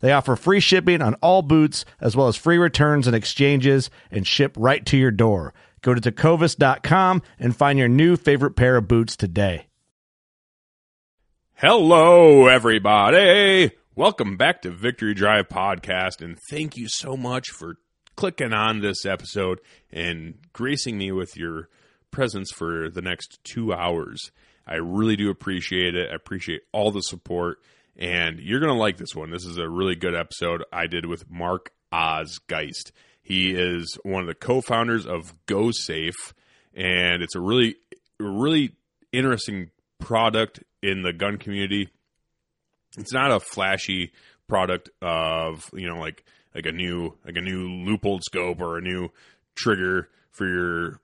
They offer free shipping on all boots, as well as free returns and exchanges, and ship right to your door. Go to tecovas.com and find your new favorite pair of boots today. Hello, everybody. Welcome back to Victory Drive Podcast, and thank you so much for clicking on this episode and gracing me with your presence for the next two hours. I really do appreciate it. I appreciate all the support, and you're going to like this one. This is a really good episode I did with Mark Oz Geist. He is one of the co founders of GoSafe, and it's a really, really interesting product in the gun community. It's not a flashy product of you know like like a new like a new Leupold scope or a new trigger for your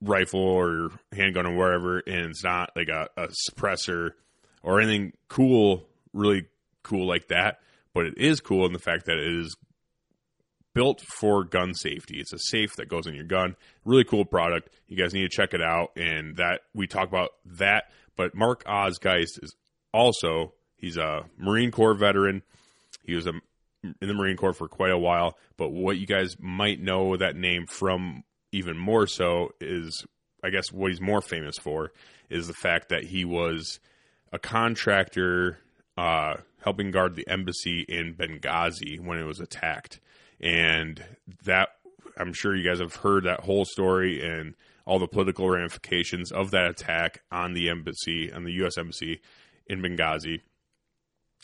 rifle or handgun or wherever, and it's not like a, a suppressor or anything cool, really cool like that. But it is cool in the fact that it is built for gun safety. It's a safe that goes in your gun. Really cool product. You guys need to check it out. And that we talk about that. But Mark Oz Geist is also he's a Marine Corps veteran. He was a, in the Marine Corps for quite a while. But what you guys might know that name from even more so is, I guess, what he's more famous for is the fact that he was a contractor uh, helping guard the embassy in Benghazi when it was attacked and that I'm sure you guys have heard that whole story and all the political ramifications of that attack on the embassy, on the U.S. embassy in Benghazi.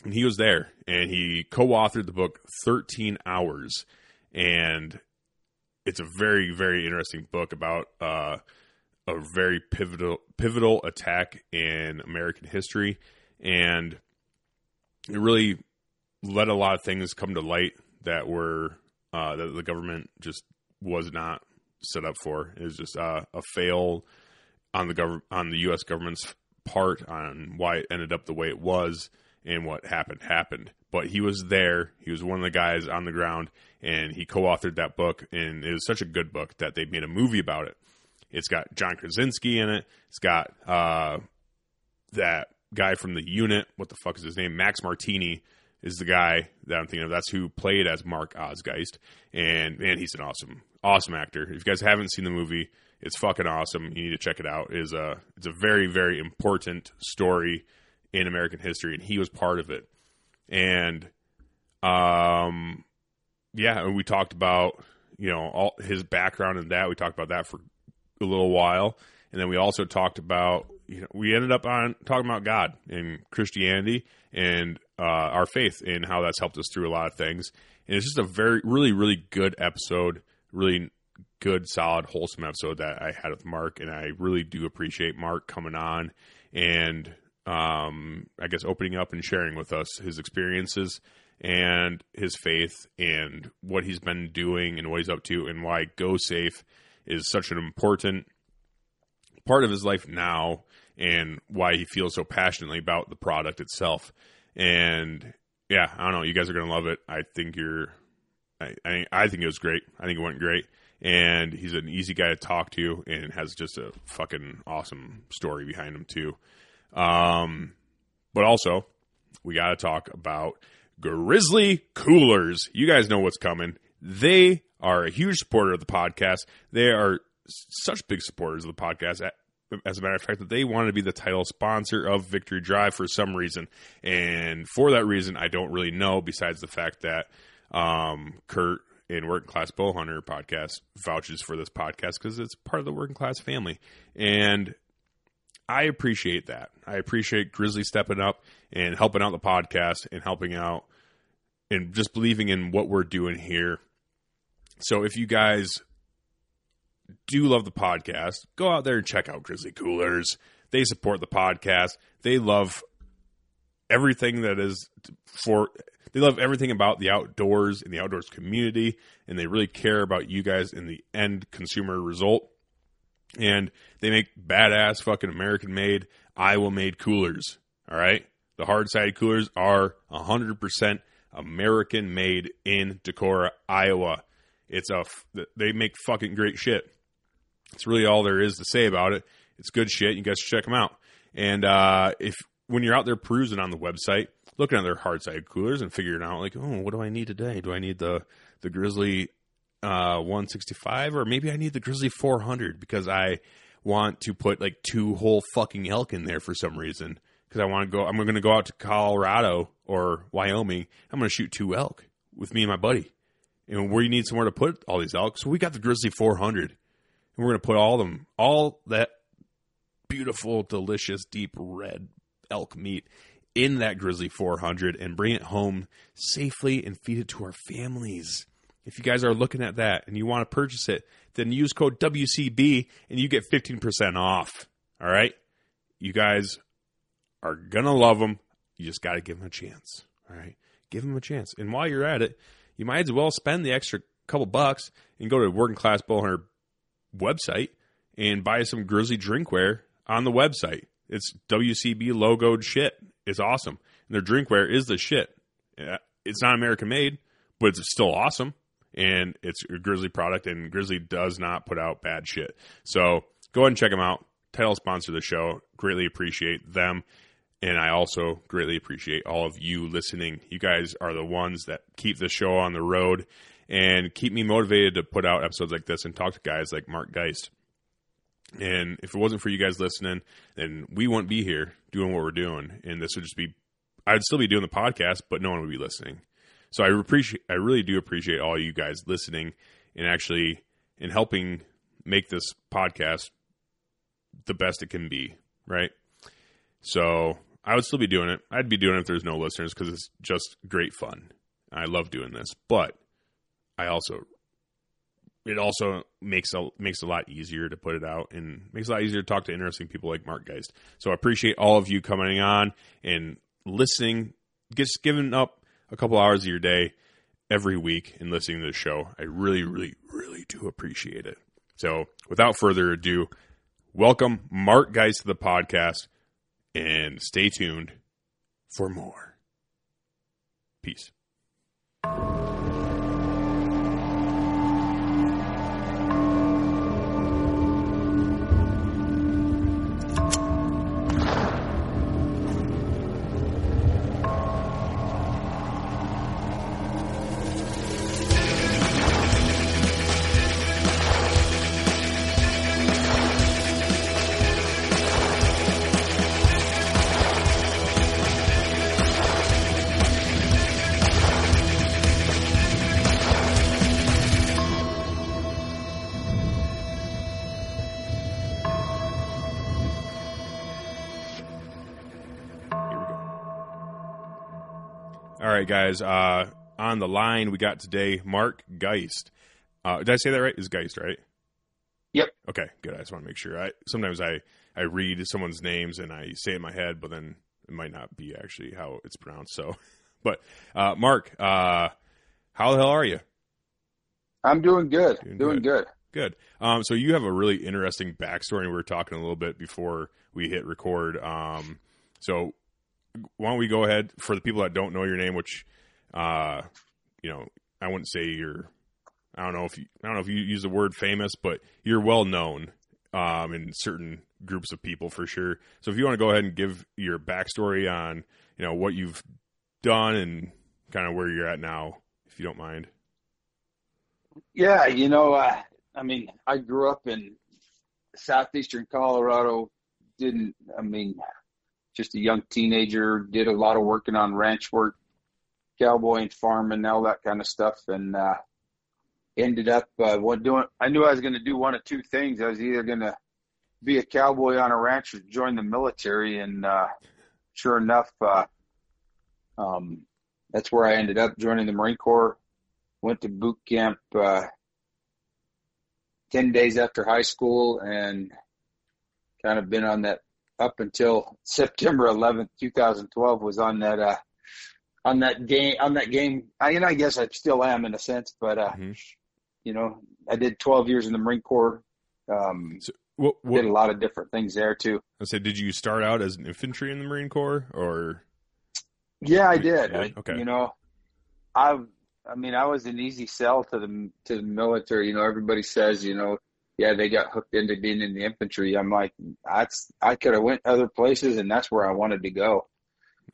And he was there, and he co-authored the book 13 Hours, and it's a very, very interesting book about uh, a very pivotal, pivotal attack in American history, and it really let a lot of things come to light that were uh, that the government just was not set up for. It was just uh, a fail on the government on the U.S. government's part on why it ended up the way it was and what happened happened. But he was there. He was one of the guys on the ground, and he co-authored that book. And it was such a good book that they made a movie about it. It's got John Krasinski in it. It's got uh, that guy from the unit. What the fuck is his name? Max Martini is the guy that I'm thinking of. That's who played as Mark Oz Geist, and man, he's an awesome, awesome actor. If you guys haven't seen the movie, it's fucking awesome. You need to check it out. It is a it's a very very important story in American history, and he was part of it. And um, yeah, and we talked about you know all his background and that. We talked about that for a little while, and then we also talked about you know we ended up on talking about God and Christianity and uh, our faith and how that's helped us through a lot of things. And it's just a very, really, really good episode, really good, solid, wholesome episode that I had with Mark. And I really do appreciate Mark coming on and um, I guess opening up and sharing with us his experiences and his faith and what he's been doing and what he's up to and why Go Safe is such an important part of his life now and why he feels so passionately about the product itself. And yeah, I don't know. You guys are gonna love it. I think you're. I, I, I think it was great. I think it went great, and he's an easy guy to talk to, and has just a fucking awesome story behind him too. Um, but also, we got to talk about Grizzly Coolers. You guys know what's coming. They are a huge supporter of the podcast. They are such big supporters of the podcast. As a matter of fact, that they wanted to be the title sponsor of Victory Drive for some reason, and for that reason, I don't really know. Besides the fact that um, Kurt in Working Class Bowhunter podcast vouches for this podcast because it's part of the working class family, and I appreciate that. I appreciate Grizzly stepping up and helping out the podcast and helping out and just believing in what we're doing here. So if you guys do love the podcast, go out there and check out Grizzly Coolers. They support the podcast. They love everything that is for they love everything about the outdoors and the outdoors community and they really care about you guys in the end consumer result. And they make badass fucking American made Iowa made coolers all right? The hard sided coolers are 100% American made in Decorah Iowa. It's a they make fucking great shit it's really all there is to say about it it's good shit you guys should check them out and uh, if when you're out there perusing on the website, looking at their hard side coolers and figuring out like, oh, what do I need today? Do I need the the Grizzly uh, 165 or maybe I need the Grizzly 400 because I want to put like two whole fucking elk in there for some reason because I want to go. I'm going to go out to Colorado or Wyoming. I'm going to shoot two elk with me and my buddy. And where you need somewhere to put all these elk, so we got the Grizzly 400, and we're going to put all them, all that beautiful, delicious, deep red elk meat in that Grizzly 400 and bring it home safely and feed it to our families. If you guys are looking at that and you want to purchase it, then use code WCB and you get 15% off. All right? You guys are going to love them. You just got to give them a chance. All right? Give them a chance. And while you're at it, you might as well spend the extra couple bucks and go to Working Class Bowhunter website and buy some Grizzly drinkware on the website. It's WCB logoed shit. It's awesome. And their drinkware is the shit. It's not American made, but it's still awesome. And it's a Grizzly product, and Grizzly does not put out bad shit. So go ahead and check them out. Title sponsor the show. Greatly appreciate them. And I also greatly appreciate all of you listening. You guys are the ones that keep the show on the road and keep me motivated to put out episodes like this and talk to guys like Mark Geist. And if it wasn't for you guys listening, then we wouldn't be here doing what we're doing. And this would just be, I'd still be doing the podcast, but no one would be listening. So I appreciate, I really do appreciate all you guys listening and actually in helping make this podcast the best it can be. Right. So I would still be doing it. I'd be doing it if there's no listeners because it's just great fun. I love doing this, but I also it also makes a makes a lot easier to put it out and makes it a lot easier to talk to interesting people like Mark Geist. So I appreciate all of you coming on and listening, just giving up a couple hours of your day every week and listening to the show. I really, really, really do appreciate it. So without further ado, welcome Mark Geist to the podcast and stay tuned for more. Peace. Right, guys. Uh, on the line, we got today Mark Geist. Uh, did I say that right? Is Geist right? Yep. Okay, good. I just want to make sure. I sometimes I I read someone's names and I say it in my head, but then it might not be actually how it's pronounced. So, but uh, Mark, uh, how the hell are you? I'm doing good. Doing, doing good. good. Good. Um, so you have a really interesting backstory. We were talking a little bit before we hit record. Um, so why don't we go ahead for the people that don't know your name, which, uh, you know, I wouldn't say you're I don't know if you, I don't know if you use the word famous, but you're well known um, in certain groups of people for sure. So if you want to go ahead and give your backstory on you know what you've done and kind of where you're at now, if you don't mind. Yeah, you know, uh, I mean, I grew up in southeastern Colorado. Didn't I mean, just a young teenager. Did a lot of working on ranch work, cowboy and farming, all that kind of stuff, and uh, ended up uh, doing. I knew I was going to do one of two things. I was either going to be a cowboy on a ranch or join the military, and uh, sure enough, uh, um, that's where I ended up joining the Marine Corps. Went to boot camp uh, ten days after high school, and kind of been on that up until September 11th, 2012. Was on that uh, on that game on that game. I, and I guess I still am in a sense, but uh, Mhm. you know, I did 12 years in the Marine Corps. Um, So what, what did a lot of different things there too. I said, did you start out as an infantry in the Marine Corps or? Yeah, I did. Yeah, I, okay. You know, I, I mean, I was an easy sell to the to the military. You know, everybody says, you know, yeah, they got hooked into being in the infantry. I'm like, that's I could have went other places, and that's where I wanted to go.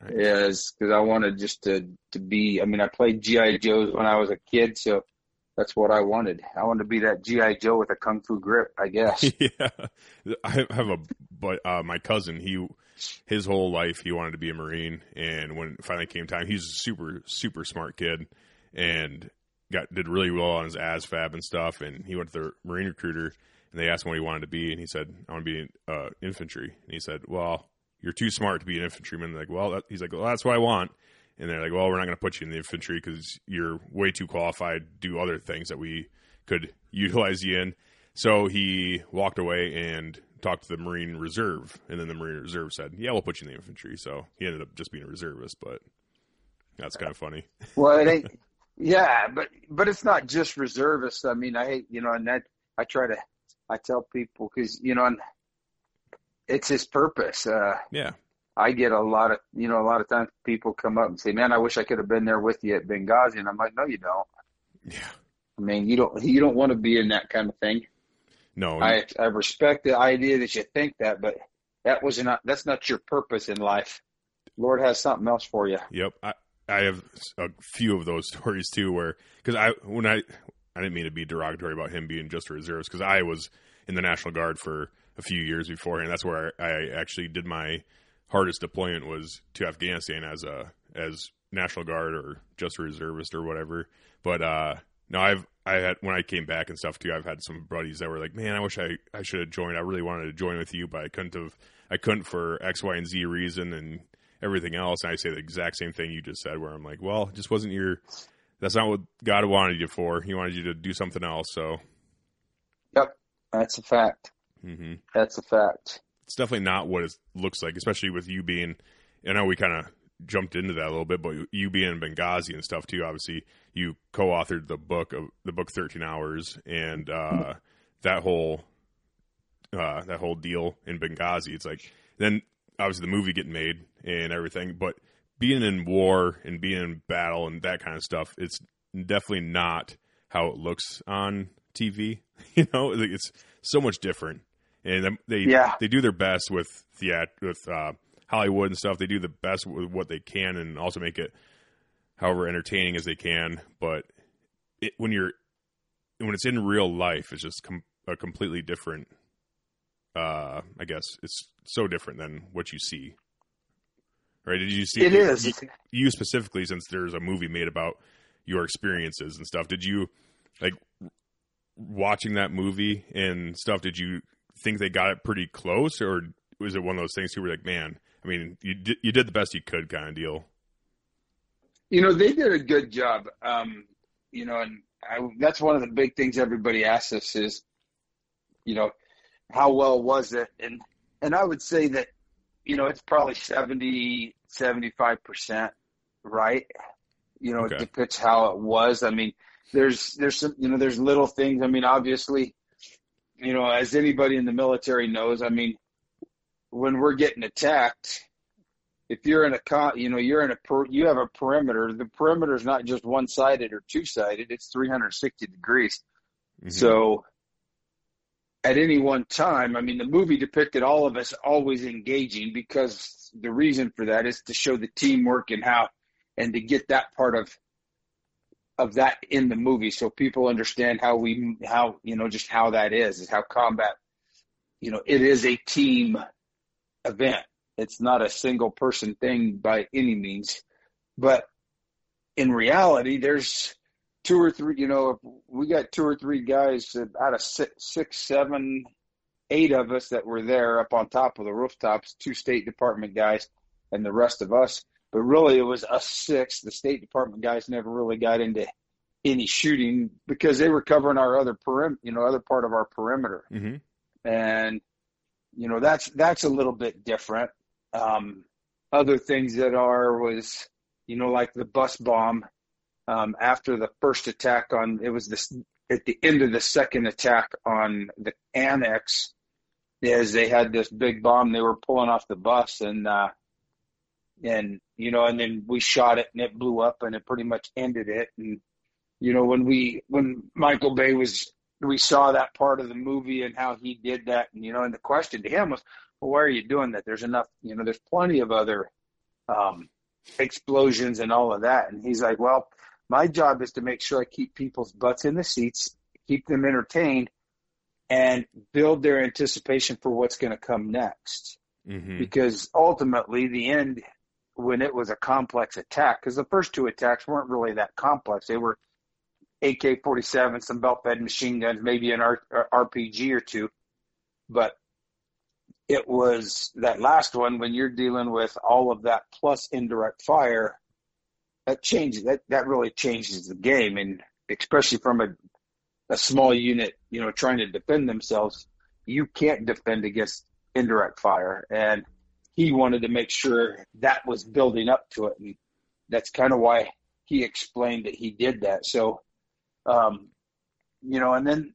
Is because I wanted just to to be. I mean, I played GI Joes when I was a kid, so that's what I wanted. I wanted to be that GI Joe with a kung fu grip, I guess. yeah, I have a but uh, my cousin he his whole life he wanted to be a marine, and when it finally came time, he's a super super smart kid, and got did really well on his ASVAB and stuff, and he went to the marine recruiter, and they asked him what he wanted to be, and he said I want to be uh, infantry, and he said, well, you're too smart to be an infantryman. They're like, well, he's like, well, that's what I want. And they're like, well, we're not going to put you in the infantry because you're way too qualified to do other things that we could utilize you in. So he walked away and talked to the Marine Reserve, and then the Marine Reserve said, "Yeah, we'll put you in the infantry." So he ended up just being a reservist, but that's kind of funny. Well, it ain't. Yeah, but but it's not just reservists. I mean, I hate you know, and that I try to I tell people because you know, and it's his purpose. Uh, Yeah, I get a lot of you know, a lot of times people come up and say, "Man, I wish I could have been there with you at Benghazi," and I'm like, "No, you don't. yeah. I mean, you don't you don't want to be in that kind of thing." No, I I respect the idea that you think that, but that was not that's not your purpose in life. Lord has something else for you. Yep, I I have a few of those stories too, where because I when I I didn't mean to be derogatory about him being just a reservist because I was in the National Guard for a few years before, and that's where I actually did my hardest deployment was to Afghanistan as a as National Guard or just a reservist or whatever. But uh no, I've I had when I came back and stuff too. I've had some buddies that were like, "Man, I wish I I should have joined. I really wanted to join with you, but I couldn't have. I couldn't for X, Y, and Z reason and everything else." And I say the exact same thing you just said, where I'm like, "Well, it just wasn't your. That's not what God wanted you for. He wanted you to do something else." So, Yep, that's a fact. hmm That's a fact. it's definitely not what it looks like, especially with you being. I know we kind of jumped into that a little bit, but you being in Benghazi and stuff too. Obviously, you co-authored the book of the book Thirteen Hours, and uh, that whole uh, that whole deal in Benghazi. It's like then obviously the movie getting made and everything, but being in war and being in battle and that kind of stuff, it's definitely not how it looks on TV. You know, it's so much different, and they Yeah. they do their best with theat with uh, Hollywood and stuff. They do the best with what they can, and also make it however entertaining as they can. But it, when you're when it's in real life, it's just com- a completely different. Uh, I guess it's so different than what you see. Right? Did you see It is. You, you specifically, since there's a movie made about your experiences and stuff. Did you like watching that movie and stuff? Did you think they got it pretty close, or was it one of those things who were like, man? I mean, you did, you did the best you could, kind of deal. You know, they did a good job. Um, you know, and I, that's one of the big things everybody asks us is, you know, how well was it? And and I would say that, you know, it's probably 70, 75% right. You know, Okay. it depicts how it was. I mean, there's there's some you know, there's little things. I mean, obviously, you know, as anybody in the military knows, I mean, when we're getting attacked, if you're in a con, you know, you're in a per, you have a perimeter. The perimeter is not just one sided or two sided; it's 360 degrees. Mhm. So, at any one time, I mean, the movie depicted all of us always engaging because the reason for that is to show the teamwork and how, and to get that part of of that in the movie so people understand how we how you know just how that is is how combat you know it is a team event. It's not a single person thing by any means. But in reality there's two or three you know if we got two or three guys out of six, six seven eight of us that were there up on top of the rooftops two state department guys and the rest of us but really it was us six. The State Department guys never really got into any shooting because they were covering our other perim, you know, other part of our perimeter, Mhm. and you know that's that's a little bit different. Um, other things that are was you know like the bus bomb um, after the first attack on it was this at the end of the second attack on the annex is they had this big bomb they were pulling off the bus and uh and you know and then we shot it and it blew up and it pretty much ended it and you know when we when Michael Bay was we saw that part of the movie and how he did that and you know and the question to him was well why are you doing that? There's enough you know there's plenty of other um explosions and all of that and he's like well my job is to make sure I keep people's butts in the seats keep them entertained and build their anticipation for what's going to come next. Mhm. because ultimately the end when it was a complex attack because the first two attacks weren't really that complex. They were ak-47 some belt-fed machine guns maybe an R- rpg or two. But it was that last one when you're dealing with all of that plus indirect fire that changes that that really changes the game. And especially from a a small unit you know trying to defend themselves you can't defend against indirect fire. And he wanted to make sure that was building up to it. And that's kind of why he explained that he did that. So um you know and then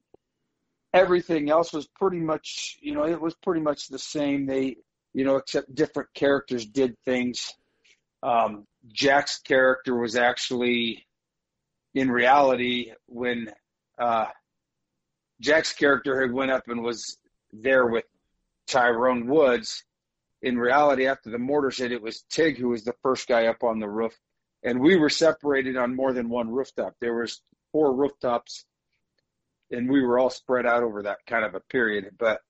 everything else was pretty much you know it was pretty much the same. They you know except different characters did things um jack's character was actually in reality when uh jack's character had went up and was there with Tyrone Woods. In reality, after the mortars hit, it was Tig who was the first guy up on the roof, and we were separated on more than one rooftop. There was four rooftops, and we were all spread out over that kind of a period. But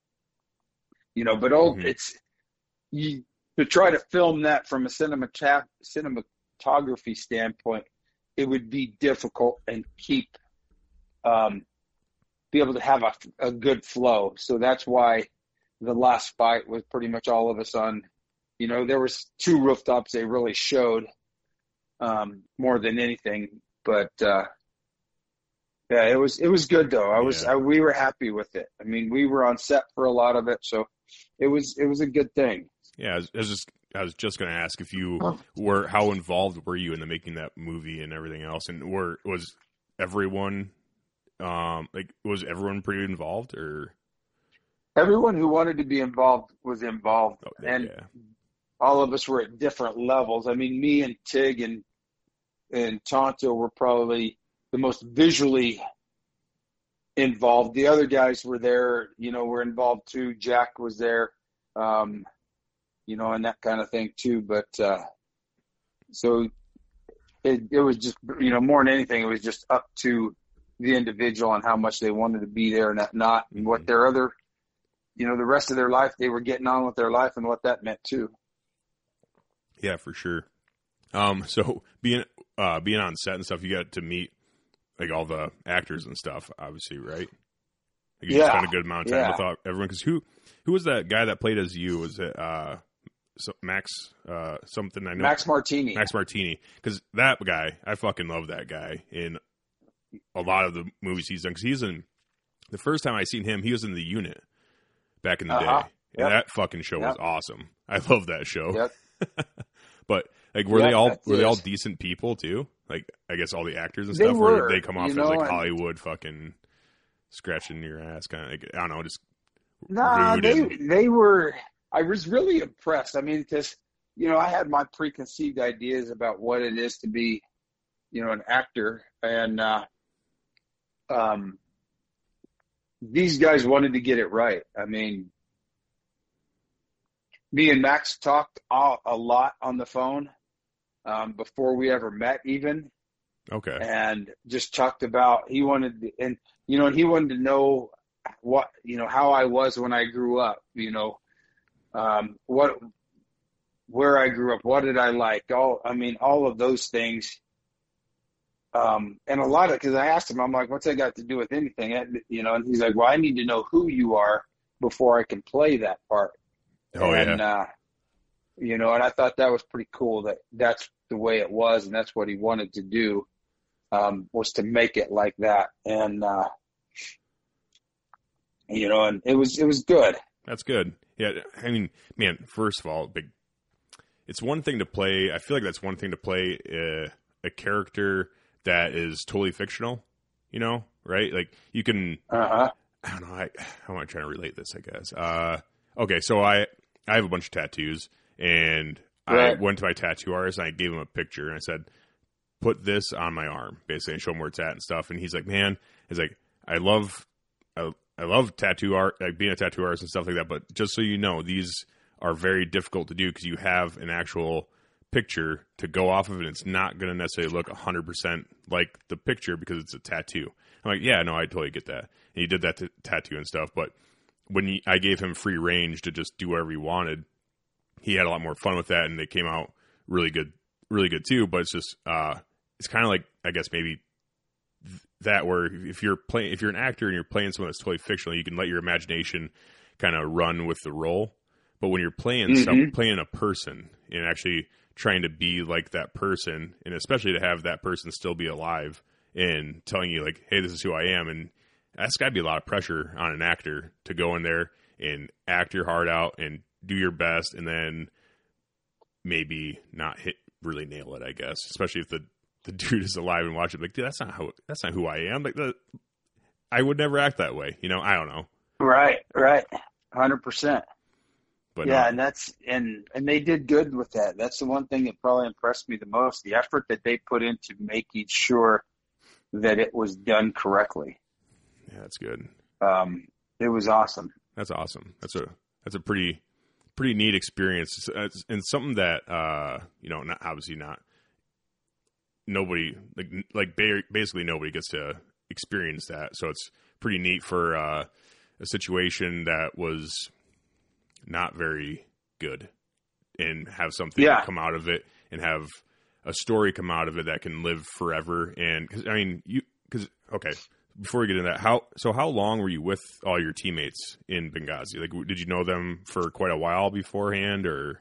you know, but oh, Mhm. it's you to try to film that from a cinemata- cinematography standpoint, it would be difficult and keep um, be able to have a, a good flow. So that's why the last fight was pretty much all of us on. You know, there was two rooftops they really showed um, more than anything, but uh, yeah, it was it was good though. I was Yeah. I, we were happy with it. I mean, we were on set for a lot of it, so it was it was a good thing. Yeah, I was, I was just I was just going to ask if you were how involved were you in the making that movie and everything else, and were was everyone um like was everyone pretty involved or Everyone who wanted to be involved was involved, oh, and yeah all of us were at different levels. I mean, me and Tig and and Tanto were probably the most visually involved. The other guys were there, you know, were involved too. Jack was there, um, you know, and that kind of thing too. But uh, so it it was just, you know, more than anything, it was just up to the individual and how much they wanted to be there and that not, and what their other, you know, the rest of their life they were getting on with their life and what that meant too. yeah for sure. Um, so being uh being on set and stuff, you got to meet like all the actors and stuff, obviously, right? Like you Yeah, spent a good amount of time yeah. with all- everyone. Because who who was that guy that played as you? Was it uh so Max uh something I know Max Martini. Max Martini because that guy, I fucking love that guy in a lot of the movies he's done. Because he's in the first time I seen him, he was in the unit back in the Uh-huh. day, and Yep. that fucking show was awesome. I love that show. Yep. But like, were Yeah, they all were they all decent people too? Like, I guess all the actors and They stuff, or were, did they come off as know, like Hollywood fucking scratching your ass, kind of like I don't know, just Nah, they and- they were. I was really impressed. I mean, because you know, I had my preconceived ideas about what it is to be, you know, an actor, and uh, um, these guys wanted to get it right. I mean, me and Max talked a, a lot on the phone um, before we ever met, even, Okay. and just talked about he wanted to, and you know, and he wanted to know what you know how I was when I grew up. You know, um, what where I grew up, what did I like? All I mean, all of those things. Um, and a lot of because I asked him, I'm like, what's that got to do with anything? And, you know, and he's like, well, I need to know who you are before I can play that part. Oh and, yeah. uh, you know, and I thought that was pretty cool that that's the way it was, and that's what he wanted to do, um, was to make it like that. And, uh, you know, and it was, it was good. That's good. Yeah, I mean, man, first of all, big. It's one thing to play. I feel like that's one thing to play a, a character that is totally fictional. You know, right? Like you can. Uh huh. I don't know. I how am I trying to relate this? I guess. Uh, okay, so I I have a bunch of tattoos, and I went to my tattoo artist and I gave him a picture and I said, "Put this on my arm," basically, and show him where it's at and stuff. And he's like, "Man," he's like, "I love, I, I love tattoo art, like being a tattoo artist and stuff like that. But just so you know, these are very difficult to do because you have an actual." picture to go off of and it's not going to necessarily look 100% like the picture because it's a tattoo. I'm like, yeah, no, I totally get that. And he did that to tattoo and stuff, but when he, I gave him free range to just do whatever he wanted, he had a lot more fun with that and they came out really good, really good too. But it's just, uh, it's kind of like, I guess maybe that where if you're playing, if you're an actor and you're playing someone that's totally fictional, you can let your imagination kind of run with the role. But when you're playing some, Mhm. playing a person and actually trying to be like that person, and especially to have that person still be alive and telling you like, "Hey, this is who I am," and that's got to be a lot of pressure on an actor to go in there and act your heart out and do your best, and then maybe not hit really nail it. I guess, especially if the the dude is alive and watching. like, dude, that's not how that's not who I am. Like, the, I would never act that way. You know, I don't know, Right, right, hundred percent. but yeah, no. and that's and and they did good with that. That's the one thing that probably impressed me the most: the effort that they put into making sure that it was done correctly. yeah, that's good. Um, it was awesome. That's awesome. That's a that's a pretty pretty neat experience, and something that uh you know, not obviously not nobody like like basically nobody gets to experience that. So it's pretty neat for uh, a situation that was not very good, and have something Yeah. come out of it, and have a story come out of it that can live forever. And cause, I mean, you because okay, before we get into that, how so? How long were you with all your teammates in Benghazi? Like, did you know them for quite a while beforehand, or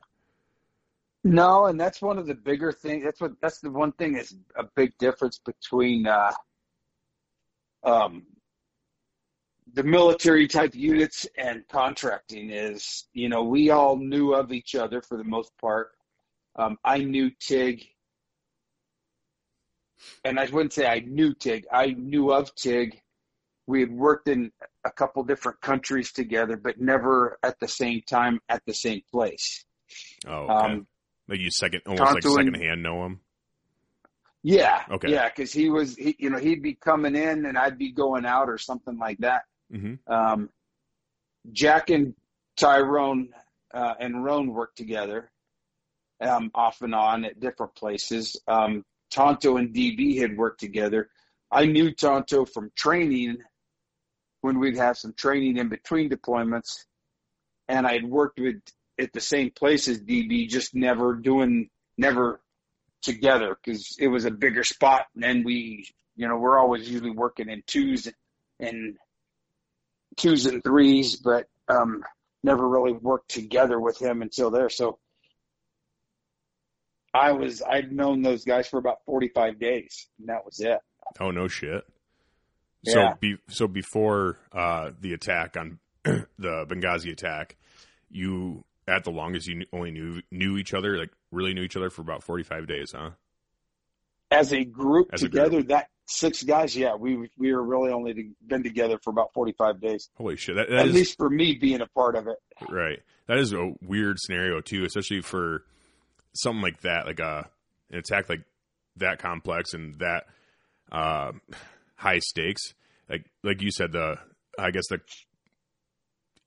No, and that's one of the bigger things. That's what that's the one thing that's a big difference between uh, um, the military type units and contracting is, you know, we all knew of each other for the most part. Um, I knew Tig, and I wouldn't say I knew Tig. I knew of Tig. We had worked in a couple different countries together, but never at the same time at the same place. oh, okay. Um, like you second almost like Tanto and- second hand know him. Yeah. Okay. Yeah, because he was, he, you know, he'd be coming in and I'd be going out or something like that. hmm Um, Jack and Tyrone uh, and Rone worked together um, off and on at different places. Um, Tanto and DB had worked together. I knew Tanto from training when we'd have some training in between deployments, and I'd worked with at the same place as DB, just never doing, never together because it was a bigger spot. And then we, you know, we're always usually working in twos and twos and threes, but um, never really worked together with him until there. So I was I'd known those guys for about forty five days, and that was it. Oh no shit. Yeah. So be, so before uh, the attack on the Benghazi attack, you at the longest you only knew knew each other like really knew each other for about forty five days, huh? As a group As a group. together, that six guys, yeah, we we were really only to, been together for about forty five days. Holy shit! That, that At is least for me being a part of it. right. That is a weird scenario too, especially for something like that, like a an attack like that complex and that uh, high stakes, like like you said, the I guess the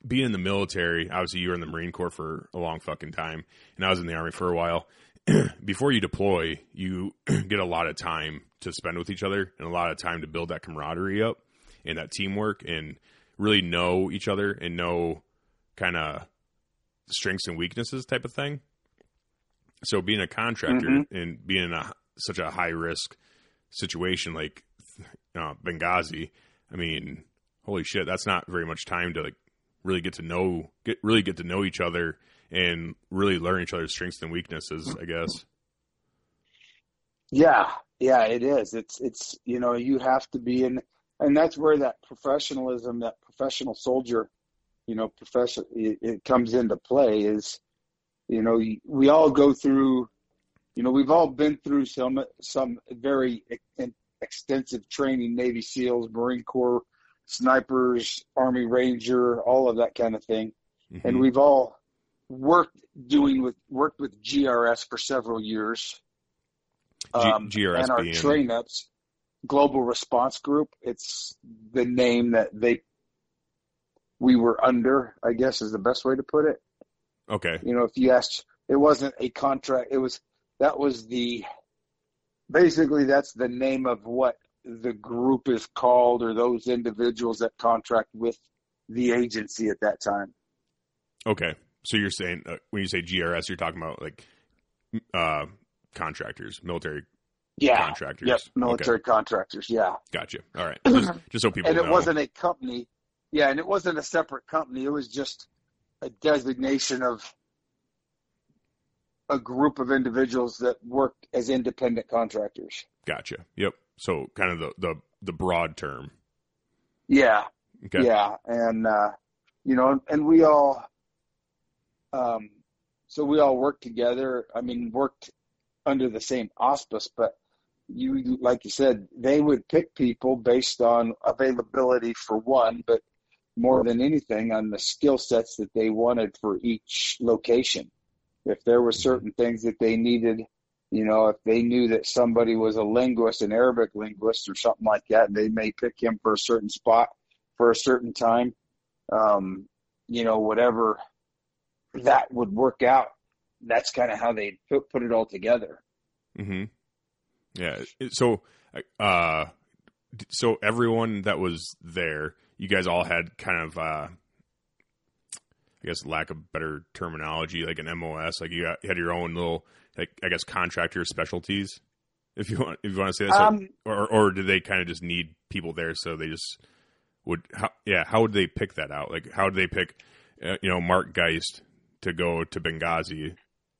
being in the military. Obviously, you were in the Marine Corps for a long fucking time, and I was in the Army for a while. Before you deploy, you get a lot of time to spend with each other and a lot of time to build that camaraderie up and that teamwork and really know each other and know kind of strengths and weaknesses type of thing. So being a contractor Mhm. and being in a, such a high risk situation like uh, Benghazi, I mean, holy shit, that's not very much time to like really get to know get really get to know each other and really learn each other's strengths and weaknesses. I guess. Yeah, yeah, it is. It's it's you know you have to be in, and that's where that professionalism, that professional soldier, you know, profession it, it comes into play. Is you know we all go through, you know, we've all been through some some very extensive training, Navy SEALs, Marine Corps, snipers, Army Ranger, all of that kind of thing and Mhm. we've all worked doing with worked with GRS for several years. Um, G- GRS and our train ups, Global Response Group. It's the name that they we were under. I guess is the best way to put it. okay. You know, if you asked, it wasn't a contract. It was that was the basically that's the name of what the group is called or those individuals that contract with the agency at that time. Okay. So you're saying uh, when you say GRS, you're talking about like uh, contractors, military Yeah. contractors. Yep, military contractors. Yeah, Gotcha. All right. Just, just so people and it know. wasn't a company. Yeah, and it wasn't a separate company. It was just a designation of a group of individuals that worked as independent contractors. Gotcha. Yep. So kind of the the, the broad term. Yeah, Okay. yeah, and uh, you know, and we all, um, so we all worked together. I mean, worked under the same auspice, but you, like you said, they would pick people based on availability for one, but more than anything on the skill sets that they wanted for each location. If there were certain things that they needed, you know, if they knew that somebody was a linguist, an Arabic linguist or something like that, they may pick him for a certain spot for a certain time. Um, you know, whatever that would work out. That's kind of how they put, put it all together. hmm Yeah. So, uh, so everyone that was there, you guys all had kind of, uh, I guess, lack of better terminology, like an MOS. Like you had your own little, like I guess, contractor specialties. If you want, if you want to say that, So- Um, or or did they kind of just need people there, so they just would? How, yeah, how would they pick that out? Like, how do they pick, uh, you know, Mark Geist to go to Benghazi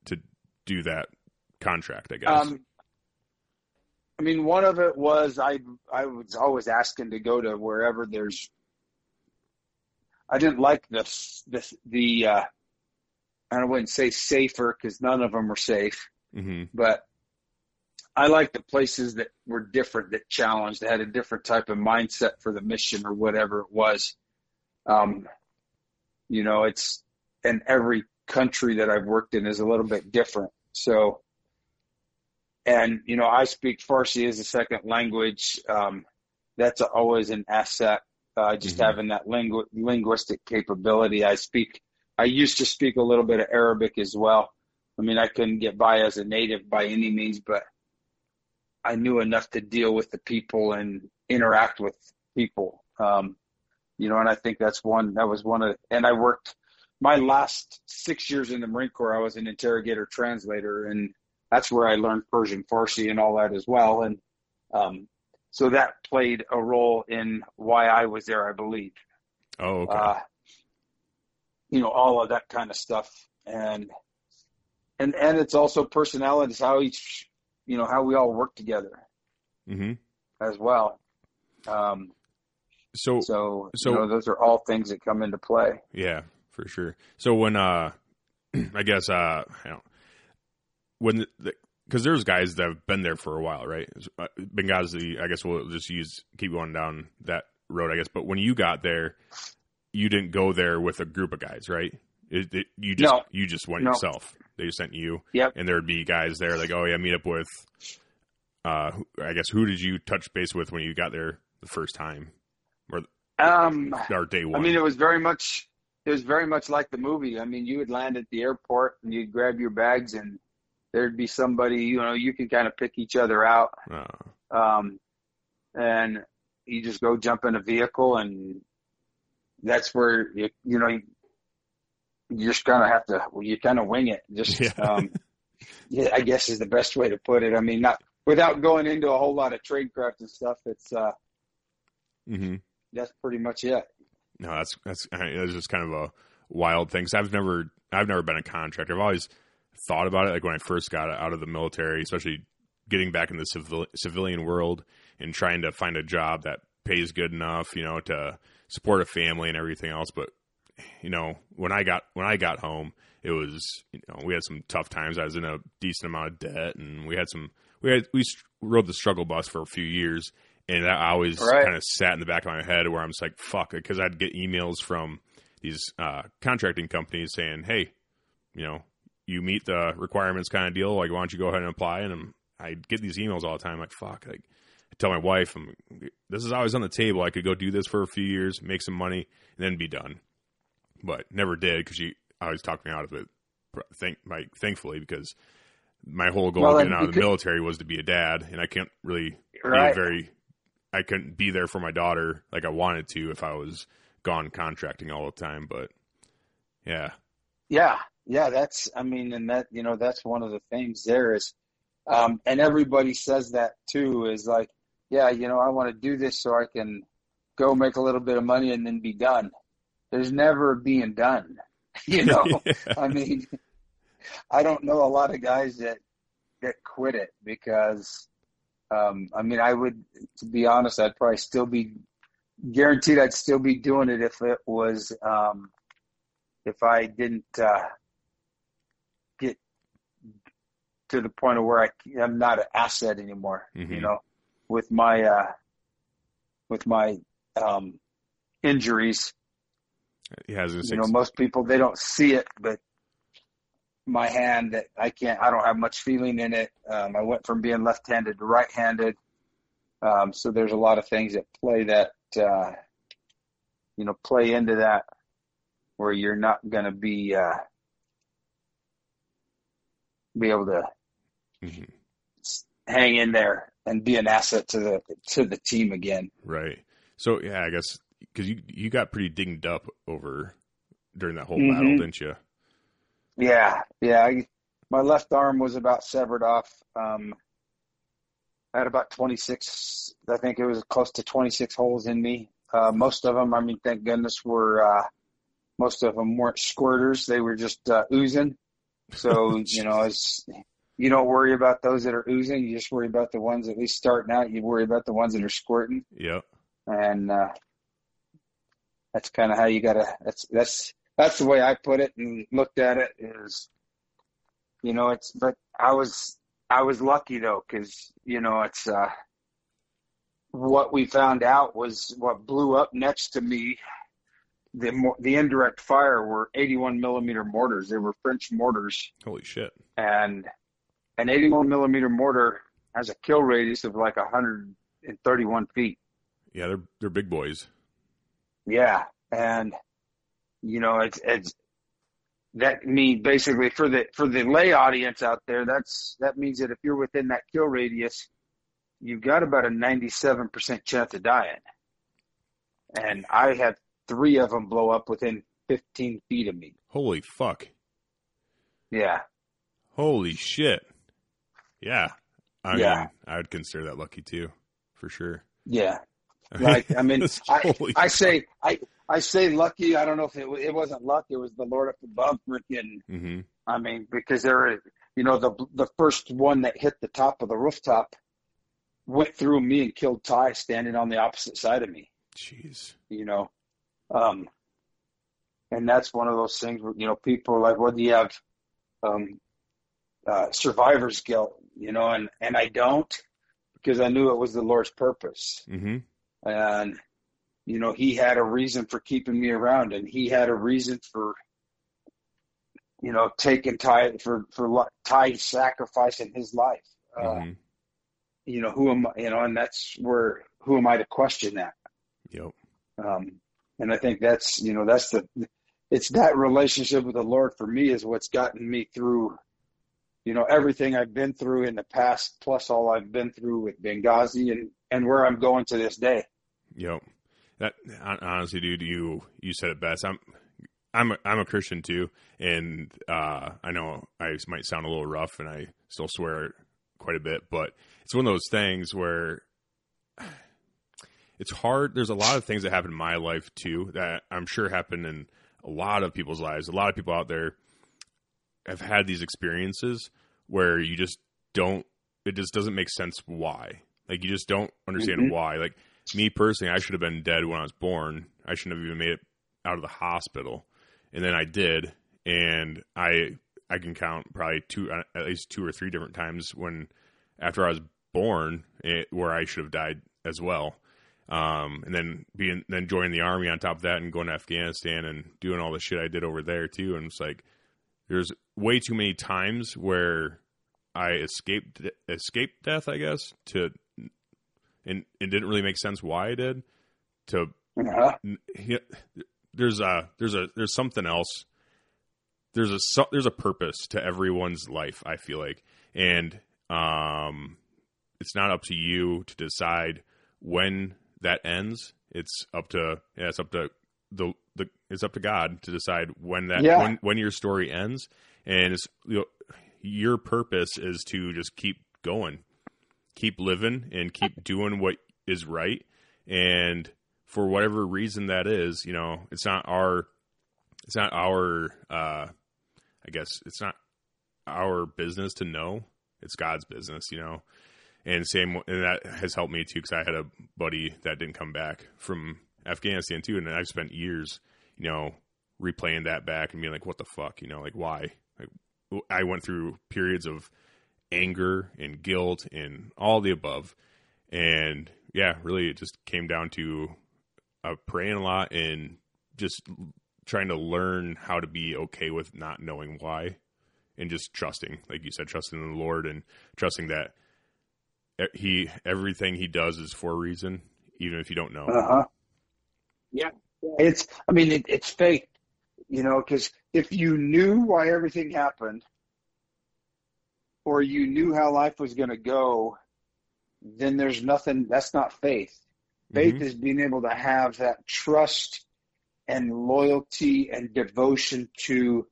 to do that contract? I guess. Um, I mean, one of it was I I was always asking to go to wherever there's. I didn't like this this the uh, I wouldn't say safer because none of them were safe, hmm but I like the places that were different, that challenged, that had a different type of mindset for the mission or whatever it was. Um, you know, it's and every country that I've worked in is a little bit different. So, and you know, I speak Farsi as a second language. Um, that's always an asset. Uh, just Mhm. having that lingu- linguistic capability. I speak. I used to speak a little bit of Arabic as well. I mean, I couldn't get by as a native by any means, but I knew enough to deal with the people and interact with people. Um, you know, and I think that's one, that was one of, and I worked my last six years in the Marine Corps, I was an interrogator translator and that's where I learned Persian Farsi and all that as well. And, um, so that played a role in why I was there, I believe Oh, okay. uh, you know, all of that kind of stuff. And, and, and it's also personalities, how each, you know, how we all work together hmm as well. Um, So, so, so- you know, those are all things that come into play. yeah, for sure. So when uh, I guess uh, I don't when the because there's guys that have been there for a while, right? Uh, Benghazi, I guess we'll just use keep going down that road, I guess. But when you got there, you didn't go there with a group of guys, right? It, it, you just No. you just went No. yourself. They sent you. Yep. And there would be guys there like, oh yeah, meet up with. Uh, I guess who did you touch base with when you got there the first time, or Um, or day one? I mean, it was very much it was very much like the movie. I mean, you would land at the airport and you'd grab your bags and there'd be somebody, you know, you can kind of pick each other out. Uh, Um, and you just go jump in a vehicle and that's where you, you know, you, you just kind of have to, you kind of wing it. Just, Yeah. um, yeah, I guess is the best way to put it. I mean, not without going into a whole lot of tradecraft and stuff. It's, uh, hmm that's pretty much it. No, that's that's I- that's just kind of a wild thing. 'Cause I've never I've never been a contractor. I've always thought about it, like when I first got out of the military, especially getting back in the civil, civilian world and trying to find a job that pays good enough, you know, to support a family and everything else. But you know, when I got when I got home, it was you know we had some tough times. I was in a decent amount of debt, and we had some we had we rode the struggle bus for a few years, and that always Right. kind of sat in the back of my head where I'm just like fuck because I'd get emails from these uh, contracting companies saying, hey, you know, you meet the requirements kind of deal. Like, why don't you go ahead and apply? And I'm, I get these emails all the time. Like, fuck. Like, I tell my wife, I'm, this is always on the table. I could go do this for a few years, make some money, and then be done. But never did because she always talked me out of it. Thank, like, thankfully, because my whole goal Well, getting out of the could- military was to be a dad, and I can't really Right. be very. I couldn't be there for my daughter like I wanted to if I was gone contracting all the time. But yeah, Yeah, yeah, that's I mean, and that you know that's one of the things there is, um, and everybody says that too is like, yeah, you know, I want to do this so I can go make a little bit of money and then be done. There's never being done, you know. I mean, I don't know a lot of guys that that quit it because, um, I mean, I would, to be honest, I'd probably still be guaranteed I'd still be doing it if it was, um, if I didn't uh, get to the point of where I, I'm not an asset anymore. You Mhm. know, with my uh, with my um, injuries, he has his you know, most people they don't see it, but my hand that I can't, I don't have much feeling in it. Um, I went from being left-handed to right-handed, um, so there's a lot of things that play that, uh, you know, play into that, where you're not going to be uh, be able to Mhm. hang in there and be an asset to the to the team again. Right. So yeah, I guess because you you got pretty dinged up over during that whole Mhm. battle, didn't you? Yeah, yeah. I, my left arm was about severed off. Um, I had about 26, I think it was close to 26 holes in me. Uh, most of them, I mean, thank goodness, were uh, most of them weren't squirters. They were just uh, oozing. So you know, it's you don't worry about those that are oozing. You just worry about the ones at least starting out. You worry about the ones that are squirting, Yep. and uh, that's kind of how you gotta. That's that's that's the way I put it and looked at it. Is you know, it's but I was I was lucky though because you know it's uh, what we found out was what blew up next to me. The the indirect fire were 81 millimeter mortars. They were French mortars, Holy shit. and an 81 millimeter mortar has a kill radius of like 131 feet. Yeah, they're they're big boys. Yeah, and you know it's it's that means basically for the for the lay audience out there, that's that means that if you're within that kill radius, you've got about a 97% chance of dying. And I had three of them blow up within 15 feet of me. Holy fuck. Yeah, Holy shit. Yeah. I Yeah. mean, I would consider that lucky too, for sure. yeah. Like I mean, I I say I I say lucky. I don't know if it it wasn't luck. It was the Lord up above freaking hmm I mean, because there, you know, the the first one that hit the top of the rooftop went through me and killed Ty standing on the opposite side of me. Jeez. You know, um, and that's one of those things where you know people are like, "Well, do you have um, uh, survivor's guilt?" You know, and and I don't because I knew it was the Lord's purpose, hmm and you know, He had a reason for keeping me around, and He had a reason for you know, taking Ty for for Ty sacrificing his life. Uh, Mm-hmm. You know, who am I? You know, and that's where who am I to question that? Yep. Um, and I think that's you know that's the it's that relationship with the Lord for me is what's gotten me through, you know, everything I've been through in the past, plus all I've been through with Benghazi and and where I'm going to this day. Yep. That honestly, dude, you you said it best. I'm I'm a, I'm a Christian too, and uh, I know I might sound a little rough, and I still swear quite a bit, but it's one of those things where it's hard. There's a lot of things that happen in my life too that I'm sure happen in a lot of people's lives. A lot of people out there have had these experiences where you just don't. It just doesn't make sense why. Like you just don't understand Mhm. why. Like me personally, I should have been dead when I was born. I shouldn't have even made it out of the hospital, and then I did, and I I can count probably two uh, at least two or three different times when after I was born it, where I should have died as well. Um, and then being then joining the army on top of that and going to Afghanistan and doing all the shit I did over there too. And it's like there's way too many times where I escaped escaped death, I guess, to and it didn't really make sense why I did. To Uh-huh. he, there's a there's a there's something else. There's a there's a purpose to everyone's life. I feel like, and um, it's not up to you to decide when that ends. It's up to yeah, it's up to the the it's up to God to decide when that Yeah. when when your story ends, and it's you know, your purpose is to just keep going, keep living, and keep doing what is right, and for whatever reason that is, you know, it's not our, it's not our, uh, I guess it's not our business to know. It's God's business, you know. And same, and that has helped me too because I had a buddy that didn't come back from Afghanistan too, and I've spent years, you know, replaying that back and being like, "What the fuck?" You know, like why? Like I went through periods of anger and guilt and all the above, and yeah, really, it just came down to uh, praying a lot and just trying to learn how to be okay with not knowing why and just trusting like you said trusting in the lord and trusting that he everything he does is for a reason even if you don't know Uh-huh. Yeah. It's, I mean, it, it's faith, you know, because if you knew why everything happened or you knew how life was going to go, then there's nothing, that's not faith. Faith Mhm. is being able to have that trust and loyalty and devotion to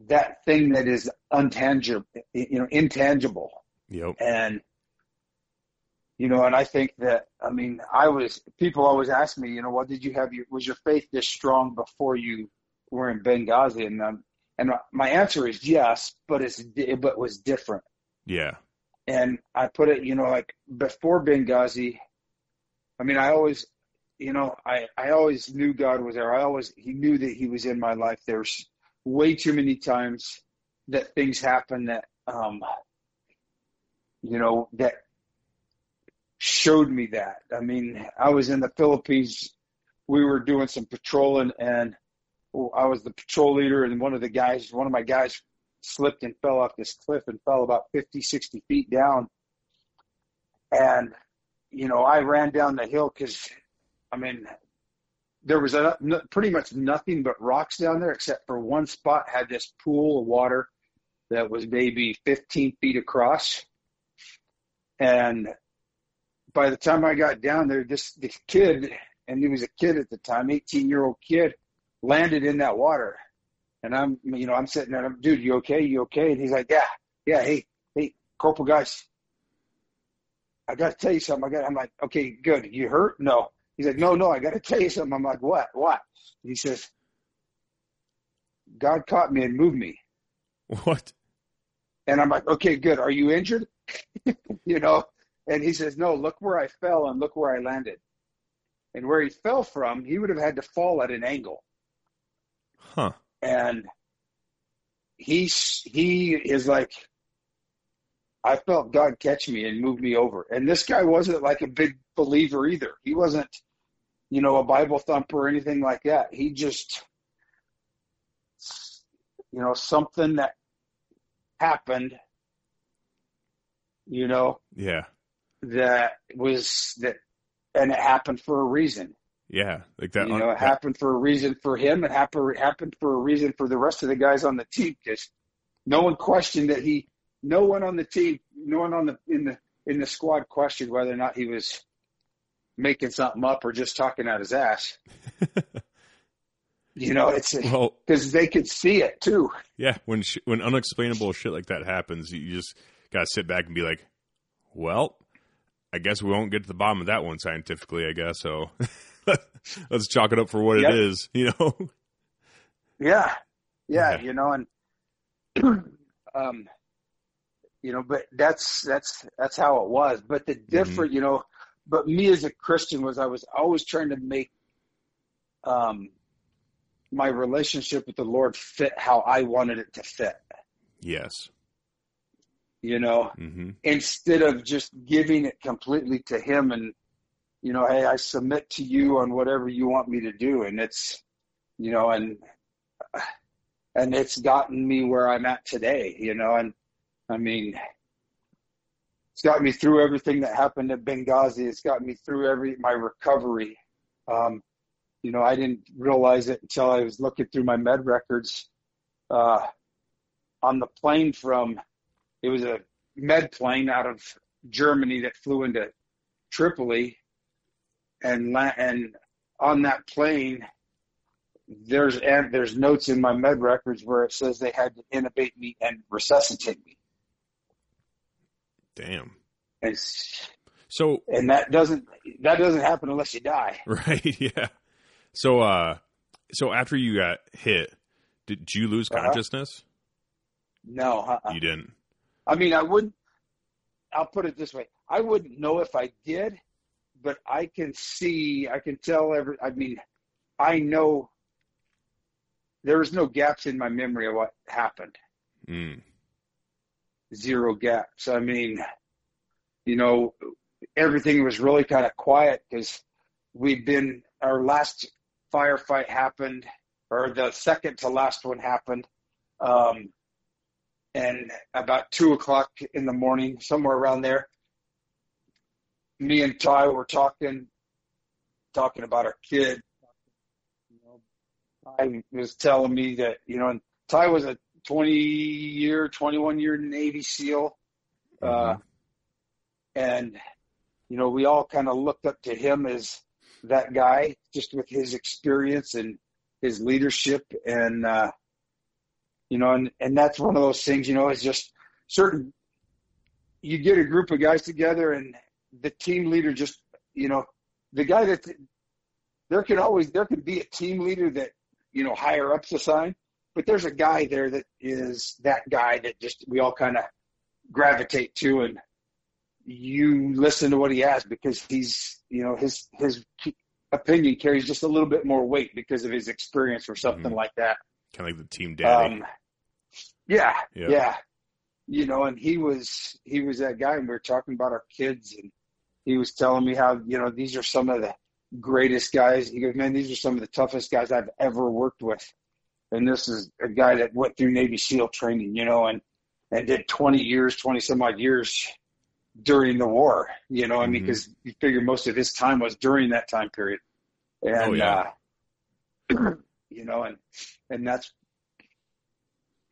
that thing that is untangible, you know, intangible. yep And, you know, and I think that, I mean, I was, people always ask me, you know, what did you have your, was your faith this strong before you were in Benghazi? And, um, and my answer is yes, but it's, but it was different. yeah And I put it, you know, like before Benghazi, I mean, I always, you know, I, I always knew God was there. I always, he knew that he was in my life. There's way too many times that things happen that, um, you know, that showed me that. I mean, I was in the Philippines. We were doing some patrolling and I was the patrol leader and one of the guys, one of my guys slipped and fell off this cliff and fell about 50, 60 feet down. And, you know, I ran down the hill because, I mean, there was a, pretty much nothing but rocks down there except for one spot had this pool of water that was maybe 15 feet across. And by the time I got down there, this, this kid, and he was a kid at the time, 18 year old kid, landed in that water. And I'm, you know, I'm sitting there, I'm, dude, you okay? You okay? And he's like, yeah, yeah. Hey, hey, Corporal Geist, I got to tell you something. I got, I'm like, okay, good. You hurt? No. He's like, no, no, I got to tell you something. I'm like, what? What? He says, God caught me and moved me. what And I'm like, okay, good. Are you injured? you know? And he says, no, look where I fell and look where I landed. And where he fell from, he would have had to fall at an angle. huh And he, he is like, I felt God catch me and move me over. And this guy wasn't like a big believer either. He wasn't, you know, a Bible thumper or anything like that. He just, you know, something that happened, you know, Yeah. That was that, and it happened for a reason. Yeah. Like that. you know, it that- happened for a reason for him. It happened happened for a reason for the rest of the guys on the team because no one questioned that he. No one on the team, no one on the in the in the squad questioned whether or not he was making something up or just talking out his ass. you know, it's well, because they could see it too. yeah. When sh- when unexplainable shit like that happens, you just gotta sit back and be like, well, I guess we won't get to the bottom of that one scientifically. I guess so. Let's chalk it up for what Yep. it is. You know. Yeah, yeah, Yeah. you know, and um, you know, but that's that's that's how it was. But the different, you know, but me as a Christian was I was always trying to make um my relationship with the Lord fit how I wanted it to fit. yes. You know, hmm instead of just giving it completely to Him and you know, hey, I submit to you on whatever you want me to do, and it's you know, and and it's gotten me where I'm at today, you know, and I mean, it's got me through everything that happened at Benghazi. It's got me through every my recovery. Um, you know, I didn't realize it until I was looking through my med records uh, on the plane from. It was a med plane out of Germany that flew into Tripoli, and and on that plane there's and there's notes in my med records where it says they had to intubate me and resuscitate me. Damn. And, So and that doesn't that doesn't happen unless you die. right, yeah. So uh, so after you got hit, did you lose Uh-huh. consciousness? No, uh-uh. You didn't. I mean I wouldn't. I'll put it this way: I wouldn't know if I did, but I can see, I can tell every. I mean, I know there was no gaps in my memory of what happened. Mm. zero gaps. I mean, you know, everything was really kind of quiet because we'd been, our last firefight happened, or the second to last one happened. Um, and about two o'clock in the morning, somewhere around there, me and Ty were talking, talking about our kid. You know, Ty was telling me that, you know, and Ty was a 20 year, 21 year Navy SEAL. Uh, and, you know, we all kind of looked up to him as that guy, just with his experience and his leadership. And, uh, you know, and, and that's one of those things, you know, is just certain, you get a group of guys together and the team leader just, you know, the guy that, there can always, there can be a team leader that, you know, higher ups assign but there's a guy there that is that guy that just we all kind of gravitate to and you listen to what he has because he's you know his his opinion carries just a little bit more weight because of his experience or something Mhm. like that Kind of like the team daddy. um yeah, Yeah. yeah you know and he was he was that guy and we were talking about our kids and he was telling me how you know these are some of the greatest guys he goes man these are some of the toughest guys i've ever worked with and this is a guy that went through Navy SEAL training, you know, and and did 20 years, 20 some odd years during the war, you know, I mean, because you figure most of his time was during that time period, and Oh, yeah. uh, you know, and and that's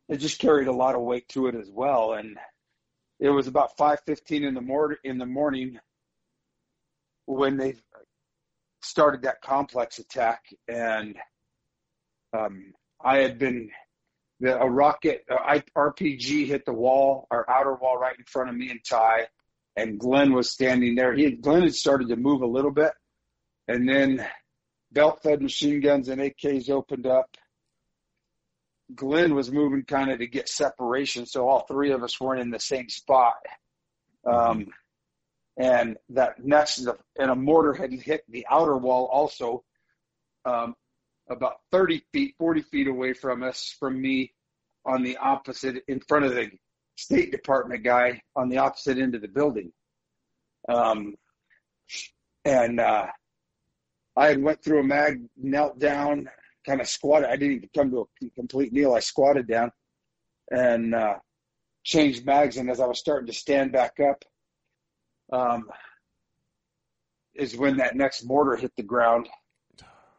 it just carried a lot of weight to it as well, and it was about 5:15 in the morning in the morning when they started that complex attack, and um, I had been the, a rocket I- RPG hit the wall, our outer wall right in front of me and Ty, and Glen was standing there. He had, Glen had started to move a little bit, and then belt-fed machine guns and AKs opened up. Glen was moving kind of to get separation, so all three of us weren't in the same spot. Um, and that next, and a mortar had hit the outer wall also. Um, about 30 feet, 40 feet away from us, from me, on the opposite, in front of the State Department guy on the opposite end of the building. Um, and uh, I had went through a mag, knelt down, kind of squatted. I didn't even come to a complete kneel. I squatted down and uh, changed mags. And as I was starting to stand back up, um, is when that next mortar hit the ground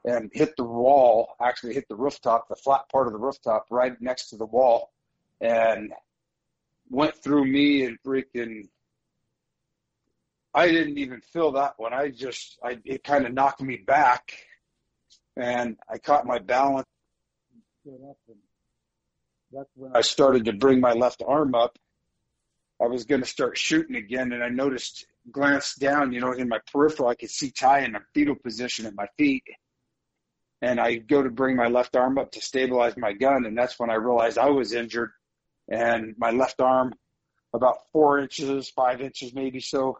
and hit the wall, actually hit the rooftop, the flat part of the rooftop right next to the wall, and went through me and freaking. I didn't even feel that one. I just, I it kind of knocked me back, and I caught my balance. That's when I started to bring my left arm up. I was going to start shooting again, and I noticed, glanced down, you know, in my peripheral, I could see Ty in a fetal position at my feet and I go to bring my left arm up to stabilize my gun, and that's when I realized I was injured, and my left arm, about four inches, five inches maybe so,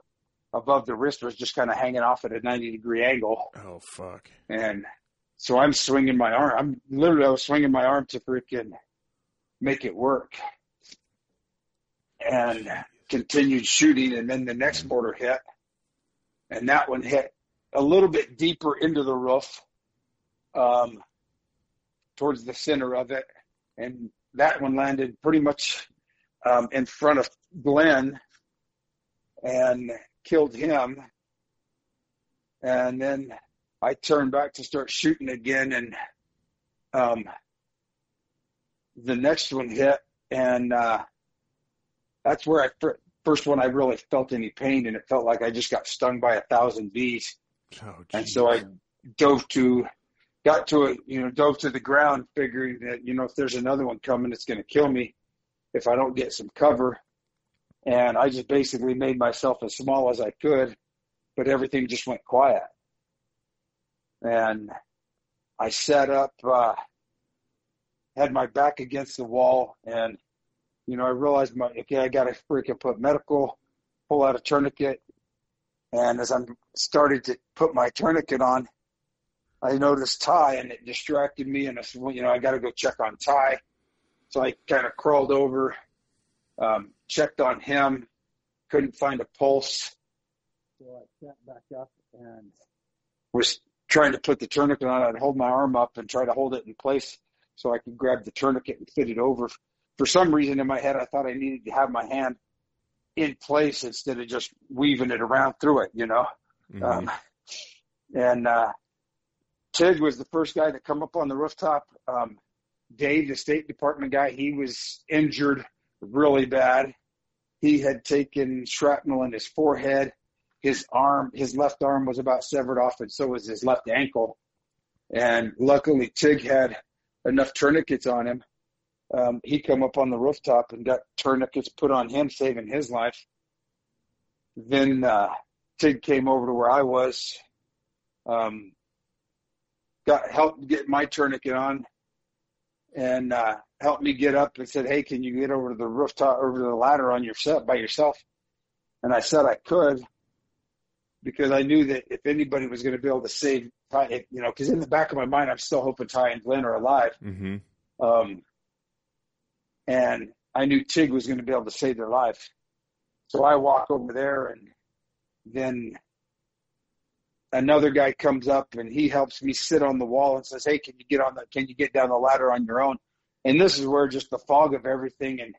above the wrist was just kind of hanging off at a 90 degree angle. Oh fuck! And so I'm swinging my arm. I'm literally I was swinging my arm to freaking make it work, and continued shooting, and then the next mortar hit, and that one hit a little bit deeper into the roof um, towards the center of it, and that one landed pretty much um, in front of Glen and killed him. And then I turned back to start shooting again, and um, the next one hit, and uh, that's where I first one I really felt any pain, and it felt like I just got stung by a thousand bees. Oh, and so I dove to got to it, you know, dove to the ground, figuring that, you know, if there's another one coming, it's going to kill me if I don't get some cover. And I just basically made myself as small as I could, but everything just went quiet. And I set up, uh, had my back against the wall and, you know, I realized my, okay, I got to freaking put medical, pull out a tourniquet. And as I'm starting to put my tourniquet on, I noticed Ty and it distracted me. And I said, well, you know, I got to go check on Ty. So I kind of crawled over, um, checked on him, couldn't find a pulse. So I sat back up and was trying to put the tourniquet on. I'd hold my arm up and try to hold it in place so I could grab the tourniquet and fit it over. For some reason in my head, I thought I needed to have my hand in place instead of just weaving it around through it, you know? Mm-hmm. Um, and, uh, Tig was the first guy to come up on the rooftop. Um, Dave, the State Department guy, he was injured really bad. He had taken shrapnel in his forehead. His arm, his left arm was about severed off, and so was his left ankle. And luckily, Tig had enough tourniquets on him. Um, he come up on the rooftop and got tourniquets put on him, saving his life. Then uh, Tig came over to where I was. Um, got helped get my tourniquet on and uh, helped me get up and said, "Hey, can you get over to the rooftop, over to the ladder on yourself by yourself?" And I said I could because I knew that if anybody was going to be able to save Ty, you know, because in the back of my mind, I'm still hoping Ty and Glen are alive. Mm-hmm. Um, and I knew Tig was going to be able to save their life. So I walk over there and then another guy comes up and he helps me sit on the wall and says, "Hey, can you get on the can you get down the ladder on your own?" And this is where just the fog of everything and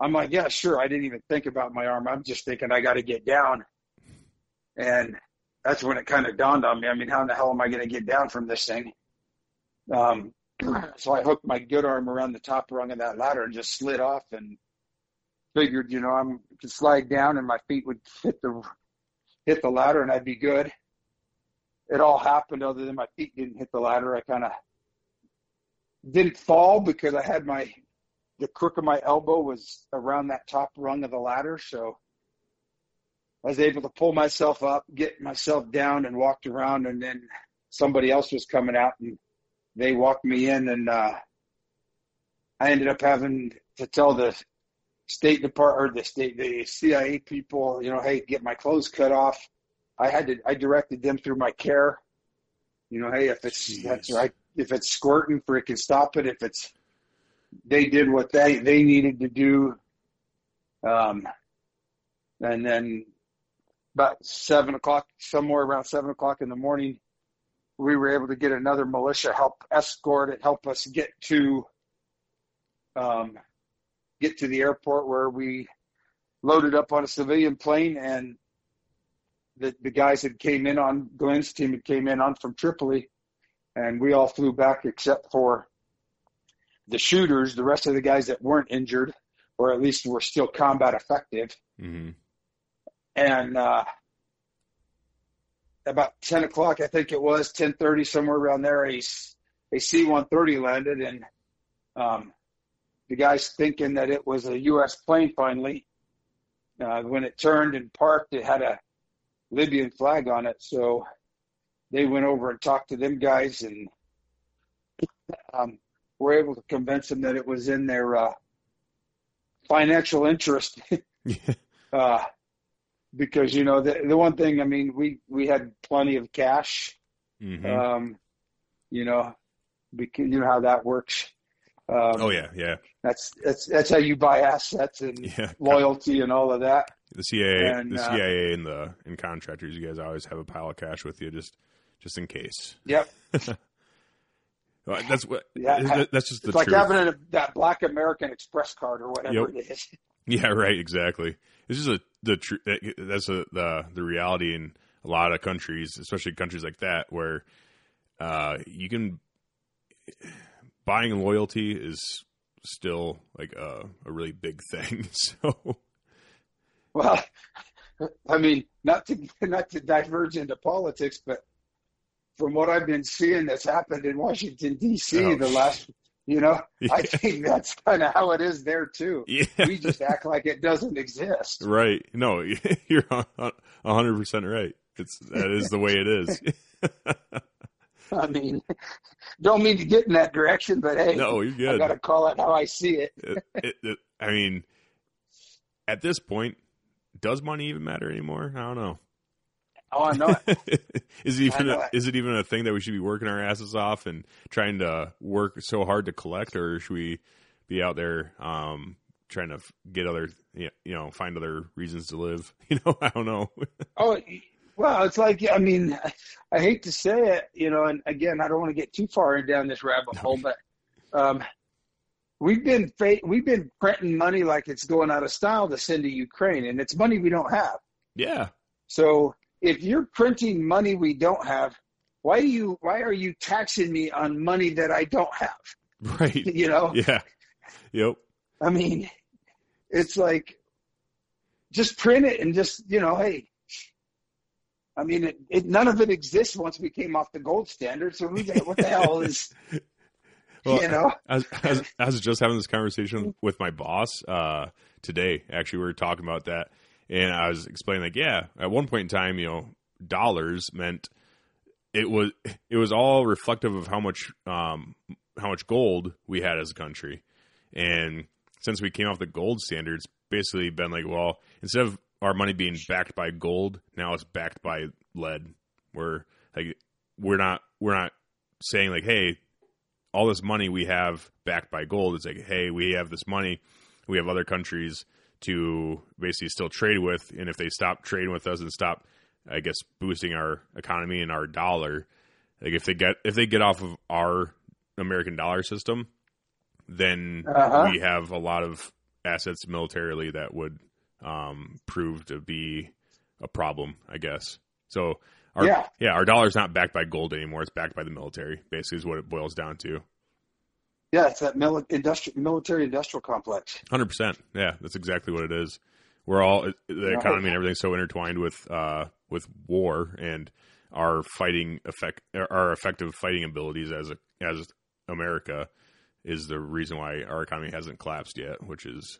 I'm like, "Yeah, sure." I didn't even think about my arm. I'm just thinking I got to get down. And that's when it kind of dawned on me. I mean, how in the hell am I going to get down from this thing? Um, so I hooked my good arm around the top rung of that ladder and just slid off and figured, you know, I'm could slide down and my feet would hit the hit the ladder and I'd be good it all happened other than my feet didn't hit the ladder. I kind of didn't fall because I had my the crook of my elbow was around that top rung of the ladder, so I was able to pull myself up, get myself down, and walked around. And then somebody else was coming out, and they walked me in, and uh, I ended up having to tell the State Department or the state the CIA people, you know, hey, get my clothes cut off I had to I directed them through my care. You know, hey, if it's Jeez. that's right, if it's squirting, freaking stop it. If it's they did what they they needed to do. Um, and then about seven o'clock, somewhere around seven o'clock in the morning, we were able to get another militia help escort it, help us get to um, get to the airport where we loaded up on a civilian plane and the, the guys that came in on Glen's team had came in on from Tripoli and we all flew back except for the shooters, the rest of the guys that weren't injured or at least were still combat effective. Mm-hmm. And uh, about 10 o'clock, I think it was 10:30, somewhere around there, a, a C-130 landed, and um, the guys thinking that it was a U.S. plane. Finally, uh, when it turned and parked, it had a Libyan flag on it, so they went over and talked to them guys, and um, were able to convince them that it was in their uh, financial interest. uh, because you know the the one thing I mean we we had plenty of cash, Mm-hmm. um, you know, because you know how that works. Um, oh yeah, yeah, that's that's that's how you buy assets and yeah. loyalty and all of that. The CIA, And, the uh, CIA, and the and contractors, you guys always have a pile of cash with you, just just in case. Yep, that's what. Yeah. that's just the it's like having a, that Black American Express card or whatever Yep. it is. Yeah, right. Exactly. This is a the tr- that's a, the the reality in a lot of countries, especially countries like that, where uh, you can buying loyalty is still like a, a really big thing. So Well, I mean, not to not to diverge into politics, but from what I've been seeing that's happened in Washington D.C. Oh, the last, you know, I think that's kind of how it is there too. yeah, We just act like it doesn't exist. right. No, you're hundred percent right. It's that is the way it is. I mean, don't mean to get in that direction, but hey, no, you're good. I got to call it how I see it. it, it, it- I mean, at this point, does money even matter anymore? I don't know. Oh, I know it. is it even a, know it. is it even a thing that we should be working our asses off and trying to work so hard to collect, or should we be out there um, trying to get other you know find other reasons to live? You know, I don't know. Oh, well, it's like I mean, I hate to say it, you know, and again, I don't want to get too far down this rabbit hole, but um, we've been fa- we've been printing money like it's going out of style to send to Ukraine, and it's money we don't have. yeah, So if you're printing money we don't have, why you why are you taxing me on money that I don't have? right. You know, Yeah. Yep. I mean, it's like just print it and just you know, hey. I mean, it, it, none of it exists once we came off the gold standard. So what the hell is, Well, you know? I was, I, was, just having this conversation with my boss uh, today. Actually, we were talking about that, and I was explaining like, yeah, at one point in time, you know, dollars meant it was it was all reflective of how much um, how much gold we had as a country, and since we came off the gold standards, basically been like, well, instead of our money being backed by gold, now it's backed by lead. We're like we're not we're not saying like, hey, all this money we have backed by gold. It's like, hey, we have this money, we have other countries to basically still trade with, and if they stop trading with us and stop, I guess, boosting our economy and our dollar, like if they get if they get off of our American dollar system, then Uh-huh. we have a lot of assets militarily that would um, prove to be a problem, I guess. So our Yeah. yeah, our dollar's not backed by gold anymore. It's backed by the military. Basically, is what it boils down to. Yeah, it's that mili- industrial, military industrial complex. Hundred percent. Yeah, that's exactly what it is. We're all the economy and everything's so intertwined with uh, with war and our fighting effect, our effective fighting abilities as a, as America is the reason why our economy hasn't collapsed yet, which is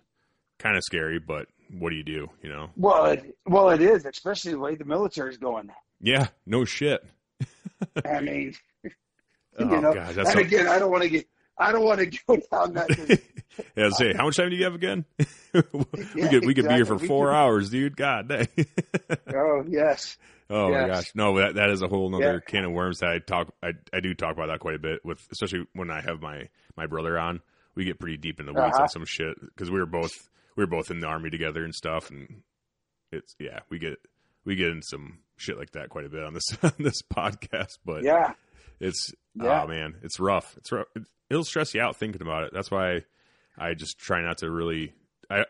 kind of scary. But what do you do? You know? Well, it, well, it is, especially the way the military's going. Yeah. No shit. I mean, Oh you know, god, and again, I don't want to get, I don't want to go down that. yeah. Say, how much time do you have again? we Yeah, could we could be here for exactly. We four hours, dude. God dang. oh yes, Oh my gosh, no, that that is a whole nother Yeah. can of worms that I talk. I I do talk about that quite a bit with, especially when I have my my brother on. We get pretty deep in the weeds Uh-huh. on some shit because we were both we were both in the army together and stuff, and it's yeah, we get we get in some shit like that quite a bit on this on this podcast. But yeah. it's Yeah. oh man, it's rough. It's rough. It, it'll stress you out thinking about it. That's why I just try not to really. I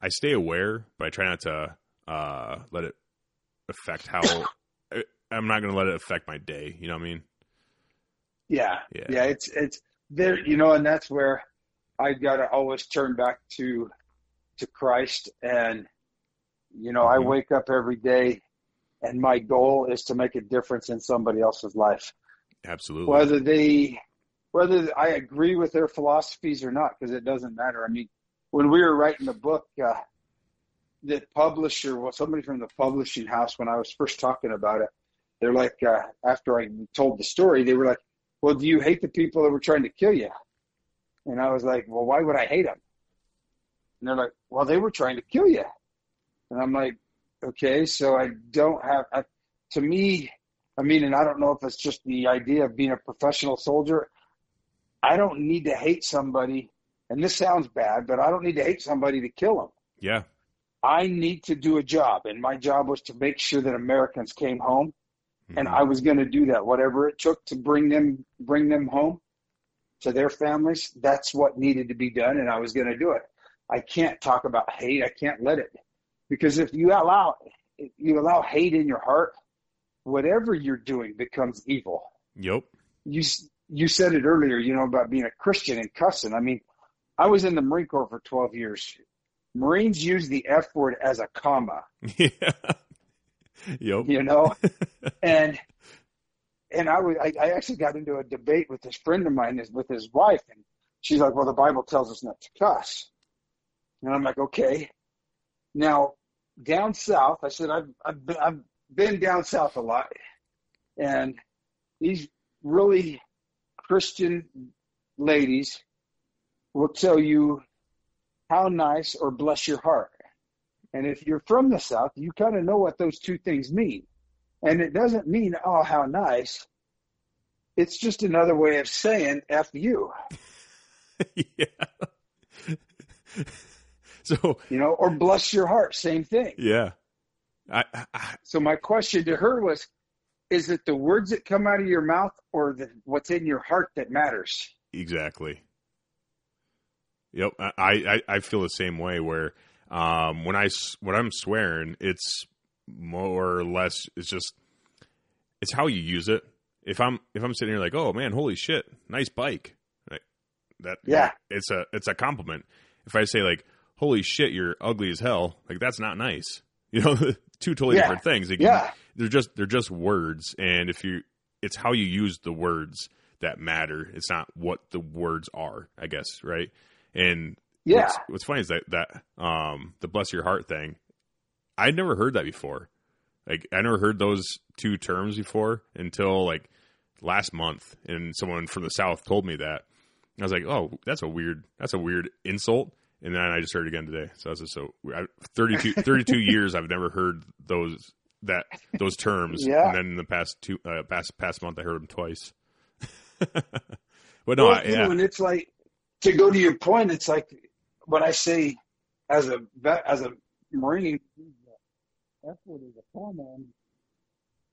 I stay aware, but I try not to uh, let it affect how. I- I'm not going to let it affect my day. You know what I mean? Yeah, Yeah. yeah, it's it's there, you know, and that's where I gotta always turn back to to Christ, and you know, I Mhm. wake up every day, and my goal is to make a difference in somebody else's life, Absolutely. whether they whether I agree with their philosophies or not, because it doesn't matter. I mean, when we were writing the book, uh, the publisher, well, somebody from the publishing house, when I was first talking about it, they're like, uh, after I told the story, they were like, well, do you hate the people that were trying to kill you? And I was like, well, why would I hate them? And they're like, well, they were trying to kill you. And I'm like, okay, so I don't have, I, to me, I mean, and I don't know if it's just the idea of being a professional soldier. I don't need to hate somebody, and this sounds bad, but I don't need to hate somebody to kill them. yeah. I need to do a job, and my job was to make sure that Americans came home and Mhm. I was going to do that, whatever it took to bring them bring them home to their families. That's what needed to be done, and I was going to do it. I can't talk about hate. I can't let it because if you allow if you allow hate in your heart, whatever you're doing becomes evil. Yep. You you said it earlier, you know, about being a Christian and cussing. I mean, I was in the Marine Corps for 12 years. Marines use the F word as a comma yeah. Yep. you know and and i was I, I actually got into a debate with this friend of mine with his wife and she's like well the bible tells us not to cuss and i'm like okay now down south i said i've i've been, I've been down south a lot and these really christian ladies will tell you how nice or bless your heart and if you're from the South, you kind of know what those two things mean. And it doesn't mean, oh, how nice. It's just another way of saying F you, yeah. so you know, or bless your heart, same thing. yeah. I, I So my question to her was, is it the words that come out of your mouth or the, what's in your heart that matters? Exactly. Yep, I, I I feel the same way. Where um, when I when I'm swearing, it's more or less it's just it's how you use it. If I'm if I'm sitting here like, oh man, holy shit, nice bike, like, that Yeah. it's a it's a compliment. If I say like, holy shit, you're ugly as hell, like that's not nice. You know, two totally Yeah. different things. Yeah. they're just they're just words, and if you it's how you use the words that matter. It's not what the words are, I guess, right? And Yeah. what's, what's funny is that that um the bless your heart thing, I'd never heard that before. Like I never heard those two terms before until like last month, and someone from the south told me that. I was like, oh, that's a weird that's a weird insult. And then I just heard it again today. So that's just so I, 32, 32 years I've never heard those that those terms. Yeah. And then in the past two uh, past past month I heard them twice. but no, well, I, yeah, know, and it's like to go to your point. It's like when I say as a vet, as a Marine, that's what is a foreman.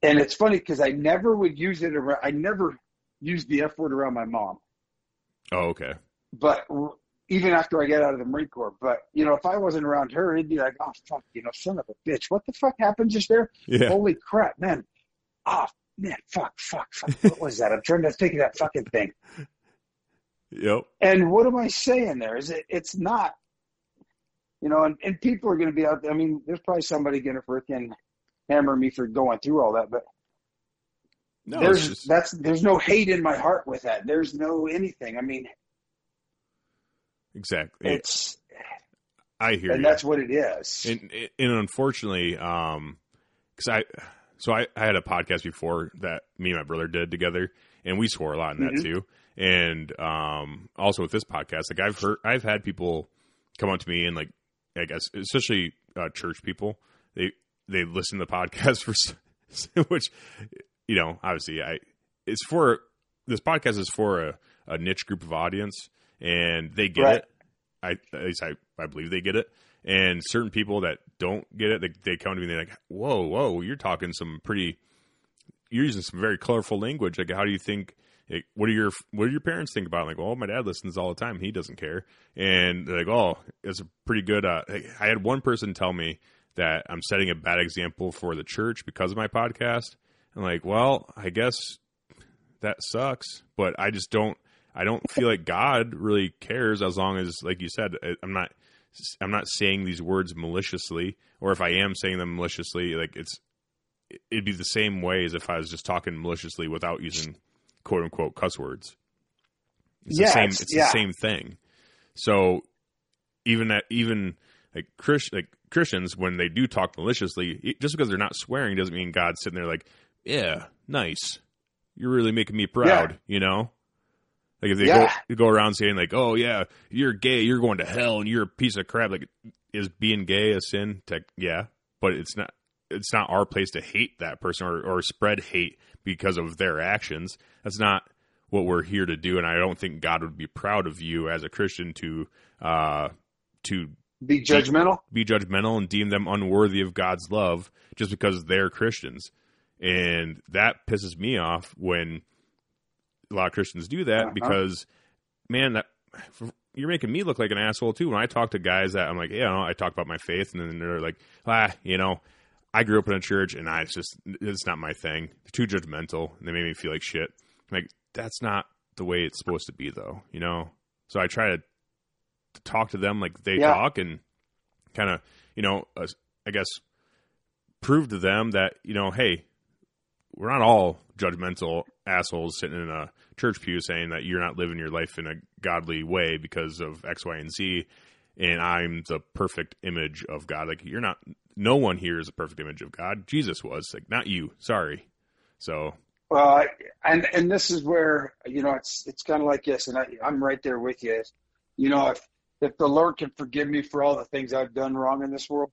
And it's funny because I never would use it around. I never used the F word around my mom, oh okay, but even after I get out of the Marine Corps. But you know, if I wasn't around her, it'd be like, oh fuck, you know, son of a bitch, what the fuck happened just there? yeah, Holy crap, man! Ah, man, fuck, fuck, fuck. What was that? I'm trying to think of that fucking thing. yep, And what am I saying there? Is it? It's not. You know, and, and people are going to be out there. I mean, there's probably somebody going to freaking hammer me for going through all that, but no, there's just that's there's no hate in my heart with that. There's no anything. I mean, exactly. it's I hear and you. that's what it is. and and unfortunately, um, because I so I, I had a podcast before that me and my brother did together, and we swore a lot in that Mhm. too. And um, also with this podcast, like I've heard, I've had people come up to me and like, I guess especially uh, church people, they they listen to the podcast for which you know obviously I it's for this podcast is for a, a niche group of audience, and they get Right. it. I at least I, I believe they get it. And certain people that don't get it, they, they come to me and they're like, "Whoa, whoa, you're talking some pretty, you're using some very colorful language. Like, how do you think? Like, what do your what do your parents think about? It? Like, well, my dad listens all the time. He doesn't care, and they're like, oh, it's a pretty good. Uh, I had one person tell me that I'm setting a bad example for the church because of my podcast. I'm like, well, I guess that sucks, but I just don't. I don't feel like God really cares as long as, like you said, I'm not. I'm not saying these words maliciously, or if I am saying them maliciously, like it's it'd be the same way as if I was just talking maliciously without using quote unquote cuss words. It's yeah, the same. it's- yeah. the same thing. So even that, even like Chris, like Christians, when they do talk maliciously, just because they're not swearing doesn't mean God's sitting there like, yeah, nice. You're really making me proud. You know. Like if they Yeah. go go around saying like, "Oh yeah, you're gay, you're going to hell, and you're a piece of crap," like is being gay a sin? Tech, yeah, but it's not. It's not our place to hate that person or, or spread hate because of their actions. That's not what we're here to do, and I don't think God would be proud of you as a Christian to uh, to Be judgmental. be judgmental and deem them unworthy of God's love just because they're Christians. And that pisses me off when a lot of Christians do that Uh-huh. because, man, that you're making me look like an asshole too. When I talk to guys that I'm like, yeah, you know, I talk about my faith, and then they're like, ah, you know, I grew up in a church, and I it's just it's not my thing. They're too judgmental, and they made me feel like shit. Like that's not the way it's supposed to be, though. You know. So I try to, to talk to them like they Yeah. talk, and kind of, you know, uh, I guess prove to them that you know, hey, we're not all judgmental assholes sitting in a church pew saying that you're not living your life in a godly way because of X, Y, and Z, and I'm the perfect image of God. Like you're not. No one here is a perfect image of God. Jesus was like not you. Sorry. So Well, I, and and this is where you know it's it's kind of like this, and I, I'm right there with you. You know, if if the Lord can forgive me for all the things I've done wrong in this world,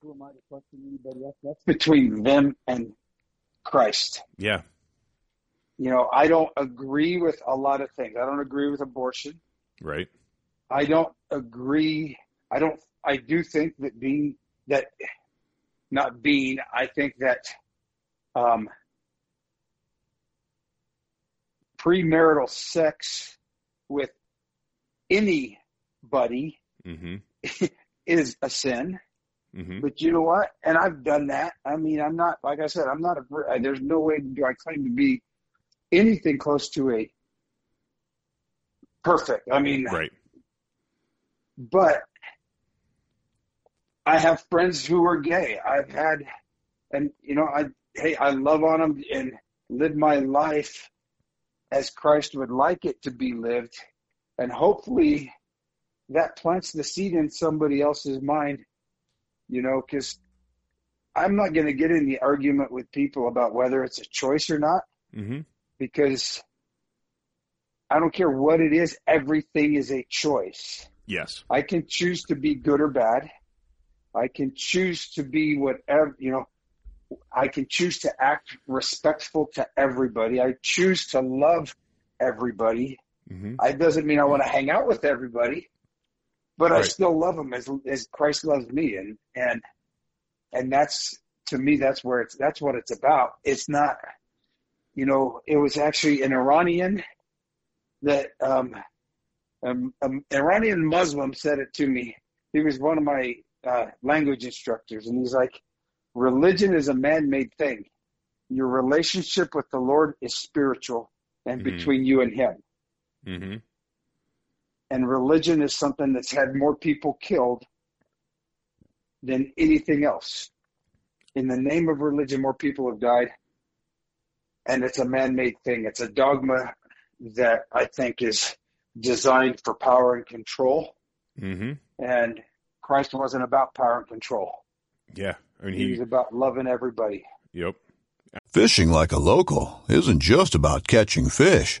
who am I to question anybody else? That's between them and Christ. yeah, You know, I don't agree with a lot of things. I don't agree with abortion. right. I don't agree. I don't. I do think that being that, not being. I think that um, premarital sex with anybody Mm-hmm. is a sin. Mm-hmm. But you know what? And I've done that. I mean, I'm not like I said. I'm not a. There's no way do I claim to be anything close to a perfect. I mean, Right. but I have friends who are gay. I've had, and you know, I hey, I love on them and live my life as Christ would like it to be lived, and hopefully that plants the seed in somebody else's mind. You know, because I'm not going to get in the argument with people about whether it's a choice or not Mm-hmm. because I don't care what it is. Everything is a choice. Yes. I can choose to be good or bad. I can choose to be whatever, you know, I can choose to act respectful to everybody. I choose to love everybody. Mm-hmm. It doesn't mean I want to hang out with everybody, but I still love him as, as Christ loves me. And, and, and that's, to me, that's where it's, that's what it's about. It's not, you know, it was actually an Iranian that, um, um, an Iranian Muslim said it to me. He was one of my uh, language instructors, and he's like, "Religion is a man-made thing. Your relationship with the Lord is spiritual and Mhm. between you and Him. Mm-hmm. And religion is something that's had more people killed than anything else. In the name of religion, more people have died, and it's a man-made thing. It's a dogma that I think is designed for power and control." Mm-hmm. And Christ wasn't about power and control. Yeah. I mean, He was about loving everybody. Yep. Fishing like a local isn't just about catching fish.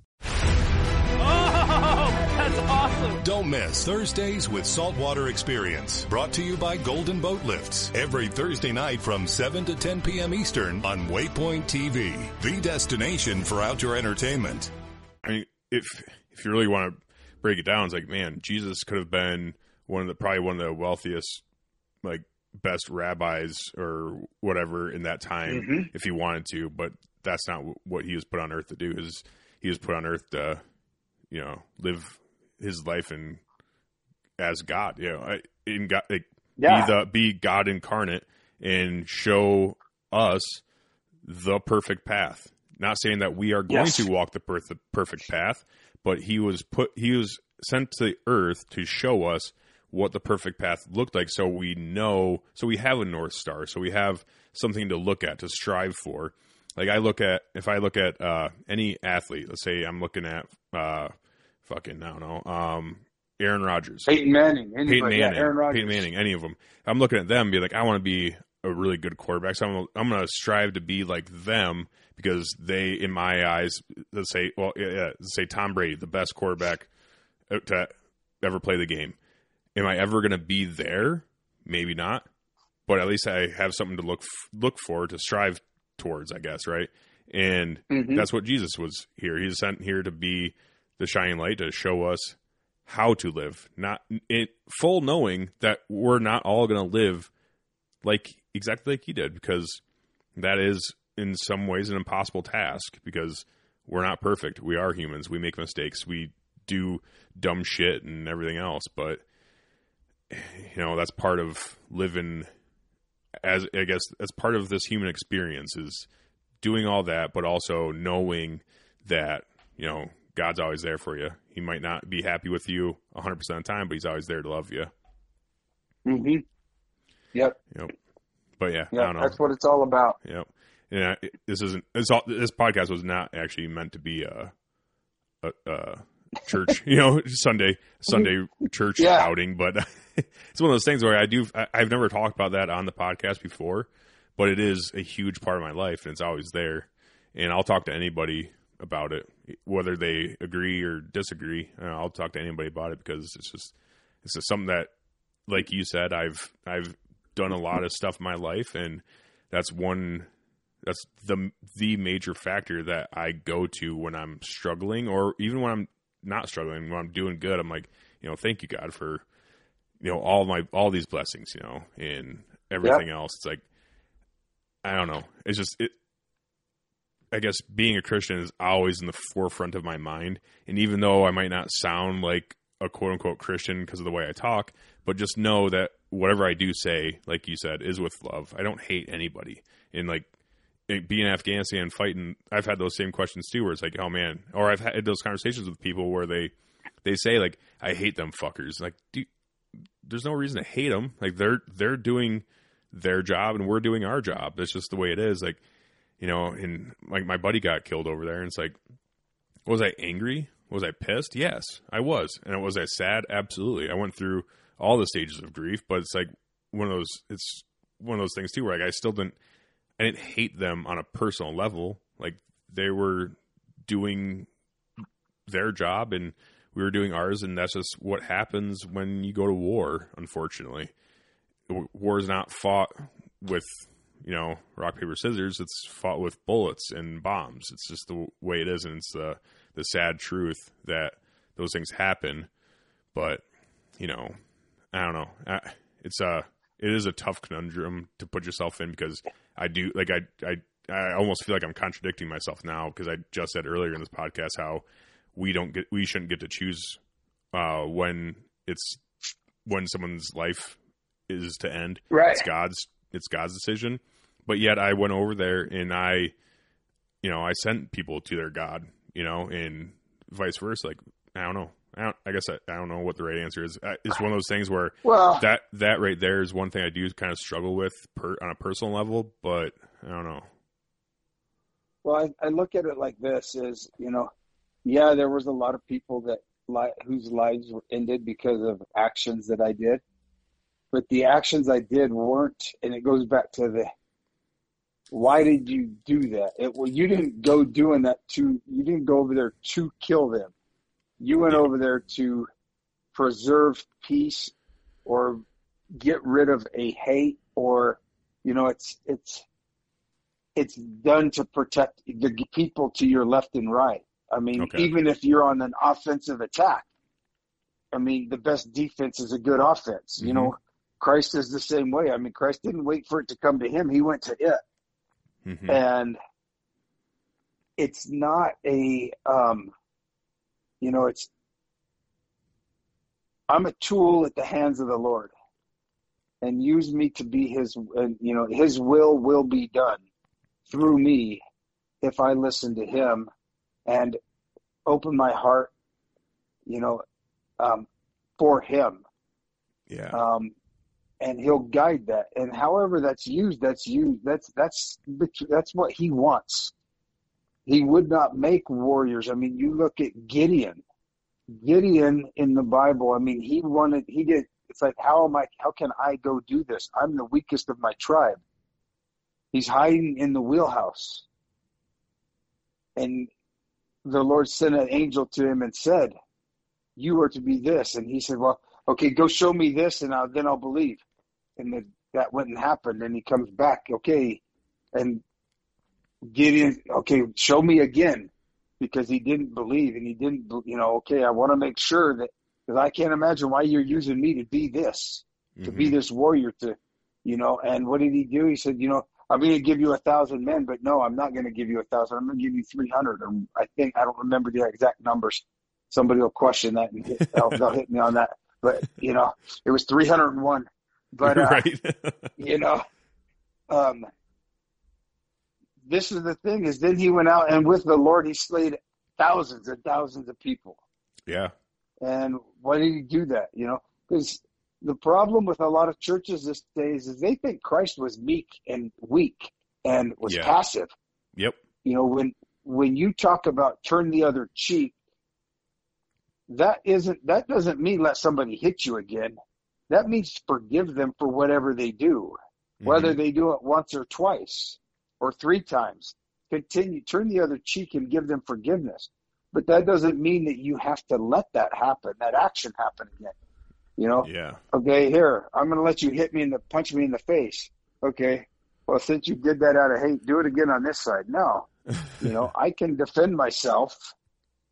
Don't miss Thursdays with Saltwater Experience, brought to you by Golden Boat Lifts, every Thursday night from 7 to 10 p.m. Eastern on Waypoint TV, the destination for outdoor entertainment. I mean, if if you really want to break it down, it's like, man, Jesus could have been one of the probably one of the wealthiest, like best rabbis or whatever in that time Mhm. if he wanted to, but that's not what he was put on earth to do. Is he was put on earth to, you know, live his life in as God, you know, I- in God, like Yeah. be the be God incarnate and show us the perfect path. Not saying that we are going Yes. to walk the per- the perfect path, but he was put he was sent to the earth to show us what the perfect path looked like so we know so we have a north star so we have something to look at to strive for like i look at if i look at uh any athlete let's say i'm looking at uh fucking i don't know um aaron rodgers Peyton Manning. Anybody, Peyton Manning, yeah, Aaron Rodgers. Peyton Manning, any of them. I'm looking at them, and be like, I want to be a really good quarterback. So I'm, I'm going to strive to be like them because they, in my eyes, let's say, well, yeah, say Tom Brady, the best quarterback to ever play the game. Am I ever going to be there? Maybe not, but at least I have something to look look for to strive towards, I guess, right? And Mhm. that's what Jesus was here. He's sent here to be the shining light to show us how to live, not in full knowing that we're not all going to live like exactly like he did, because that is in some ways an impossible task because we're not perfect. We are humans. We make mistakes. We do dumb shit and everything else, but you know that's part of living as I guess as part of this human experience is doing all that, but also knowing that you know God's always there for you. He might not be happy with you 100% of the time, but he's always there to love you. hmm Yep. Yep. But yeah, I Yep. don't know. That's what it's all about. Yep. Yeah, it- this isn't this all this podcast was not actually meant to be a a, a church, you know, Sunday Sunday church Yeah. outing, but it's one of those things where I do I, I've never talked about that on the podcast before, but it is a huge part of my life and it's always there. And I'll talk to anybody about it, whether they agree or disagree. Uh, I'll talk to anybody about it because it's just it's just something that, like you said, I've I've done a lot of stuff in my life, and that's one that's the the major factor that I go to when I'm struggling, or even when I'm not struggling, when I'm doing good. I'm like, you know, thank you God for you know all my all these blessings, you know, and everything else. It's like I don't know. It's just it. I guess being a Christian is always in the forefront of my mind, and even though I might not sound like a quote unquote Christian because of the way I talk, but just know that whatever I do say, like you said, is with love. I don't hate anybody, and like eh, being in Afghanistan fighting, I've had those same questions too, where it's like, oh man, or I've had those conversations with people where they they say like, I hate them fuckers. Like, dude, there's no reason to hate them. Like they're they're doing their job and we're doing our job. That's just the way it is. Like, you know, and like my buddy got killed over there, and it's like, was I angry? Was I pissed? Yes, I was. And was I sad? Absolutely. I went through all the stages of grief, but it's like one of those. It's one of those things too, where like I still didn't. I didn't hate them on a personal level. Like they were doing their job, and we were doing ours, and that's just what happens when you go to war. Unfortunately, war is not fought with you know rock paper scissors. It's fought with bullets and bombs. It's just the way it is, and it's the the sad truth that those things happen. But you know, I don't know. It's a it is a tough conundrum to put yourself in because I do like I I I almost feel like I'm contradicting myself now because I just said earlier in this podcast how we don't get we shouldn't get to choose uh, when it's when someone's life is to end. Right. It's God's it's God's decision. But yet I went over there and I you know, I sent people to their God, you know, and vice versa. Like I don't know. I, don't, I guess I, I don't know what the right answer is. It's one of those things where Well, that that right there is one thing I do kind of struggle with per, on a personal level, but I don't know. Well, I, I look at it like this: is you know, yeah, there was a lot of people that li- whose lives were ended because of actions that I did, but the actions I did weren't, and it goes back to the why did you do that? It well, you didn't go doing that to you didn't go over there to kill them. You went over there to preserve peace or get rid of a hate or you know it's it's it's done to protect the people to your left and right. I mean, Okay. even if you're on an offensive attack, I mean, the best defense is a good offense. You mm-hmm. know, Christ is the same way. I mean, Christ didn't wait for it to come to him; he went to it, Mhm. and it's not a, um, you know, it's. I'm a tool at the hands of the Lord, and use me to be His. And you know, His will will be done through me if I listen to Him and open my heart, you know, um, for Him Yeah. um, and he'll guide that. And however that's used, that's used. That's that's that's what he wants. He would not make warriors. I mean, you look at Gideon. Gideon in the Bible. I mean, he wanted. He did. It's like, how am I? How can I go do this? I'm the weakest of my tribe. He's hiding in the wheelhouse, and the Lord sent an angel to him and said, "You are to be this." And he said, "Well." okay, go show me this, and I'll, then I'll believe. And then that wouldn't happen. and he comes back, okay, and Gideon, okay, show me again, because he didn't believe, and he didn't, you know, okay, I want to make sure that, because I can't imagine why you're using me to be this, to be mm-hmm. this warrior, to, you know, and what did he do? He said, you know, I'm going to give you a thousand men, but no, I'm not going to give you a thousand. I'm going to give you 300, or I think, I don't remember the exact numbers. Somebody will question that and hit, they'll, they'll hit me on that but you know, it was 301. But uh, right. you know, um, this is the thing: is then he went out and with the Lord he slayed thousands and thousands of people. yeah. And why did he do that? You know, because the problem with a lot of churches these days is they think Christ was meek and weak and was Yeah. passive. Yep. You know, when when you talk about turn the other cheek, that isn't that doesn't mean let somebody hit you again. That means forgive them for whatever they do, whether mm-hmm. they do it once or twice or three times. Continue turn the other cheek and give them forgiveness. But that doesn't mean that you have to let that happen, that action happen again. You know, Yeah. okay, here, I'm going to let you hit me in the, punch me in the face. Okay. Well, since you did that out of hate, do it again on this side. No, you know, I can defend myself.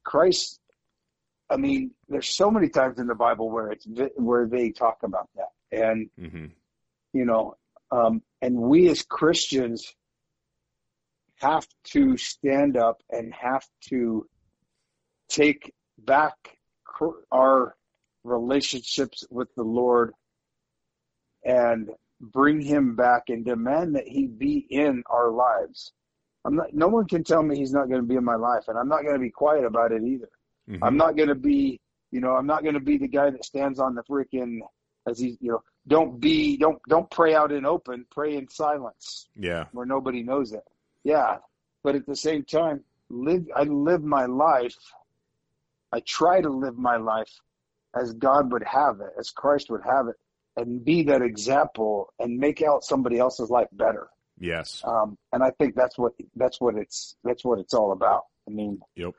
Christ, I mean, there's so many times in the Bible where it's, where they talk about that. And, hmm you know, um, and we as Christians have to stand up and have to take back our relationships with the Lord and bring him back and demand that he be in our lives. I'm not, no one can tell me he's not going to be in my life, and I'm not going to be quiet about it either. Hmm I'm not going to be, you know, I'm not going to be the guy that stands on the freaking, as he, you know, don't be, don't, don't pray out in open, pray in silence Yeah. where nobody knows it. Yeah, but at the same time, live. I live my life. I try to live my life as God would have it, as Christ would have it, and be that example and make out somebody else's life better. Yes. Um, and I think that's what that's what it's that's what it's all about. I mean, Yep.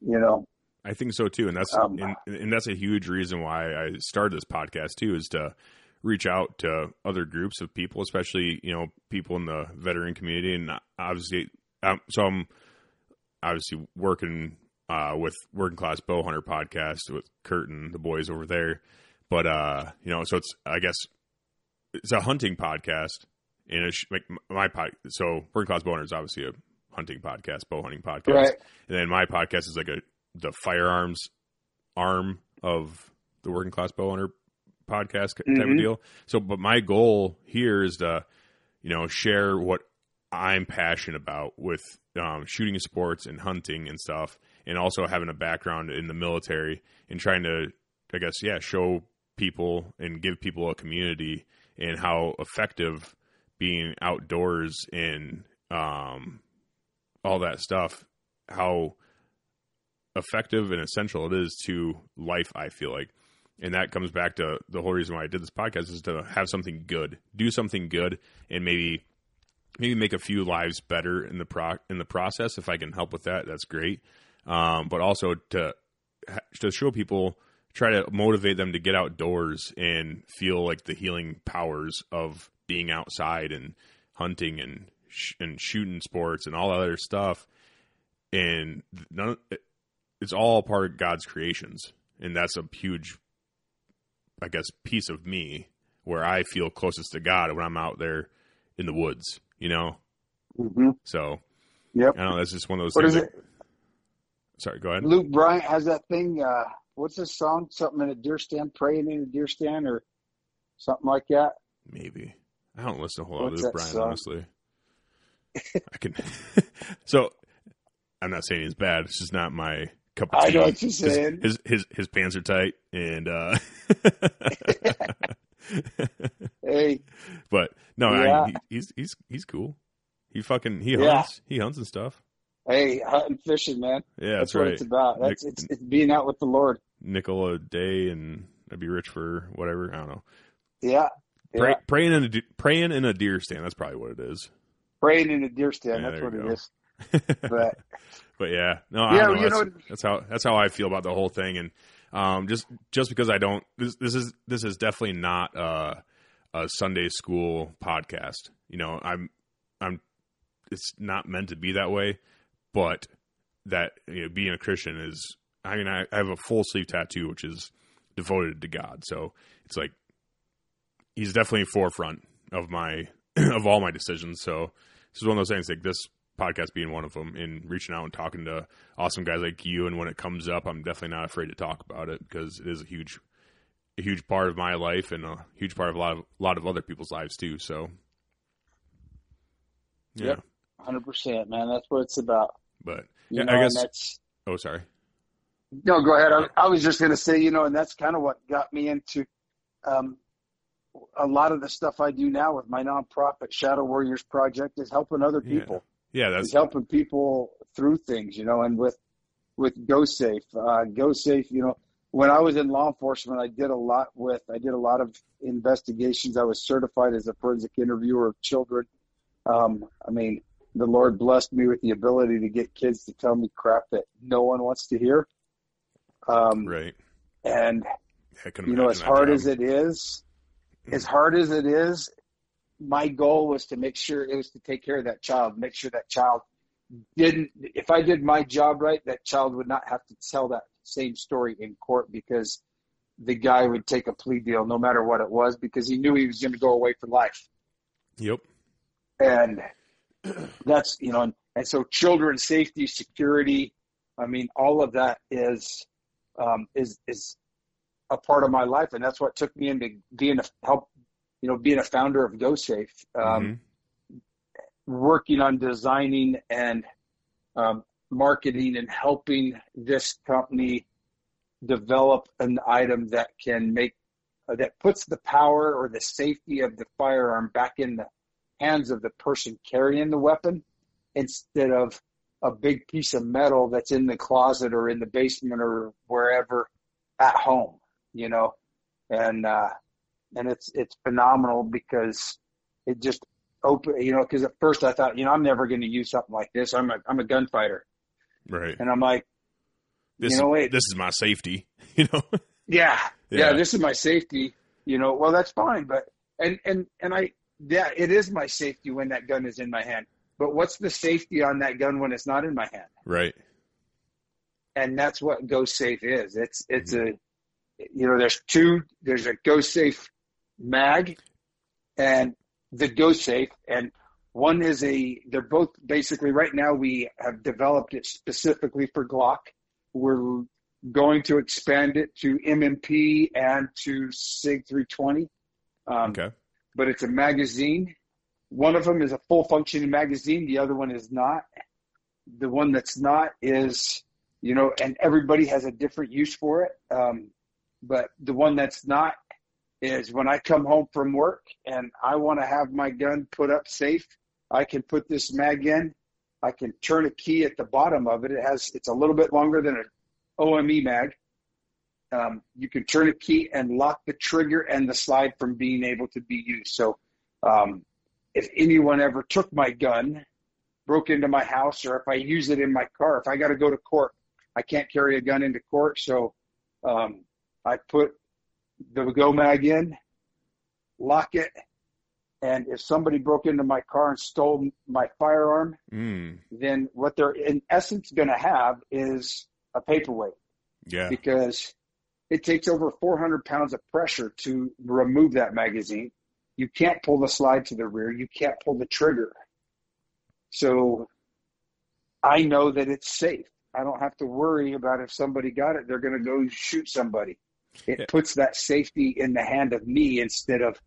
you know, I think so too, and that's Um, and, and that's a huge reason why I started this podcast too, is to reach out to other groups of people, especially you know people in the veteran community, and obviously, um, so I'm obviously working uh, with Working Class Bow Hunter podcast with Kurt and the boys over there, but uh, you know, so it's I guess it's a hunting podcast, and it's like my pod. So Working Class Bow Hunter is obviously a hunting podcast, bow hunting podcast, Right. and then my podcast is like a the firearms arm of the working class bow hunter podcast type of Mhm. deal. So, but my goal here is to, you know, share what I'm passionate about with um, shooting sports and hunting and stuff, and also having a background in the military and trying to, I guess, yeah, show people and give people a community and how effective being outdoors and um, all that stuff, how effective and essential it is to life, I feel like. And that comes back to the whole reason why I did this podcast is to have something good, do something good, and maybe maybe make a few lives better in the pro in the process. If I can help with that, that's great. Um, but also to to show people try to motivate them to get outdoors and feel like the healing powers of being outside and hunting and sh- and shooting sports and all other stuff. And none, it's all part of God's creations, and that's a huge, I guess, piece of me where I feel closest to God when I'm out there in the woods. You know, hmm so Yep. I don't know. That's just one of those What things. is that- it? Sorry, go ahead. Luke Bryan has that thing. Uh, what's this song? Something in a deer stand, praying in a deer stand, or something like that. Maybe I don't listen to a whole lot of Luke that Bryan, song? honestly. I can. so I'm not saying he's bad. It's just not my cup of I know what you're His- saying. His his his, pants are tight, and uh, Hey, but no, Yeah. I, he, he's he's he's cool. He fucking he Yeah. hunts. He hunts and stuff. hey, hunting, fishing, man. Yeah, that's, what right. it's about. That's it's, it's being out with the Lord. Nickel a day, and I'd be rich for whatever. I don't know. Yeah. yeah. Praying in a praying in a deer stand. That's probably what it is. Praying in a deer stand. Yeah, that's what you it go. is. But but yeah, no, I Yeah, don't know. you That's, know- that's how that's how I feel about the whole thing, and um, just just because I don't, this, this is this is definitely not uh, a Sunday school podcast. You know, I'm I'm it's not meant to be that way, but that you know, being a Christian is. I mean, I, I have a full sleeve tattoo, which is devoted to God, so it's like he's definitely forefront of my of all my decisions. So this is one of those things like this podcast being one of them and reaching out and talking to awesome guys like you and when it comes up i'm definitely not afraid to talk about it because it is a huge a huge part of my life and a huge part of a lot of a lot of other people's lives too so yeah Yep. 100%, man. That's what it's about. but You yeah, know, i guess that's oh sorry no. Go ahead. I, I was just going to say, you know, and that's kind of what got me into um, a lot of the stuff I do now with my nonprofit Shadow Warriors Project is helping other people. Yeah that's helping people through things, you know, and with with Go Safe, uh, Go Safe, you know, when I was in law enforcement, I did a lot with, I did a lot of investigations. I was certified as a forensic interviewer of children. Um, I mean, the Lord blessed me with the ability to get kids to tell me crap that no one wants to hear. Um, right and you know, as hard as it is, as hard as it is, my goal was to make sure it was to take care of that child, make sure that child didn't, if I did my job right, that child would not have to tell that same story in court because the guy would take a plea deal no matter what it was because he knew he was going to go away for life. yep And that's, you know, and, and so children's safety, security, I mean, all of that is, um, is, is a part of my life. And that's what took me into being a help, you know, being a founder of GoSafe, um, Mhm. working on designing and, um, marketing and helping this company develop an item that can make, uh, that puts the power or the safety of the firearm back in the hands of the person carrying the weapon instead of a big piece of metal that's in the closet or in the basement or wherever at home, you know, and, uh, and it's, it's phenomenal because it just open, you know, cause at first I thought, you know, I'm never going to use something like this. I'm a, I'm a gunfighter right and I'm like, this you know, wait. this is my safety you know yeah, Yeah. yeah, this is my safety, you know, well, that's fine. But, and, and, and I, yeah, it is my safety when that gun is in my hand. But what's the safety on that gun when it's not in my hand? right and that's what Go Safe is. It's it's mm-hmm. a you know there's two there's a Go Safe mag and the Go Safe and one is a they're both basically right now we have developed it specifically for Glock. We're going to expand it to M&P and to SIG 320. Um, okay but it's a magazine. One of them is a full functioning magazine. The other one is not. The one that's not is, you know, and everybody has a different use for it. Um, but the one that's not is when I come home from work and I want to have my gun put up safe, I can put this mag in. I can turn a key at the bottom of it. It has, it's a little bit longer than an OEM mag. Um, you can turn a key and lock the trigger and the slide from being able to be used. So, um, if anyone ever took my gun, broke into my house, or if I use it in my car, if I got to go to court, I can't carry a gun into court. So, um, I put the go mag in, lock it, and if somebody broke into my car and stole my firearm, Mm. then what they're in essence going to have is a paperweight Yeah. because it takes over 400 pounds of pressure to remove that magazine. You can't pull the slide to the rear. You can't pull the trigger. So I know that it's safe. I don't have to worry about if somebody got it, they're going to go shoot somebody. It Yeah. puts that safety in the hand of me instead of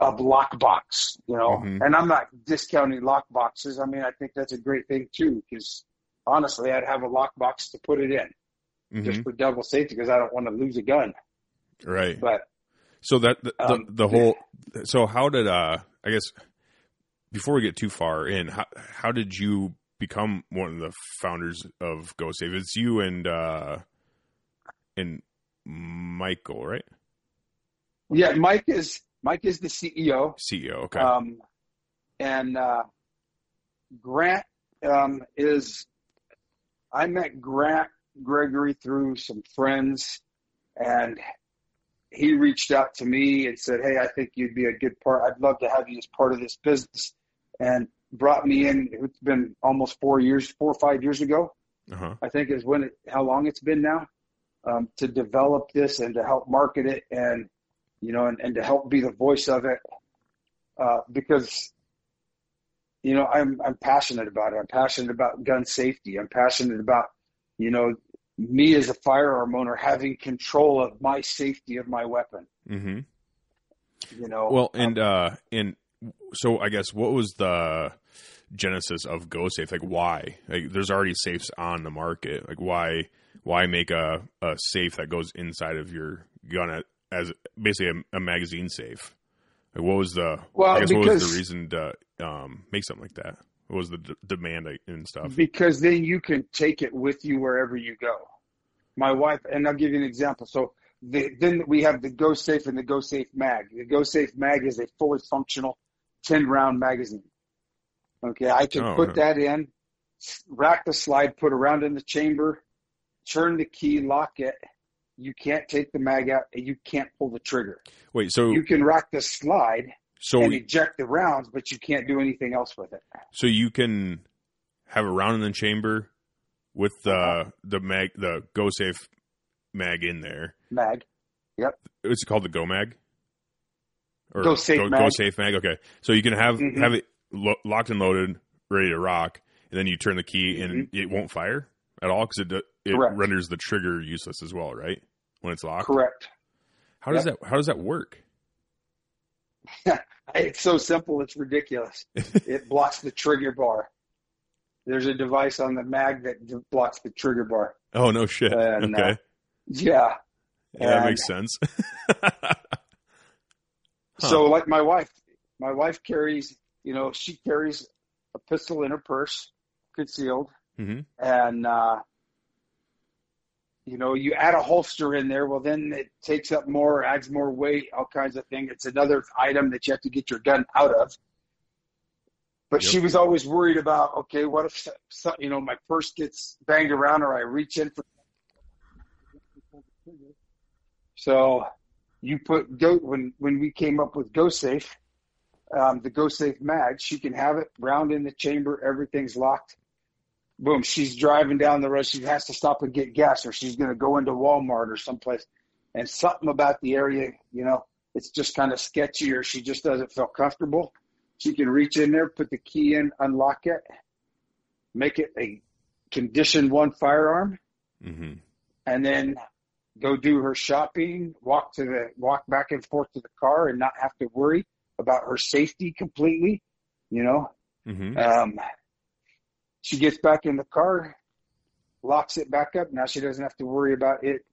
a lock box, you know. Mhm. And I'm not discounting lock boxes. I mean, I think that's a great thing too, because honestly, I'd have a lock box to put it in just Mhm. for double safety because I don't want to lose a gun. Right. But So that the, Um, the, the whole so how did uh I guess before we get too far in how how did you become one of the founders of GoSafe? It's you and uh and Michael, right? yeah, Mike is Mike is the CEO. CEO. Okay. Um, and uh, Grant um, is, I met Grant Gregory through some friends, and he reached out to me and said, Hey, I think you'd be a good part. I'd love to have you as part of this business. And brought me in. It's been almost four years, four or five years ago, uh-huh. I think is when it, how long it's been now, um, to develop this and to help market it and, you know, and, and to help be the voice of it. Uh, because, you know, I'm, I'm passionate about it. I'm passionate about gun safety. I'm passionate about, you know, me as a firearm owner having control of my safety of my weapon, Mhm. you know. Well, and uh and so I guess what was the genesis of GoSafe? Like why? Like there's already safes on the market. Like why why make a, a safe that goes inside of your gun as basically a, a magazine safe? Like what was the Well, I guess what was the reason to um make something like that? What was the d- demand and stuff? because then you can take it with you wherever you go. My wife, and I'll give you an example. So the, then we have the Go Safe and the Go Safe Mag. The Go Safe Mag is a fully functional 10 round magazine. Okay, I can Oh, put that in, rack the slide, put a round in the chamber, turn the key, lock it. You can't take the mag out and you can't pull the trigger. Wait, so You can rock the slide so and eject the rounds, but you can't do anything else with it. so you can have a round in the chamber with the Uh-huh. the mag the GoSafe mag in there. Mag. Yep. It's called the Go Mag. Or Go Safe Go, Mag. Go Safe Mag. Okay, so you can have Mhm. have it lo- locked and loaded, ready to rock, and then you turn the key and Mm-hmm. it won't fire at all because it it Correct. renders the trigger useless as well, right? When it's locked. Correct. How does that How does that work? It's so simple, it's ridiculous. it blocks the trigger bar. There's a device on the mag that blocks the trigger bar. Oh no shit. And, okay, uh, Yeah. yeah, that makes sense. So, like my wife, my wife carries, you know, she carries a pistol in her purse, concealed, Mhm. and uh, you know, you add a holster in there. Well, then it takes up more, adds more weight, all kinds of things. It's another item that you have to get your gun out of. But Yep. she was always worried about, okay, what if so- so, you know my purse gets banged around or I reach in for. So, you put go when when we came up with GoSafe, um, the GoSafe mag, she can have it round in the chamber, everything's locked. Boom, she's driving down the road. She has to stop and get gas, or she's going to go into Walmart or someplace. And something about the area, you know, it's just kind of sketchy, or she just doesn't feel comfortable. She can reach in there, put the key in, unlock it, make it a condition one firearm, hmm and then go do her shopping, walk to the walk back and forth to the car, and not have to worry about her safety completely. You know, hmm um, she gets back in the car, locks it back up. Now she doesn't have to worry about it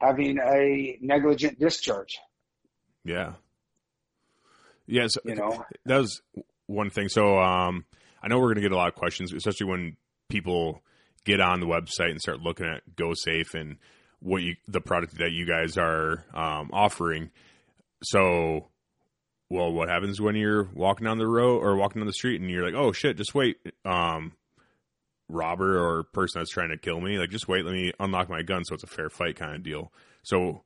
having a negligent discharge. Yeah. Yes. You know, that was one thing. So um, I know we're going to get a lot of questions, especially when people get on the website and start looking at Go Safe and what you the product that you guys are um, offering. So, well, what happens when you're walking down the road or walking down the street and you're like, oh shit, just wait. Um, robber or person that's trying to kill me. Like, just wait, let me unlock my gun so it's a fair fight kind of deal. So,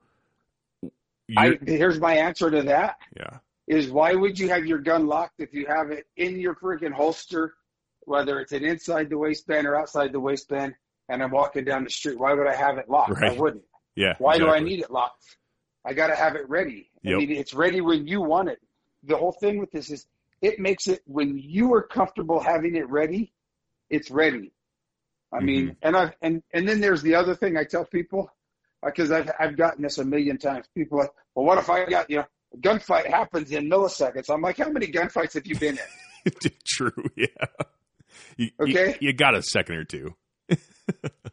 I, here's my answer to that yeah, is why would you have your gun locked if you have it in your freaking holster, whether it's an inside the waistband or outside the waistband, and I'm walking down the street? Why would I have it locked? I wouldn't. yeah. Why do I need it locked? I got to have it ready. Yep. I mean, it's ready when you want it. The whole thing with this is it makes it when you are comfortable having it ready, it's ready. I mean, Mm-hmm. and I and and then there's the other thing I tell people because I've I've gotten this a million times. People are like, well, what if I got you know a gunfight happens in milliseconds? I'm like, how many gunfights have you been in? True. Yeah. You, you- Okay. You, got a second or two.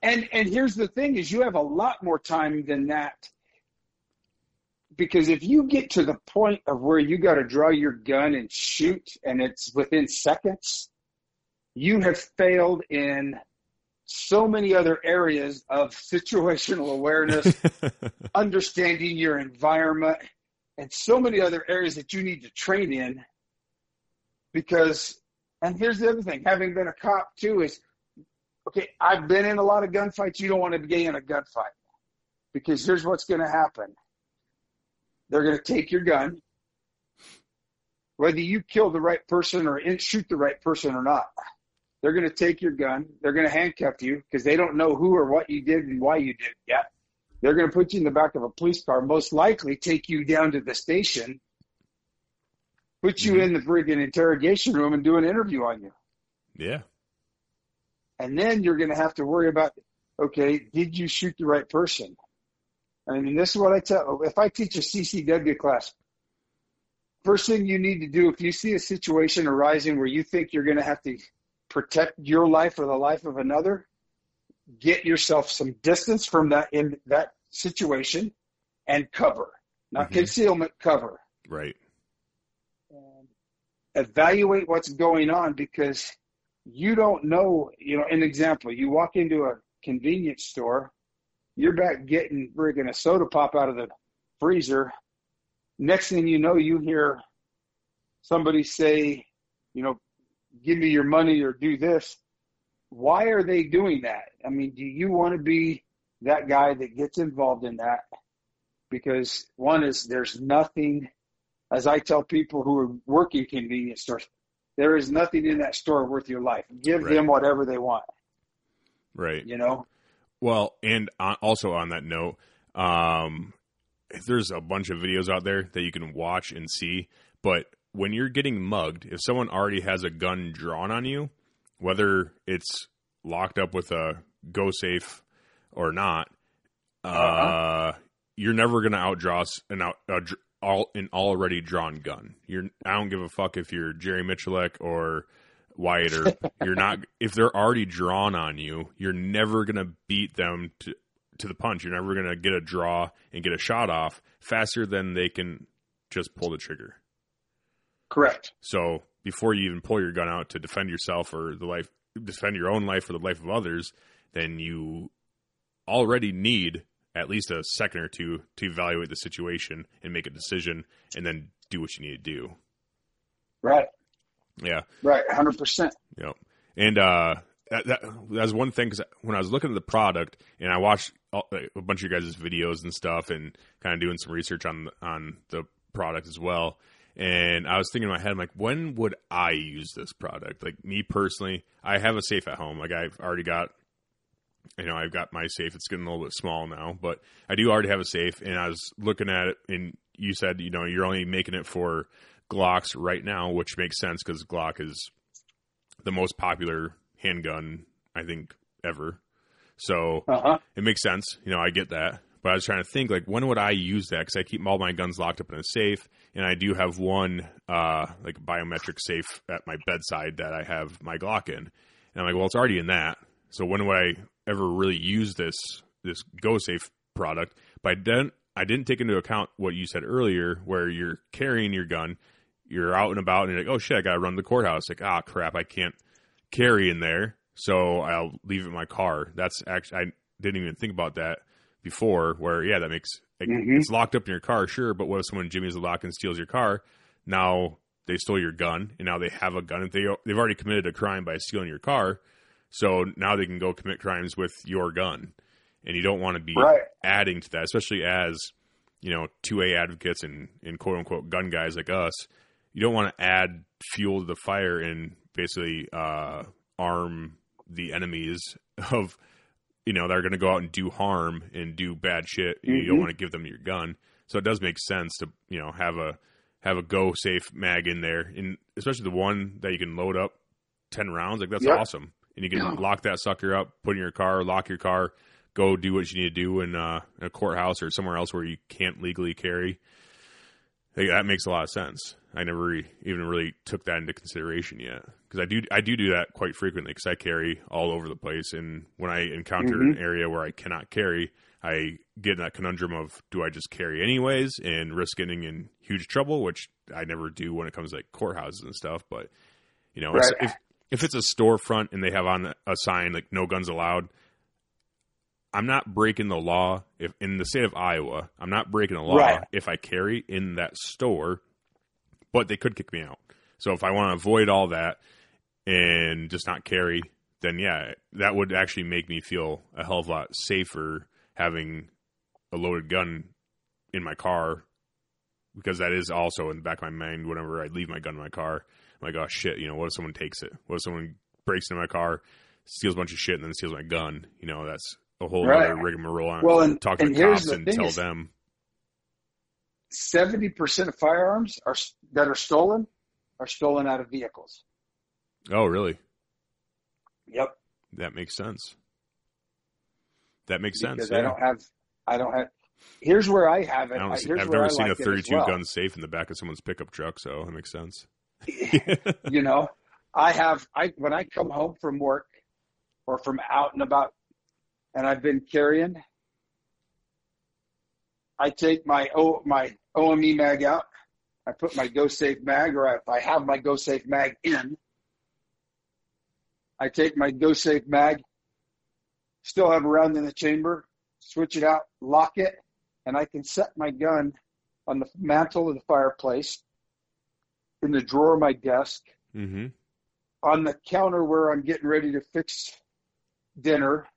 And and here's the thing is you have a lot more time than that. Because if you get to the point of where you got to draw your gun and shoot and it's within seconds, you have failed in so many other areas of situational awareness, understanding your environment, and so many other areas that you need to train in. Because, and here's the other thing having been a cop too, is okay, I've been in a lot of gunfights. You don't want to be in a gunfight because here's what's going to happen they're going to take your gun, whether you kill the right person or shoot the right person or not. They're going to take your gun. They're going to handcuff you because they don't know who or what you did and why you did it yet. They're going to put you in the back of a police car, most likely take you down to the station, put you mm-hmm. in the friggin' interrogation room and do an interview on you. yeah. And then you're going to have to worry about, okay, did you shoot the right person? I mean, this is what I tell, if I teach a CCW class, first thing you need to do, if you see a situation arising where you think you're going to have to protect your life or the life of another, get yourself some distance from that in that situation and cover, not Mhm. concealment, cover Right. and evaluate what's going on because you don't know, you know, an example, you walk into a convenience store, you're back getting friggin' a soda pop out of the freezer. Next thing you know, you hear somebody say, you know, give me your money or do this. Why are they doing that? I mean, do you want to be that guy that gets involved in that? Because one is there's nothing as I tell people who are working convenience stores, there is nothing in that store worth your life. Give Right. them whatever they want, Right. you know? Well, and on, also on that note, um, there's a bunch of videos out there that you can watch and see. But when you're getting mugged, if someone already has a gun drawn on you, whether it's locked up with a go safe or not, uh, Uh-huh. you're never gonna outdraw an out a, all an already drawn gun. You're I don't give a fuck if you're Jerry Miculek or Wyatt or you're not if they're already drawn on you, you're never gonna beat them to to the punch. You're never gonna get a draw and get a shot off faster than they can just pull the trigger. Correct. So before you even pull your gun out to defend yourself or the life defend your own life or the life of others, then you already need at least a second or two to evaluate the situation and make a decision and then do what you need to do. Right. Yeah. Right. 100%. Yep. And uh, that, that that's one thing because when I was looking at the product and I watched all, a bunch of your guys' videos and stuff and kind of doing some research on on the product as well. And I was thinking in my head, I'm like, when would I use this product? Like me personally, I have a safe at home. Like I've already got, you know, I've got my safe. It's getting a little bit small now, but I do already have a safe. And I was looking at it, and you said, you know, you're only making it for Glocks right now, which makes sense because Glock is the most popular handgun I think ever. So Uh huh. it makes sense. You know, I get that. But I was trying to think, like, when would I use that? Because I keep all my guns locked up in a safe, and I do have one, uh, like, biometric safe at my bedside that I have my Glock in. And I'm like, well, it's already in that. So when would I ever really use this this Go Safe product? But I didn't. I didn't take into account what you said earlier, where you're carrying your gun, you're out and about, and you're like, oh shit, I got to run to the courthouse. Like, ah, crap, I can't carry in there, so I'll leave it in my car. That's actually I didn't even think about that before. Where yeah, that makes like, Mhm. it's locked up in your car, sure, but what if someone jimmies the lock and steals your car? Now they stole your gun, and now they have a gun. They they've already committed a crime by stealing your car, So now they can go commit crimes with your gun, and you don't want to be Right. adding to that, especially as you know two A advocates and, and quote unquote gun guys like us. You don't want to add fuel to the fire and basically uh, arm the enemies of you know they're going to go out and do harm and do bad shit. You don't Mhm. want to give them your gun, so it does make sense to you know have a have a go safe mag in there, and especially the one that you can load up ten rounds. Like that's Yep. awesome, and you can Yeah. lock that sucker up, put in your car, lock your car, go do what you need to do in, uh, in a courthouse or somewhere else where you can't legally carry. Like, that makes a lot of sense. I never re- even really took that into consideration yet because I do I do do that quite frequently because I carry all over the place, and when I encounter an mm-hmm. area where I cannot carry, I get in that conundrum of do I just carry anyways and risk getting in huge trouble, which I never do when it comes to like courthouses and stuff. But you know, Right. if if it's a storefront and they have on a sign like no guns allowed, I'm not breaking the law if in the state of Iowa, I'm not breaking the law Right. if I carry in that store, but they could kick me out. So if I want to avoid all that and just not carry, then yeah, that would actually make me feel a hell of a lot safer having a loaded gun in my car because that is also in the back of my mind whenever I leave my gun in my car. I'm like, oh shit, you know, what if someone takes it? What if someone breaks into my car, steals a bunch of shit, and then steals my gun? You know, that's a whole Right. other rigmarole. On Well, and- talk to and the cops the and tell is- them. Seventy percent of firearms are that are stolen are stolen out of vehicles. Oh, really? Yep. That makes sense. That makes sense. Because yeah. I don't have, I don't have. Here's where I have it. I don't I- see, here's I've where never I seen a 32 well. gun safe in the back of someone's pickup truck, so that makes sense. you know i have i when i come home from work or from out and about and i've been carrying i take my o my OEM mag out i put my GoSafe mag or if i have my GoSafe mag in i take my GoSafe mag still have a round in the chamber switch it out lock it and i can set my gun on the mantle of the fireplace in the drawer of my desk hmm on the counter where I'm getting ready to fix dinner.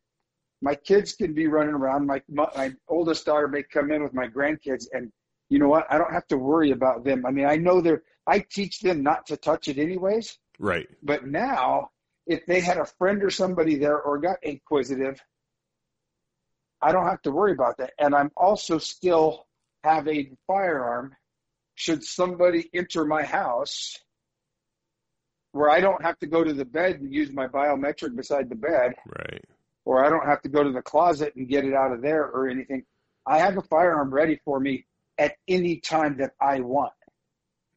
My kids can be running around. My, my my oldest daughter may come in with my grandkids, and you know what? I don't have to worry about them. I mean, I know they're. I teach them not to touch it anyways. Right. But now, if they had a friend or somebody there or got inquisitive, I don't have to worry about that. And I'm also still have a firearm should somebody enter my house where I don't have to go to the bed and use my biometric beside the bed, Right. or I don't have to go to the closet and get it out of there or anything. I have a firearm ready for me at any time that I want.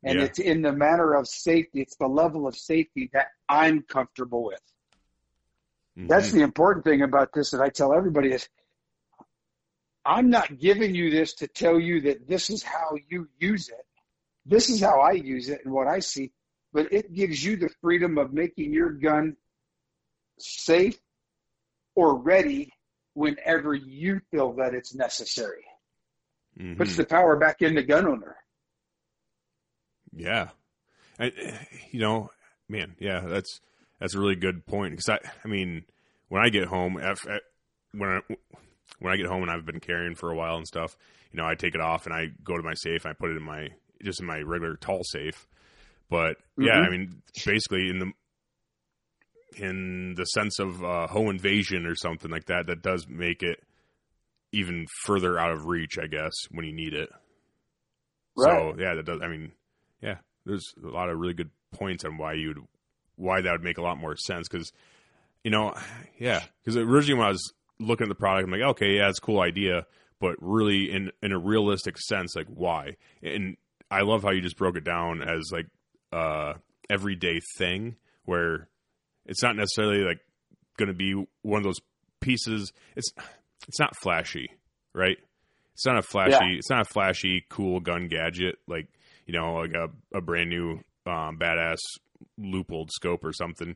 And Yeah. it's in the matter of safety. It's the level of safety that I'm comfortable with. That's Mhm. the important thing about this that I tell everybody is I'm not giving you this to tell you that this is how you use it. This is how I use it and what I see, but it gives you the freedom of making your gun safe or ready whenever you feel that it's necessary. Mhm. Puts the power back in the gun owner. Yeah, I, you know, man, yeah, that's that's a really good point because I, I mean, when I get home, if, eh, when I, when I get home and I've been carrying for a while and stuff, you know, I take it off and I go to my safe and I put it in my just in my regular tall safe. But yeah, Mhm. I mean, basically in the in the sense of uh, home invasion or something like that, that does make it even further out of reach, I guess, when you need it. So yeah, that does. I mean, yeah, there's a lot of really good points on why you'd why that would make a lot more sense because you know, yeah, because originally when I was looking at the product, I'm like, okay, yeah, it's a cool idea, but really in in a realistic sense, like why? And I love how you just broke it down as like uh everyday thing where it's not necessarily like going to be one of those pieces. It's it's not flashy, right? It's not a flashy. Yeah. It's not a flashy, cool gun gadget like you know, like a, a brand new um, badass Leupold scope or something,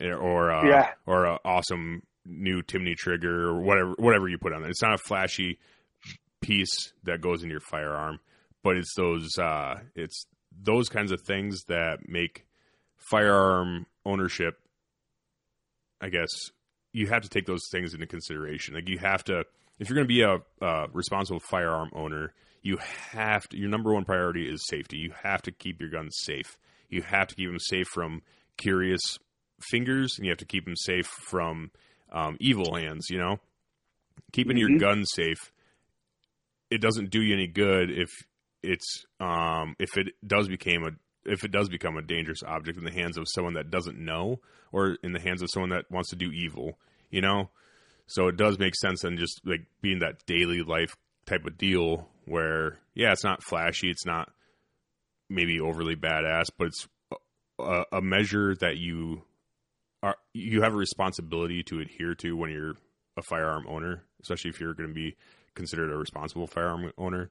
eh, or uh, Yeah. or a awesome new Timney trigger or whatever whatever you put on it. It's not a flashy piece that goes in your firearm, but it's those uh, it's those kinds of things that make firearm ownership I guess you have to take those things into consideration. Like you have to, if you're going to be a, a responsible firearm owner, you have to. Your number one priority is safety. You have to keep your guns safe. You have to keep them safe from curious fingers, and you have to keep them safe from um, evil hands. You know, keeping Mhm. your gun safe. It doesn't do you any good if it's um, if it does became a if it does become a dangerous object in the hands of someone that doesn't know or in the hands of someone that wants to do evil, you know? So it does make sense and just like being that daily life type of deal where yeah, it's not flashy, it's not maybe overly badass, but it's a, a measure that you are you have a responsibility to adhere to when you're a firearm owner, especially if you're going to be considered a responsible firearm owner.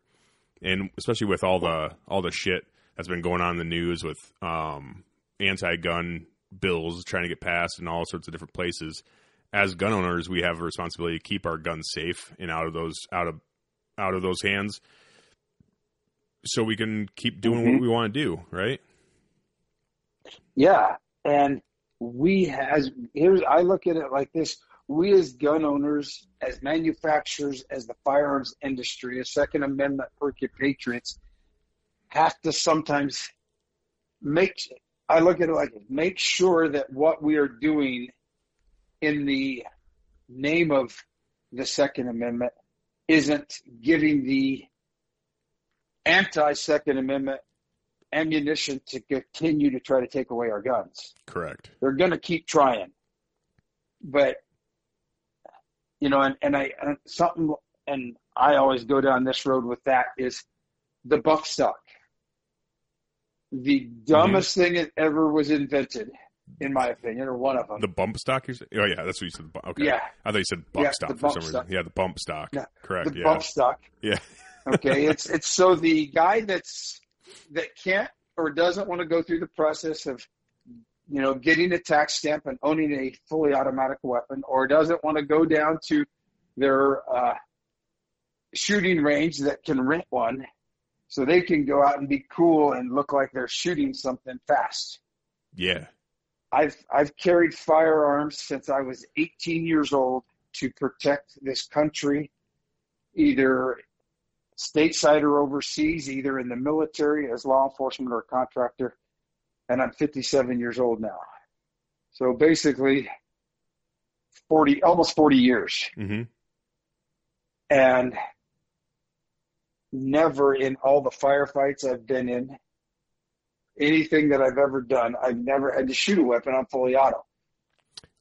And especially with all the all the shit that's been going on in the news with um, anti-gun bills trying to get passed in all sorts of different places. As gun owners, we have a responsibility to keep our guns safe and out of those out of out of those hands, so we can keep doing Mhm. what we want to do. Right? Yeah, and we as here's I look at it like this: we as gun owners, as manufacturers, as the firearms industry, as Second Amendment perky patriots, have to sometimes make. I look at it like make sure that what we are doing in the name of the Second Amendment isn't giving the anti-Second Amendment ammunition to continue to try to take away our guns. Correct. They're going to keep trying, but you know, and and I and something, and I always go down this road with that is the buck stock. The mm-hmm. dumbest thing that ever was invented, in my opinion, or one of them. The bump stock. You said? Oh yeah, that's what you said. Okay. Yeah. I thought you said buck Yeah, stock for some reason. stock. Yeah, the bump stock. Yeah, Correct. the yeah. bump stock. Yeah. Okay, it's it's so the guy that's that can't or doesn't want to go through the process of you know getting a tax stamp and owning a fully automatic weapon, or doesn't want to go down to their uh, shooting range that can rent one, so they can go out and be cool and look like they're shooting something fast. Yeah. I've I've carried firearms since I was 18 years old to protect this country, either stateside or overseas, either in the military as law enforcement or a contractor. And I'm 57 years old now. So basically 40 almost 40 years. Mm-hmm. And never in all the firefights I've been in, anything that I've ever done, I've never had to shoot a weapon on fully auto.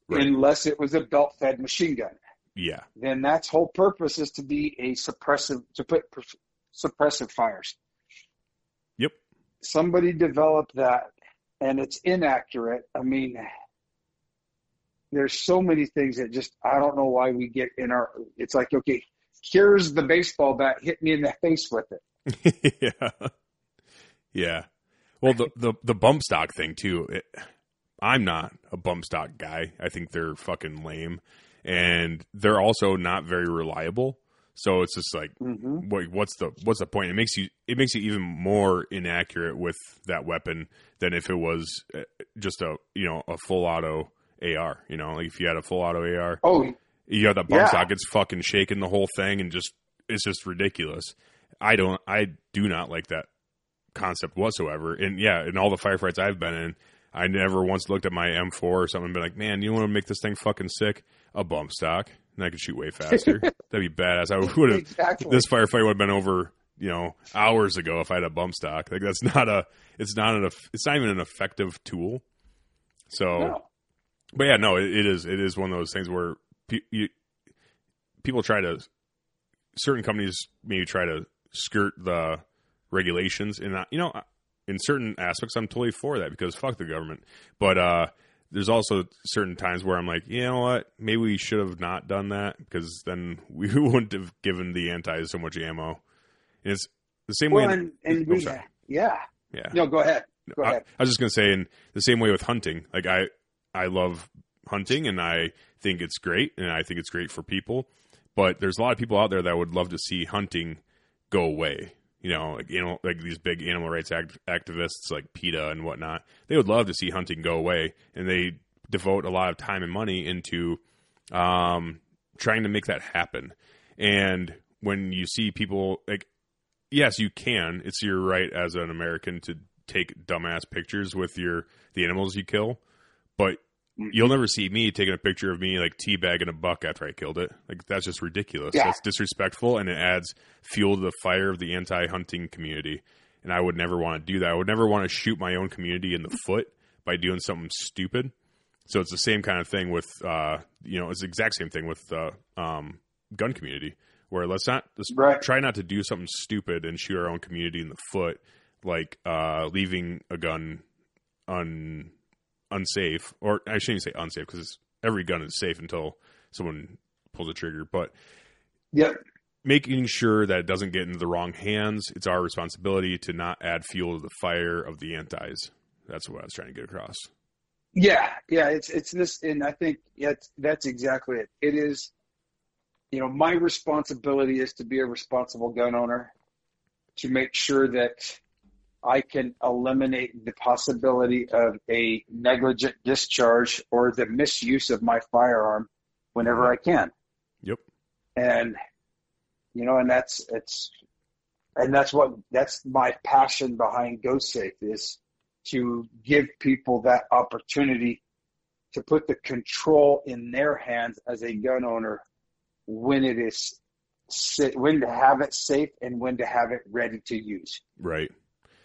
Right. Unless it was a belt fed machine gun. Yeah. Then that's whole purpose is to be a suppressive to put pr- suppressive fires. Yep. Somebody developed that and it's inaccurate. I mean there's so many things that just I don't know why we get in our it's like okay, here's the baseball bat, hit me in the face with it. yeah. Yeah. Well, the, the the bump stock thing too. It, I'm not a bump stock guy. I think they're fucking lame, and they're also not very reliable. So it's just like, Mm-hmm. what, what's the what's the point? It makes you it makes you even more inaccurate with that weapon than if it was uh, just a you know a full auto AR. You know, like if you had a full auto AR, Oh, you got that bump Yeah. stock, it's fucking shaking the whole thing and just it's just ridiculous. I don't I do not like that concept whatsoever. And yeah, in all the firefights I've been in, I never once looked at my M4 or something and been like, man, you want to make this thing fucking sick? A bump stock, and I could shoot way faster. That'd be badass. I would have. exactly. This firefight would have been over, you know, hours ago if I had a bump stock. Like that's not a. It's not an. It's not even an effective tool. So No. but yeah, no, it, it is. It is one of those things where pe- you, people try to, certain companies maybe try to skirt the regulations, and I- you know, in certain aspects, I'm totally for that because fuck the government. But uh, there's also certain times where I'm like, you know what, maybe we should have not done that because then we wouldn't have given the antis so much ammo. And it's the same Well, way. and, and we, yeah. yeah, No, go ahead. Go I, ahead. I was just gonna say, in the same way with hunting, like I, I love hunting, and I think it's great, and I think it's great for people. But there's a lot of people out there that would love to see hunting go away. You know, like you know, like these big animal rights act- activists like PETA and whatnot. They would love to see hunting go away, and they devote a lot of time and money into um, trying to make that happen. And when you see people like, yes, you can. It's your right as an American to take dumbass pictures with your the animals you kill, but you'll never see me taking a picture of me like teabagging a buck after I killed it. Like that's just ridiculous. Yeah. That's disrespectful, and it adds fuel to the fire of the anti-hunting community. And I would never want to do that. I would never want to shoot my own community in the foot by doing something stupid. So it's the same kind of thing with, uh, you know, it's the exact same thing with the um, gun community, where let's not let's Right. try not to do something stupid and shoot our own community in the foot, like uh, leaving a gun un unsafe, or I shouldn't say unsafe because every gun is safe until someone pulls a trigger, but Yep. making sure that it doesn't get into the wrong hands. It's our responsibility to not add fuel to the fire of the antis. That's what I was trying to get across. Yeah, yeah, it's it's this, and I think yeah, it's, that's exactly it. It is, you know, my responsibility is to be a responsible gun owner, to make sure that I can eliminate the possibility of a negligent discharge or the misuse of my firearm whenever I can. Yep. And you know, and that's it's, and that's what that's my passion behind GoSafe is to give people that opportunity to put the control in their hands as a gun owner when it is when to have it safe and when to have it ready to use. Right.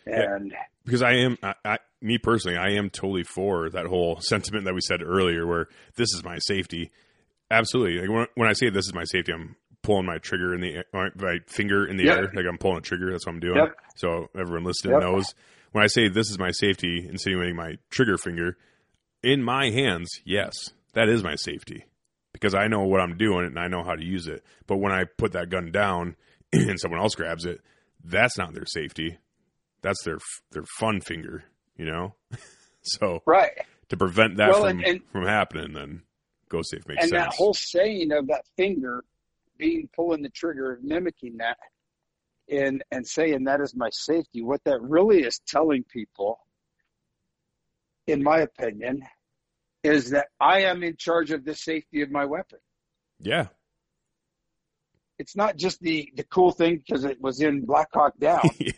Yeah. And because I am, I, I, me personally, I am totally for that whole sentiment that we said earlier, where this is my safety. Absolutely. Like when, when I say this is my safety, I'm pulling my trigger in the my, my finger in the Yep. air, like I'm pulling a trigger. That's what I'm doing. Yep. So everyone listening Yep. knows when I say this is my safety, insinuating my trigger finger in my hands. Yes, that is my safety because I know what I'm doing and I know how to use it. But when I put that gun down and someone else grabs it, that's not their safety. That's their their fun finger, you know. so right. to prevent that Well, from and- and- from happening, then GoSafe makes and sense. And that whole saying of that finger being pulling the trigger, mimicking that, and and saying that is my safety. What that really is telling people, in my opinion, is that I am in charge of the safety of my weapon. yeah, It's not just the the cool thing because it was in Black Hawk Down. yeah,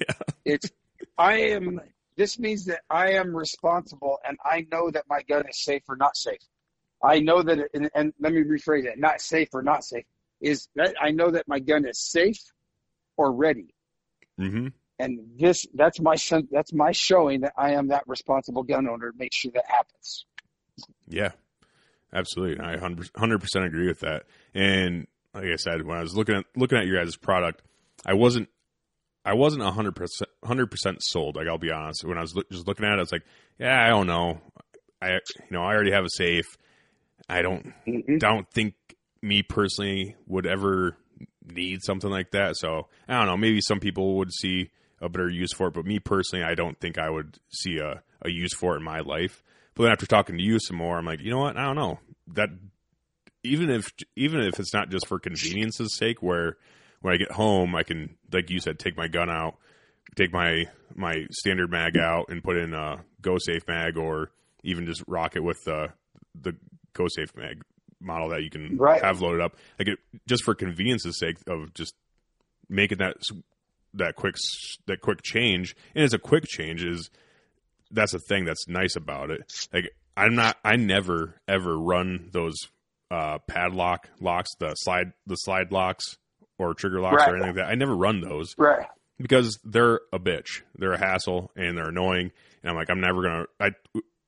it's I am. This means that I am responsible, and I know that my gun is safe or not safe. I know that, it, and, and let me rephrase it: not safe or not safe is that I know that my gun is safe or ready, hmm and this that's my that's my showing that I am that responsible gun owner. to Make sure that happens. yeah, absolutely. I hundred percent agree with that. And like I said, when I was looking at looking at your guys' product, I wasn't. I wasn't hundred percent hundred percent sold. Like I'll be honest. When I was look, just looking at it, I was like, "Yeah, I don't know. I you know I already have a safe. I don't Mhm. don't think me personally would ever need something like that. So I don't know. Maybe some people would see a better use for it, but me personally, I don't think I would see a, a use for it in my life. But then after talking to you some more, I'm like, you know what? I don't know that even if even if it's not just for convenience's sake, where when I get home, I can, like you said, take my gun out, take my my standard mag out, and put in a GoSafe mag, or even just rock it with the the GoSafe mag model that you can Right. have loaded up. Like it, just for convenience's sake of just making that that quick that quick change, and it's a quick change is that's a thing that's nice about it. Like I'm not, I never ever run those uh, padlock locks, the slide the slide locks or trigger locks Right. or anything like that. I never run those Right. because they're a bitch. They're a hassle and they're annoying. And I'm like, I'm never gonna. I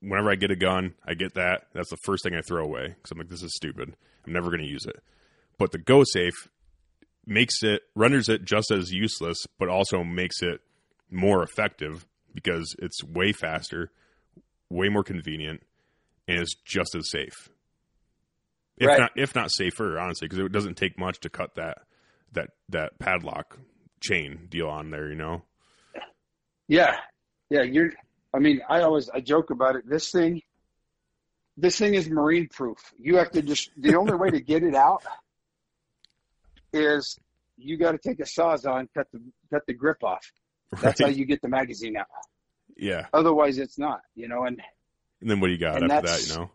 whenever I get a gun, I get that. That's the first thing I throw away because I'm like, this is stupid. I'm never gonna use it. But the GoSafe makes it renders it just as useless, but also makes it more effective because it's way faster, way more convenient, and it's just as safe. If Right. not, if not safer, honestly, because it doesn't take much to cut that that that padlock chain deal on there. You know, Yeah, yeah. You're. I mean, I always I joke about it. This thing, this thing is marine proof. You have to just the only way to get it out is you got to take a sawzall and cut the cut the grip off. That's how you get the magazine out. yeah. Otherwise, it's not. You know, and And then what do you got after that? You know,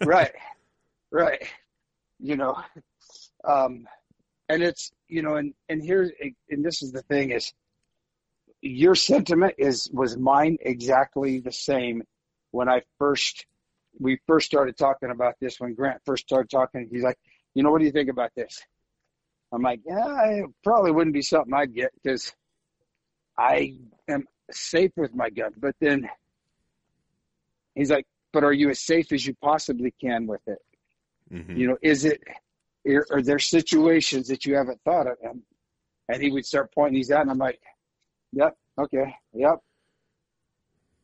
right, right. You know, um, and it's you know, and and here's and this is the thing is, your sentiment is was mine exactly the same when I first we first started talking about this when Grant first started talking. He's like, you know, what do you think about this? I'm like, yeah, it probably wouldn't be something I'd get because I am safe with my gun. But then he's like, but are you as safe as you possibly can with it? Mm-hmm. You know, is it, are there situations that you haven't thought of? And, and he would start pointing these out, and I'm like, yep, okay, yep.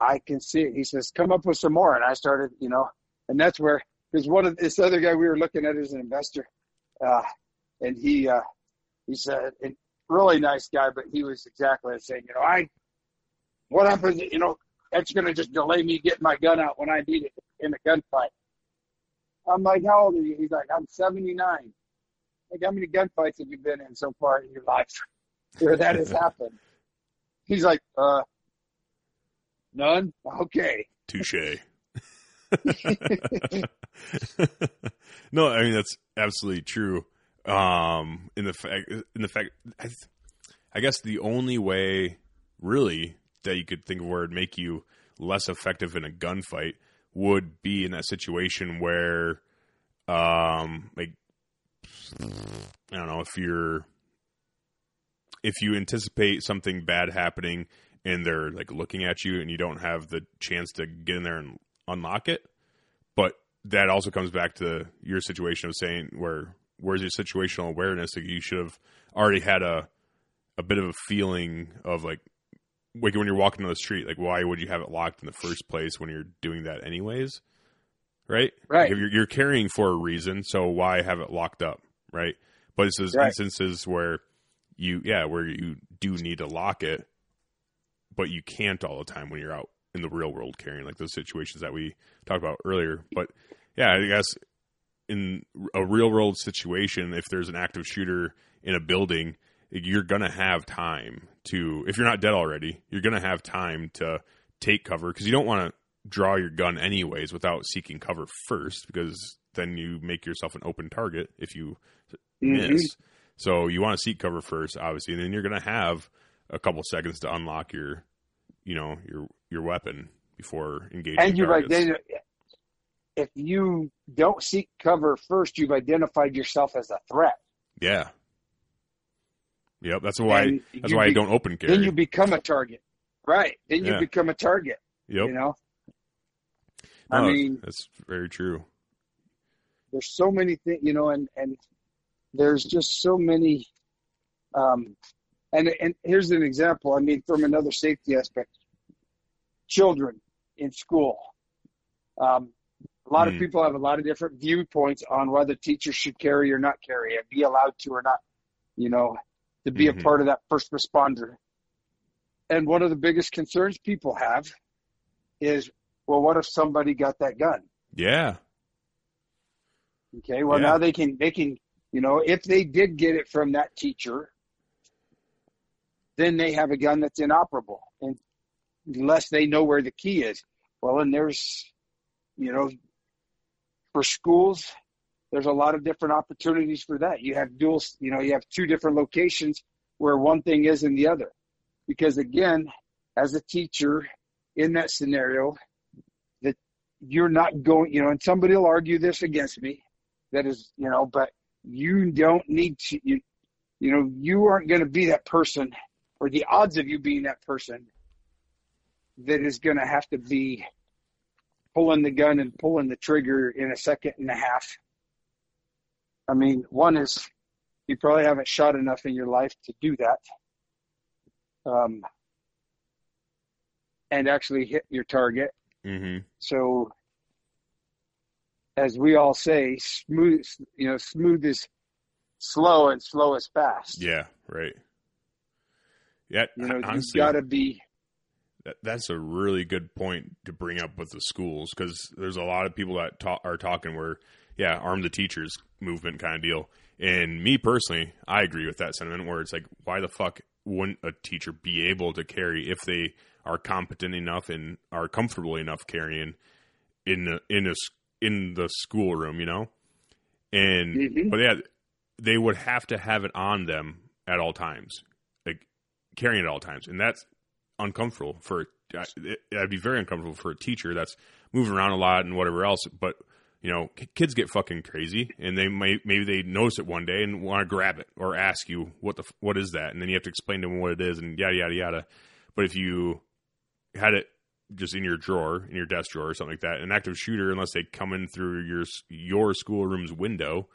I can see it. He says, come up with some more. And I started, you know, and that's where, because one of this other guy we were looking at as an investor, uh, and he, uh, he said, and really nice guy, but he was exactly the same. You know, I, what happens, you know, that's going to just delay me getting my gun out when I need it in a gunfight. I'm like, how old are you? He's like, I'm 79. Like, how many gunfights have you been in so far in your life where that has happened? He's like, uh, none. Okay. Touche. no, I mean that's absolutely true. Um, in the fact, in the fact, I, I guess the only way, really, that you could think of where it'd make you less effective in a gunfight would be in that situation where, um, like, I don't know if you're, if you anticipate something bad happening and they're like looking at you and you don't have the chance to get in there and unlock it, but that also comes back to your situation of saying where where's your situational awareness? Like you should have already had a a bit of a feeling of like like when you're walking on the street, like why would you have it locked in the first place when you're doing that anyways? Right? Right. Like, you're, you're carrying for a reason, so why have it locked up? Right. But it's those Right. instances where you yeah, where you do need to lock it, but you can't all the time when you're out in the real world carrying like those situations that we talked about earlier. But yeah, I guess in a real world situation, if there's an active shooter in a building, you're gonna have time to if you're not dead already, you're gonna have time to take cover because you don't want to draw your gun anyways without seeking cover first because then you make yourself an open target if you Mhm. miss. So you want to seek cover first, obviously, and then you're gonna have a couple seconds to unlock your, you know, your your weapon before engaging. And you've identified, if you don't seek cover first, you've identified yourself as a threat. Yeah. Yep. That's why. And that's you why I don't open carry. Then you become a target. Right. Then you Yeah. become a target. yep. You know? I mean, that's very true. there's so many things, you know, and, and there's just so many. Um, and, and here's an example. I mean, from another safety aspect, children in school. Um, a lot Hmm. of people have a lot of different viewpoints on whether teachers should carry or not carry and be allowed to or not, you know, to be Mhm. a part of that first responder. And one of the biggest concerns people have is, well, what if somebody got that gun? Yeah. Okay. Well, Yeah. now they can, they can, you know, if they did get it from that teacher, then they have a gun that's inoperable and unless they know where the key is. Well, and there's, you know, for schools, there's a lot of different opportunities for that. You have dual, you know, you have two different locations where one thing is in the other. Because again, as a teacher in that scenario, that you're not going, you know, and somebody will argue this against me. That is, you know, but you don't need to, you, you know, you aren't going to be that person or the odds of you being that person that is going to have to be pulling the gun and pulling the trigger in a second and a half. I mean, one is you probably haven't shot enough in your life to do that. Um, and actually hit your target. hmm So, as we all say, smooth, you know, smooth is slow and slow is fast. Yeah. Right. Yeah. You know, honestly, you've got to be, that, that's a really good point to bring up with the schools because there's a lot of people that ta- are talking where, yeah, arm the teachers movement kind of deal. And me personally, I agree with that sentiment where it's like, why the fuck wouldn't a teacher be able to carry if they are competent enough and are comfortable enough carrying in a, in a in the schoolroom, you know, and Mhm. but yeah, they would have to have it on them at all times, like carrying it at all times, and that's uncomfortable for. That'd be very uncomfortable for a teacher that's moving around a lot and whatever else. But you know, kids get fucking crazy, and they might maybe they notice it one day and want to grab it or ask you what the f- what is that, and then you have to explain to them what it is and yada yada yada. But if you had it just in your drawer, in your desk drawer or something like that, an active shooter, unless they come in through your your schoolroom's window,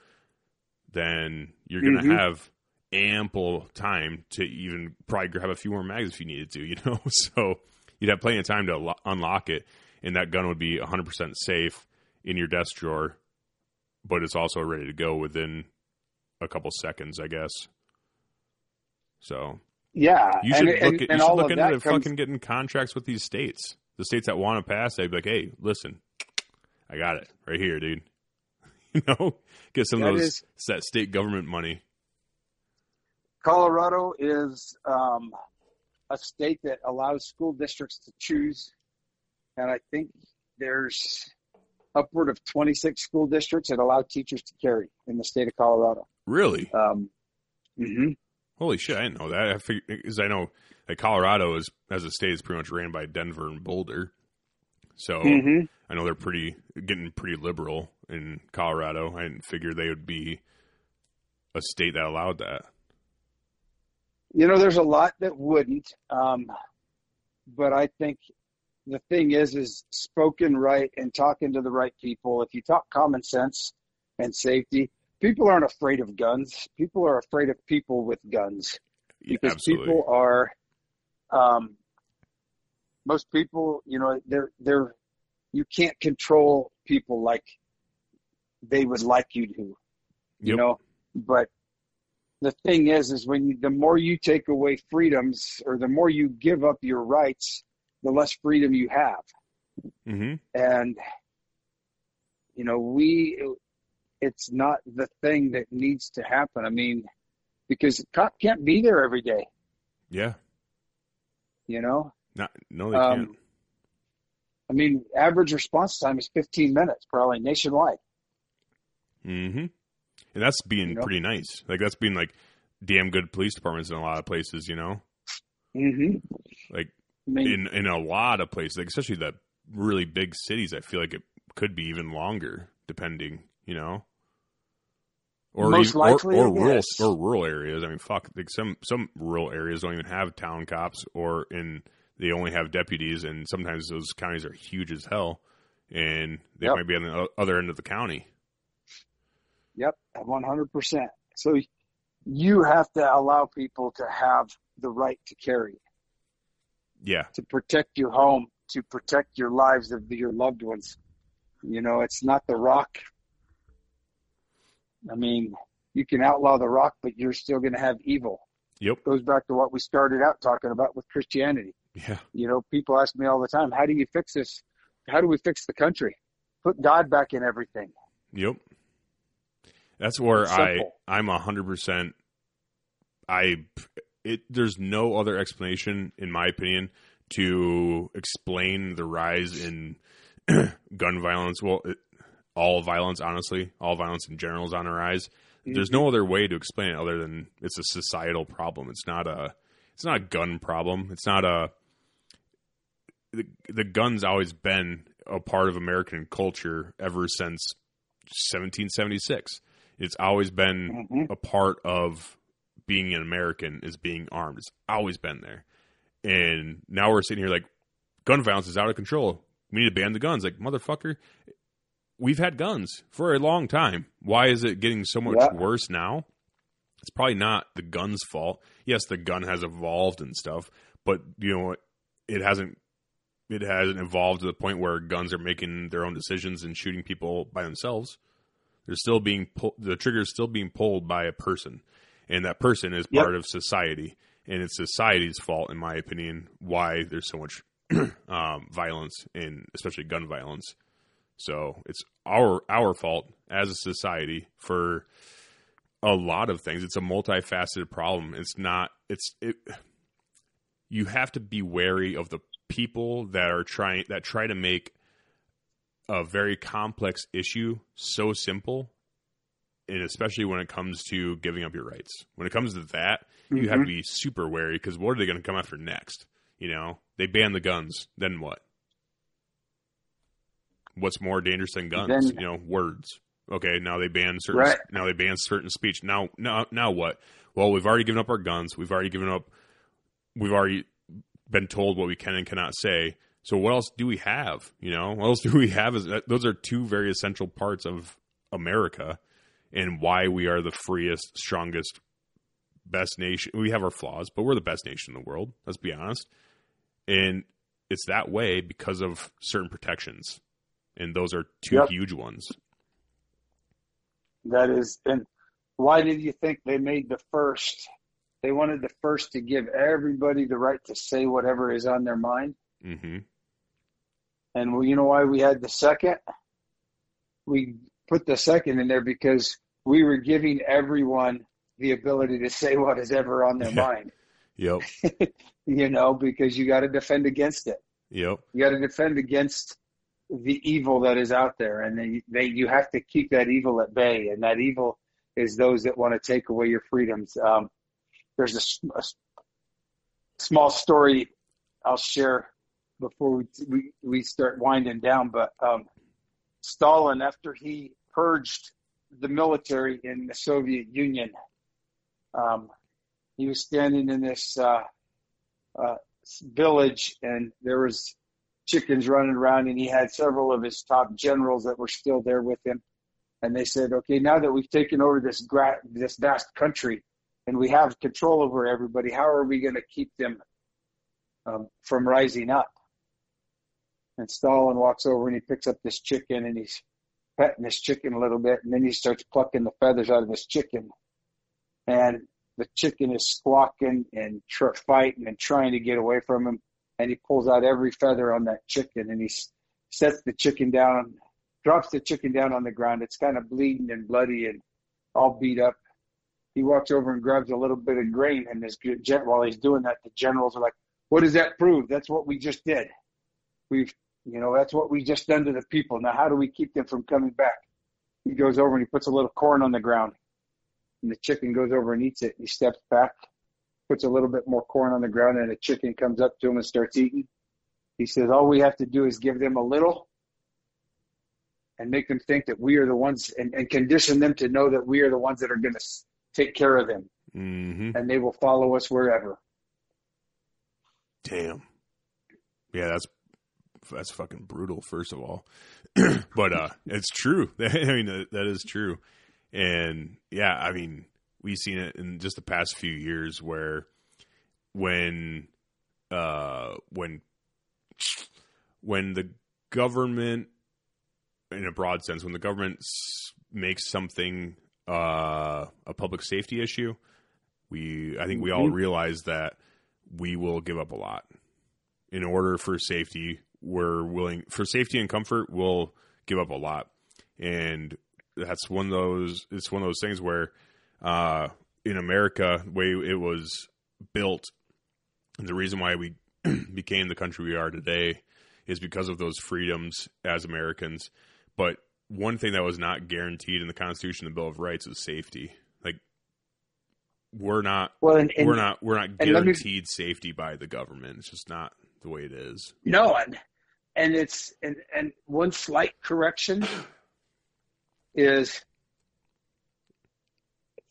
then you're going to Mhm. have ample time to even probably grab a few more mags if you needed to, you know. So you'd have plenty of time to lo- unlock it, and that gun would be 100% safe in your desk drawer, but it's also ready to go within a couple seconds, I guess. So Yeah, you should and, look and, at, you should look into comes, fucking getting contracts with these states. The states that want to pass, they'd be like, "Hey, listen, I got it right here, dude." You know, get some of those is- that state government money. Colorado is um, a state that allows school districts to choose, and I think there's upward of 26 school districts that allow teachers to carry in the state of Colorado. Really? Um, mhm. Holy shit! I didn't know that. I figured because I know that Colorado is as a state is pretty much ran by Denver and Boulder, so Mhm. I know they're pretty getting pretty liberal in Colorado. I didn't figure they would be a state that allowed that. You know, there's a lot that wouldn't, um, but I think the thing is, is spoken right and talking to the right people. If you talk common sense and safety, people aren't afraid of guns. People are afraid of people with guns because absolutely. people are, um, most people, you know, they're they're you can't control people like they would like you to you Yep. know but the thing is is when you the more you take away freedoms or the more you give up your rights the less freedom you have hmm and you know we it's not the thing that needs to happen i mean because cop can't be there every day Yeah. you know Not no, they um, can't. i mean average response time is 15 minutes probably nationwide Mm-hmm. And that's being You know? pretty nice. Like that's being like damn good police departments in a lot of places. You know, Mm-hmm. like in in a lot of places, like especially the really big cities. I feel like it could be even longer, depending. You know. Or Most even, likely, or, or rural yes. or rural areas. I mean, fuck. Like some some rural areas don't even have town cops, or in they only have deputies, and sometimes those counties are huge as hell, and they Yep. might be on the other end of the county. Yep, one hundred percent. So you have to allow people to have the right to carry, Yeah, to protect your home, to protect your lives of your loved ones. You know, it's not the rock. I mean, you can outlaw the rock, but you're still going to have evil. Yep. Goes back to what we started out talking about with Christianity. yeah. You know, people ask me all the time, how do you fix this? How do we fix the country? Put God back in everything. Yep. That's where I. I'm a hundred percent. I it there's no other explanation in my opinion to explain the rise in gun violence. Well, it, all violence, honestly, all violence in general is on a rise. There's no other way to explain it other than it's a societal problem. It's not a it's not a gun problem. It's not a the, the gun's always been a part of American culture ever since 1776. It's always been Mhm. a part of being an American is being armed. It's always been there. And now we're sitting here like gun violence is out of control. We need to ban the guns. Like motherfucker, we've had guns for a long time. Why is it getting so much Yeah. worse now? It's probably not the gun's fault. Yes, the gun has evolved and stuff, but you know what? It hasn't. It hasn't evolved to the point where guns are making their own decisions and shooting people by themselves. They're still being pulled. The trigger is still being pulled by a person, and that person is Yep. part of society. And it's society's fault, in my opinion, why there's so much um, violence and especially gun violence. So it's our our fault as a society for a lot of things. It's a multifaceted problem. It's not. It's it. You have to be wary of the people that are trying that try to make a very complex issue so simple, and especially when it comes to giving up your rights. When it comes to that, you have to mm-hmm. be super wary because what are they going to come after next? You know, they ban the guns, then what? What's more dangerous than guns? Then- you know, words. Okay, now they ban certain. Right. Now they ban certain speech. Now, now, now what? Well, we've already given up our guns. We've already given up. We've already been told what we can and cannot say. So what else do we have? You know, what else do we have? Is those are two very essential parts of America, and why we are the freest, strongest, best nation. We have our flaws, but we're the best nation in the world. Let's be honest. And it's that way because of certain protections, and those are two Yep. huge ones. That is, and why did you think they made the first? They wanted the first to give everybody the right to say whatever is on their mind. hmm And well, you know why we had the second? We put the second in there because we were giving everyone the ability to say what is ever on their Yeah. mind. Yep. You know, because you got to defend against it. Yep. You got to defend against the evil that is out there, and they, they you have to keep that evil at bay. And that evil is those that want to take away your freedoms. Um, there's a small story I'll share before we we, we start winding down. But um, Stalin, after he purged the military in the Soviet Union, um, he was standing in this uh, uh, village, and there was chickens running around, and he had several of his top generals that were still there with him. And they said, "Okay, now that we've taken over this gra- this vast country, and we have control over everybody, how are we going to keep them um, from rising up?" And Stalin walks over and he picks up this chicken and he's petting this chicken a little bit, and then he starts plucking the feathers out of this chicken, and the chicken is squawking and tr- fighting and trying to get away from him and he pulls out every feather on that chicken and he s- sets the chicken down, drops the chicken down on the ground. It's kind of bleeding and bloody and all beat up. He walks over and grabs a little bit of grain and this while he's doing that, the generals are like, "What does that prove? That's what we just did. We've, you know, that's what we just done to the people. Now, how do we keep them from coming back?" He goes over and he puts a little corn on the ground, and the chicken goes over and eats it. He steps back, puts a little bit more corn on the ground, and a chicken comes up to him and starts eating. He says, All we have to do is give them a little and make them think that we are the ones and, and condition them to know that we are the ones that are going to take care of them hmm and they will follow us wherever. Damn. Yeah, that's that's fucking brutal. First of all, but uh, it's true. I mean, that, that is true. And yeah, I mean, we've seen it in just the past few years where when uh when when the government in a broad sense when the government s- makes something uh a public safety issue we i think we all Mhm. realize that we will give up a lot in order for safety we're willing for safety and comfort we'll give up a lot and that's one of those it's one of those things where uh in america the way it was built and the reason why we became the country we are today is because of those freedoms as americans but one thing that was not guaranteed in the constitution the bill of rights is safety like we're not Well, and, and we're not we're not let me- guaranteed safety by the government. It's just not the way it is. no, and, and it's and, and one slight correction is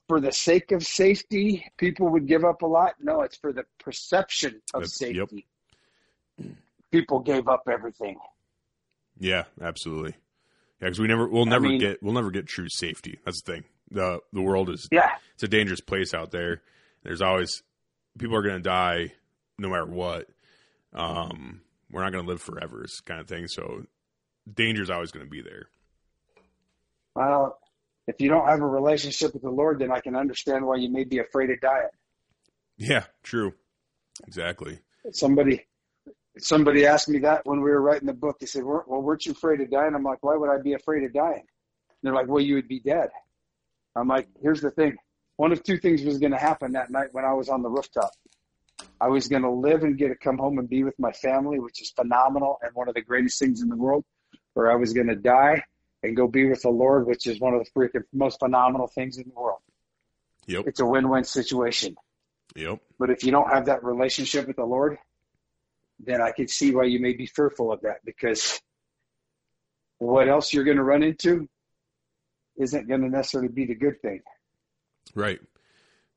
for the sake of safety, people would give up a lot. No, it's for the perception of Yep, yep. safety. People gave up everything. Yeah, absolutely. Yeah, because we never we'll never mean- get we'll never get true safety. That's the thing. the The world is Yeah, it's a dangerous place out there. There's always people are going to die no matter what. Um, we're not going to live forever, is kind of thing. So danger's always going to be there. well, if you don't have a relationship with the Lord, then I can understand why you may be afraid of dying. Yeah, true. Exactly. somebody somebody asked me that when we were writing the book. They said, "Well, weren't you afraid of dying?" I'm like, "Why would I be afraid of dying?" And they're like, "Well, you would be dead." I'm like, "Here's the thing. One of two things was going to happen that night when I was on the rooftop. I was going to live and get to come home and be with my family, which is phenomenal and one of the greatest things in the world, or I was going to die and go be with the Lord, which is one of the freaking most phenomenal things in the world. Yep. It's a win-win situation. Yep. But if you don't have that relationship with the Lord, then I can see why you may be fearful of that because what else you're going to run into isn't going to necessarily be the good thing. Right.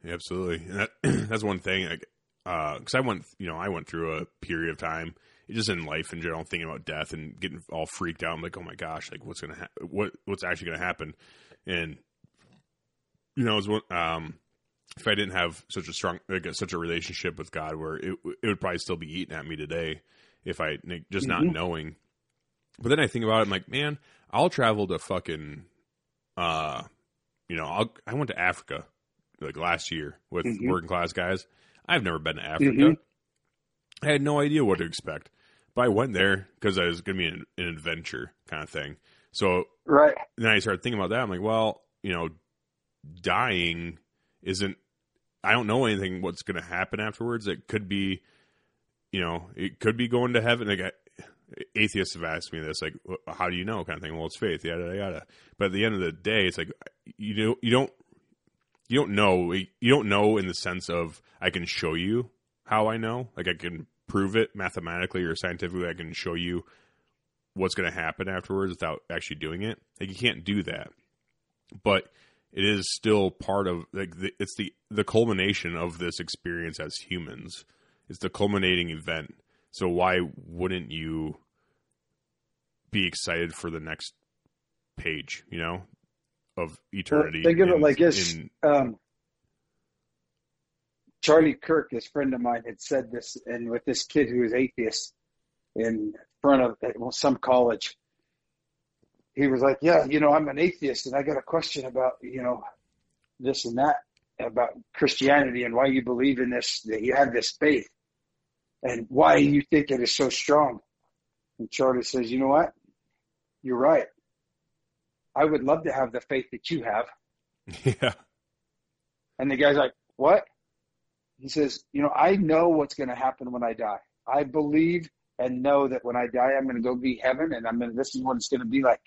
Absolutely. That, that's one thing. Because I went, you know, I went through a period of time, just in life in general, thinking about death and getting all freaked out. I'm like, oh my gosh, like what's gonna ha- what what's actually gonna happen? And you know, it was um, if I didn't have such a strong, like such a relationship with God, where it it would probably still be eating at me today if I just not Mhm. knowing. But then I think about it, I'm like, man, I'll travel to fucking, uh, you know, I'll, I went to Africa like last year with Mhm. working class guys. I've never been to Africa. Mhm. I had no idea what to expect, but I went there because I was going to be an, an adventure kind of thing. So Right. then I started thinking about that. I'm like, well, you know, dying isn't. I don't know anything what's going to happen afterwards. It could be, you know, it could be going to heaven. Like I, atheists have asked me this, like, how do you know? Kind of thing. Well, it's faith, yada yada. yada. But at the end of the day, it's like you do you don't you don't know you don't know in the sense of I can show you how I know, like I can prove it mathematically or scientifically. I can show you what's going to happen afterwards without actually doing it. Like you can't do that, but it is still part of like the, it's the the culmination of this experience as humans. It's the culminating event. So why wouldn't you be excited for the next page? You know, of eternity. Think of it like this. in- Um, Charlie Kirk, this friend of mine, had said this, and with this kid who is atheist in front of well, some college, he was like, "Yeah, you know, I'm an atheist, and I got a question about you know this and that about Christianity and why you believe in this, that you have this faith, and why you think it is so strong." And Charlie says, "You know what? You're right. I would love to have the faith that you have." yeah, And the guy's like, What? He says, You know, I know what's going to happen when I die. I believe and know that when I die, I'm going to go be heaven and I'm going to, this is what it's going to be like.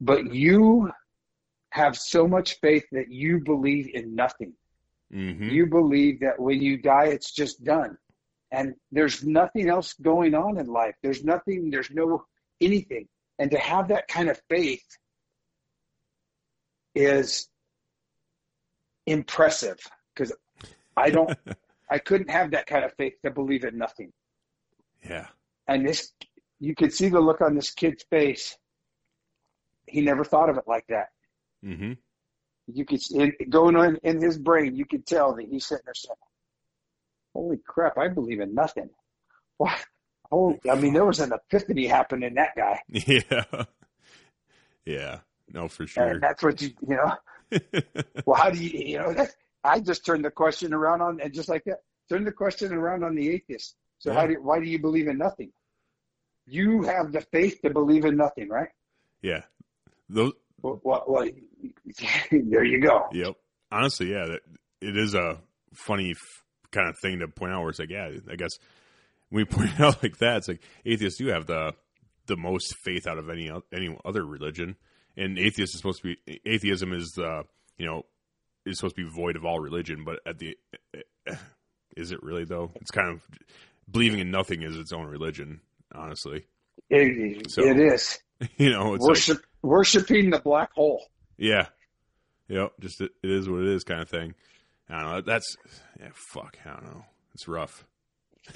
But you have so much faith that you believe in nothing. hmm You believe that when you die, it's just done. And there's nothing else going on in life. There's nothing, there's no anything. And to have that kind of faith is impressive because I don't, I couldn't have that kind of faith to believe in nothing. yeah, And this, you could see the look on this kid's face. He never thought of it like that. Mm-hmm. You could in, going on in his brain, you could tell that he's sitting there saying, "Holy crap! I believe in nothing." What? Oh, I mean, there was an epiphany happened in that guy, yeah, yeah. No, for sure. and that's what you, you know. Well, how do you, you know? That, I just turned the question around on, and just like that, turn the question around on the atheist. So how do, why do you believe in nothing? You have the faith to believe in nothing, right? yeah, those. Well, well, well there you go. Yep. Honestly, yeah, that it is a funny f- kind of thing to point out. Where it's like, yeah, I guess when we point it out like that, it's like atheists do have the the most faith out of any any other religion, and atheist is supposed to be atheism is the you know is supposed to be void of all religion, but at the eh, is it really though? It's kind of believing in nothing is its own religion. Honestly, It, So- it is you know, it's like, worship worshiping the black hole. Yeah. Yep. Just it, it is what it is kind of thing. I don't know. That's yeah. Fuck. I don't know. It's rough.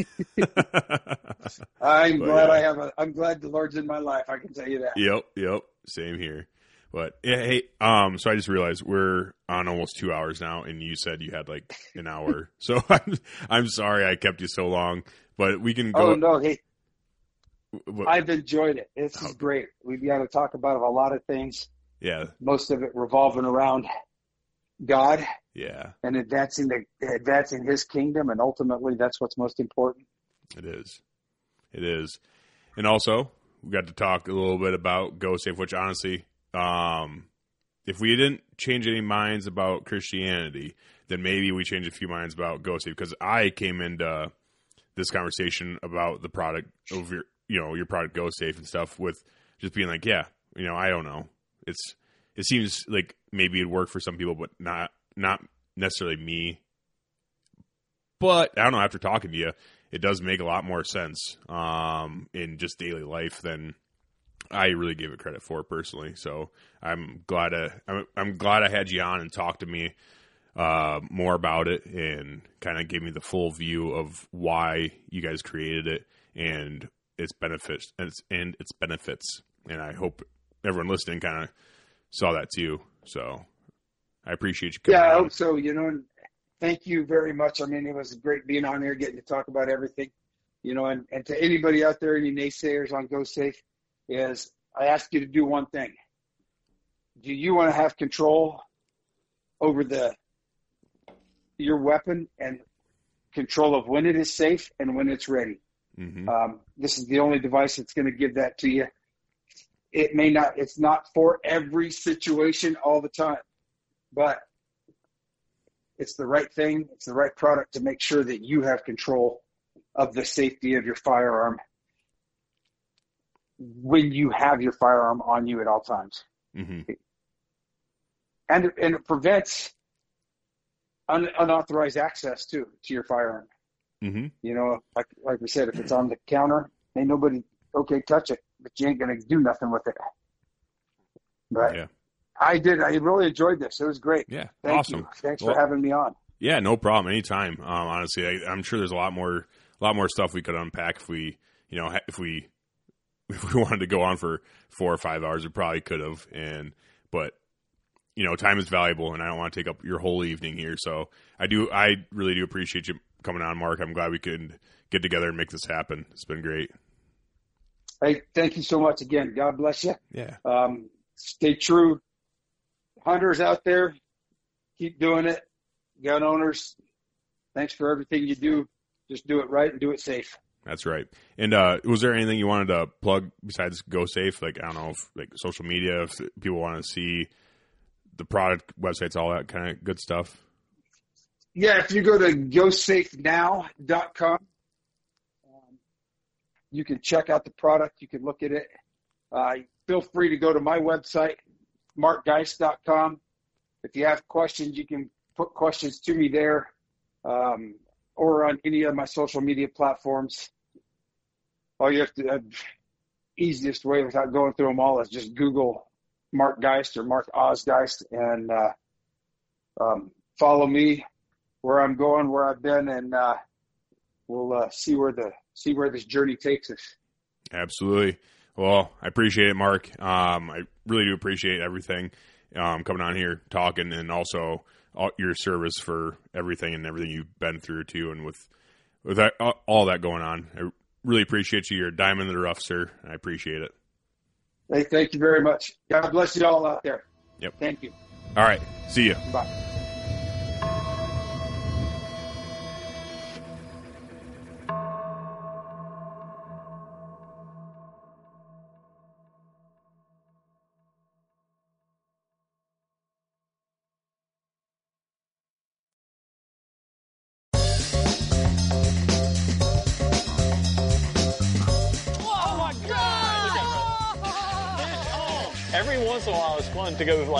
I'm But, glad yeah. I have a. I'm glad the Lord's in my life. I can tell you that. yep. Yep. Same here. But yeah. Hey. Um. So I just realized we're on almost two hours now, and you said you had like an hour. so I'm I'm sorry I kept you so long, but we can go. Oh no, hey, w- I've enjoyed it. This is Oh. great. We've got to talk about a lot of things. yeah. Most of it revolving around God Yeah. and advancing the advancing His kingdom, and ultimately, that's what's most important. It is. It is. And also, we got to talk a little bit about GoSafe, which honestly, um, if we didn't change any minds about Christianity, then maybe we change a few minds about GoSafe because I came into this conversation about the product of your, you know, your product GoSafe and stuff with just being like, yeah, you know, I don't know. It's it seems like maybe it'd work for some people, but not not necessarily me. But I don't know. After talking to you, it does make a lot more sense um, in just daily life than I really gave it credit for personally. So I'm glad to, I'm, I'm glad I had you on and talk to me uh, more about it and kind of gave me the full view of why you guys created it and its benefits and its, and its benefits. And I hope everyone listening kind of saw that too. So I appreciate you. Yeah, I on. hope so. You know, thank you very much. I mean, it was great being on here, getting to talk about everything. You know, and, and to anybody out there, any naysayers on GoSafe, is I ask you to do one thing. Do you want to have control over the your weapon and control of when it is safe and when it's ready? Mhm. Um, this is the only device that's going to give that to you. It may not, it's not for every situation all the time, but it's the right thing. It's the right product to make sure that you have control of the safety of your firearm when you have your firearm on you at all times. Mhm. And, and it prevents un, unauthorized access to, to your firearm. Mhm. You know, like like we said, if it's on the counter, ain't nobody okay touch it, but you ain't gonna do nothing with it. But Yeah. I did. I really enjoyed this. It was great. Yeah. Thank awesome. you. Thanks Well- for having me on. Yeah, no problem. Anytime. Um, honestly, I, I'm sure there's a lot more, a lot more stuff we could unpack if we, you know, if we, if we wanted to go on for four or five hours, we probably could have. And, but, you know, time is valuable, and I don't want to take up your whole evening here. So I do, I really do appreciate you coming on, Mark. I'm glad we could get together and make this happen. It's been great. Hey, thank you so much again. God bless you. Yeah. Um, stay true. Hunters out there, keep doing it. Gun owners, thanks for everything you do. Just do it right and do it safe. That's right. And uh, was there anything you wanted to plug besides GoSafe? Like I don't know, if, like social media, if people want to see the product websites, all that kind of good stuff. Yeah, if you go to gosafenow.com, um, you can check out the product. You can look at it. Uh, feel free to go to my website, markgeist.com. If you have questions, you can put questions to me there um, or on any of my social media platforms. All you have to, uh, easiest way without going through them all is just Google Mark Geist or Mark Oz Geist and uh, um, follow me where I'm going, where I've been, and uh, we'll uh, see where the see where this journey takes us. Absolutely. Well, I appreciate it, Mark. Um, I really do appreciate everything um, coming on here, talking, and also all, your service for everything and everything you've been through too, and with with that, all, all that going on. I really appreciate you. You're a diamond in the rough, sir. I appreciate it. Hey, thank you very much. God bless you all out there. Yep. Thank you. All right. See you. Bye.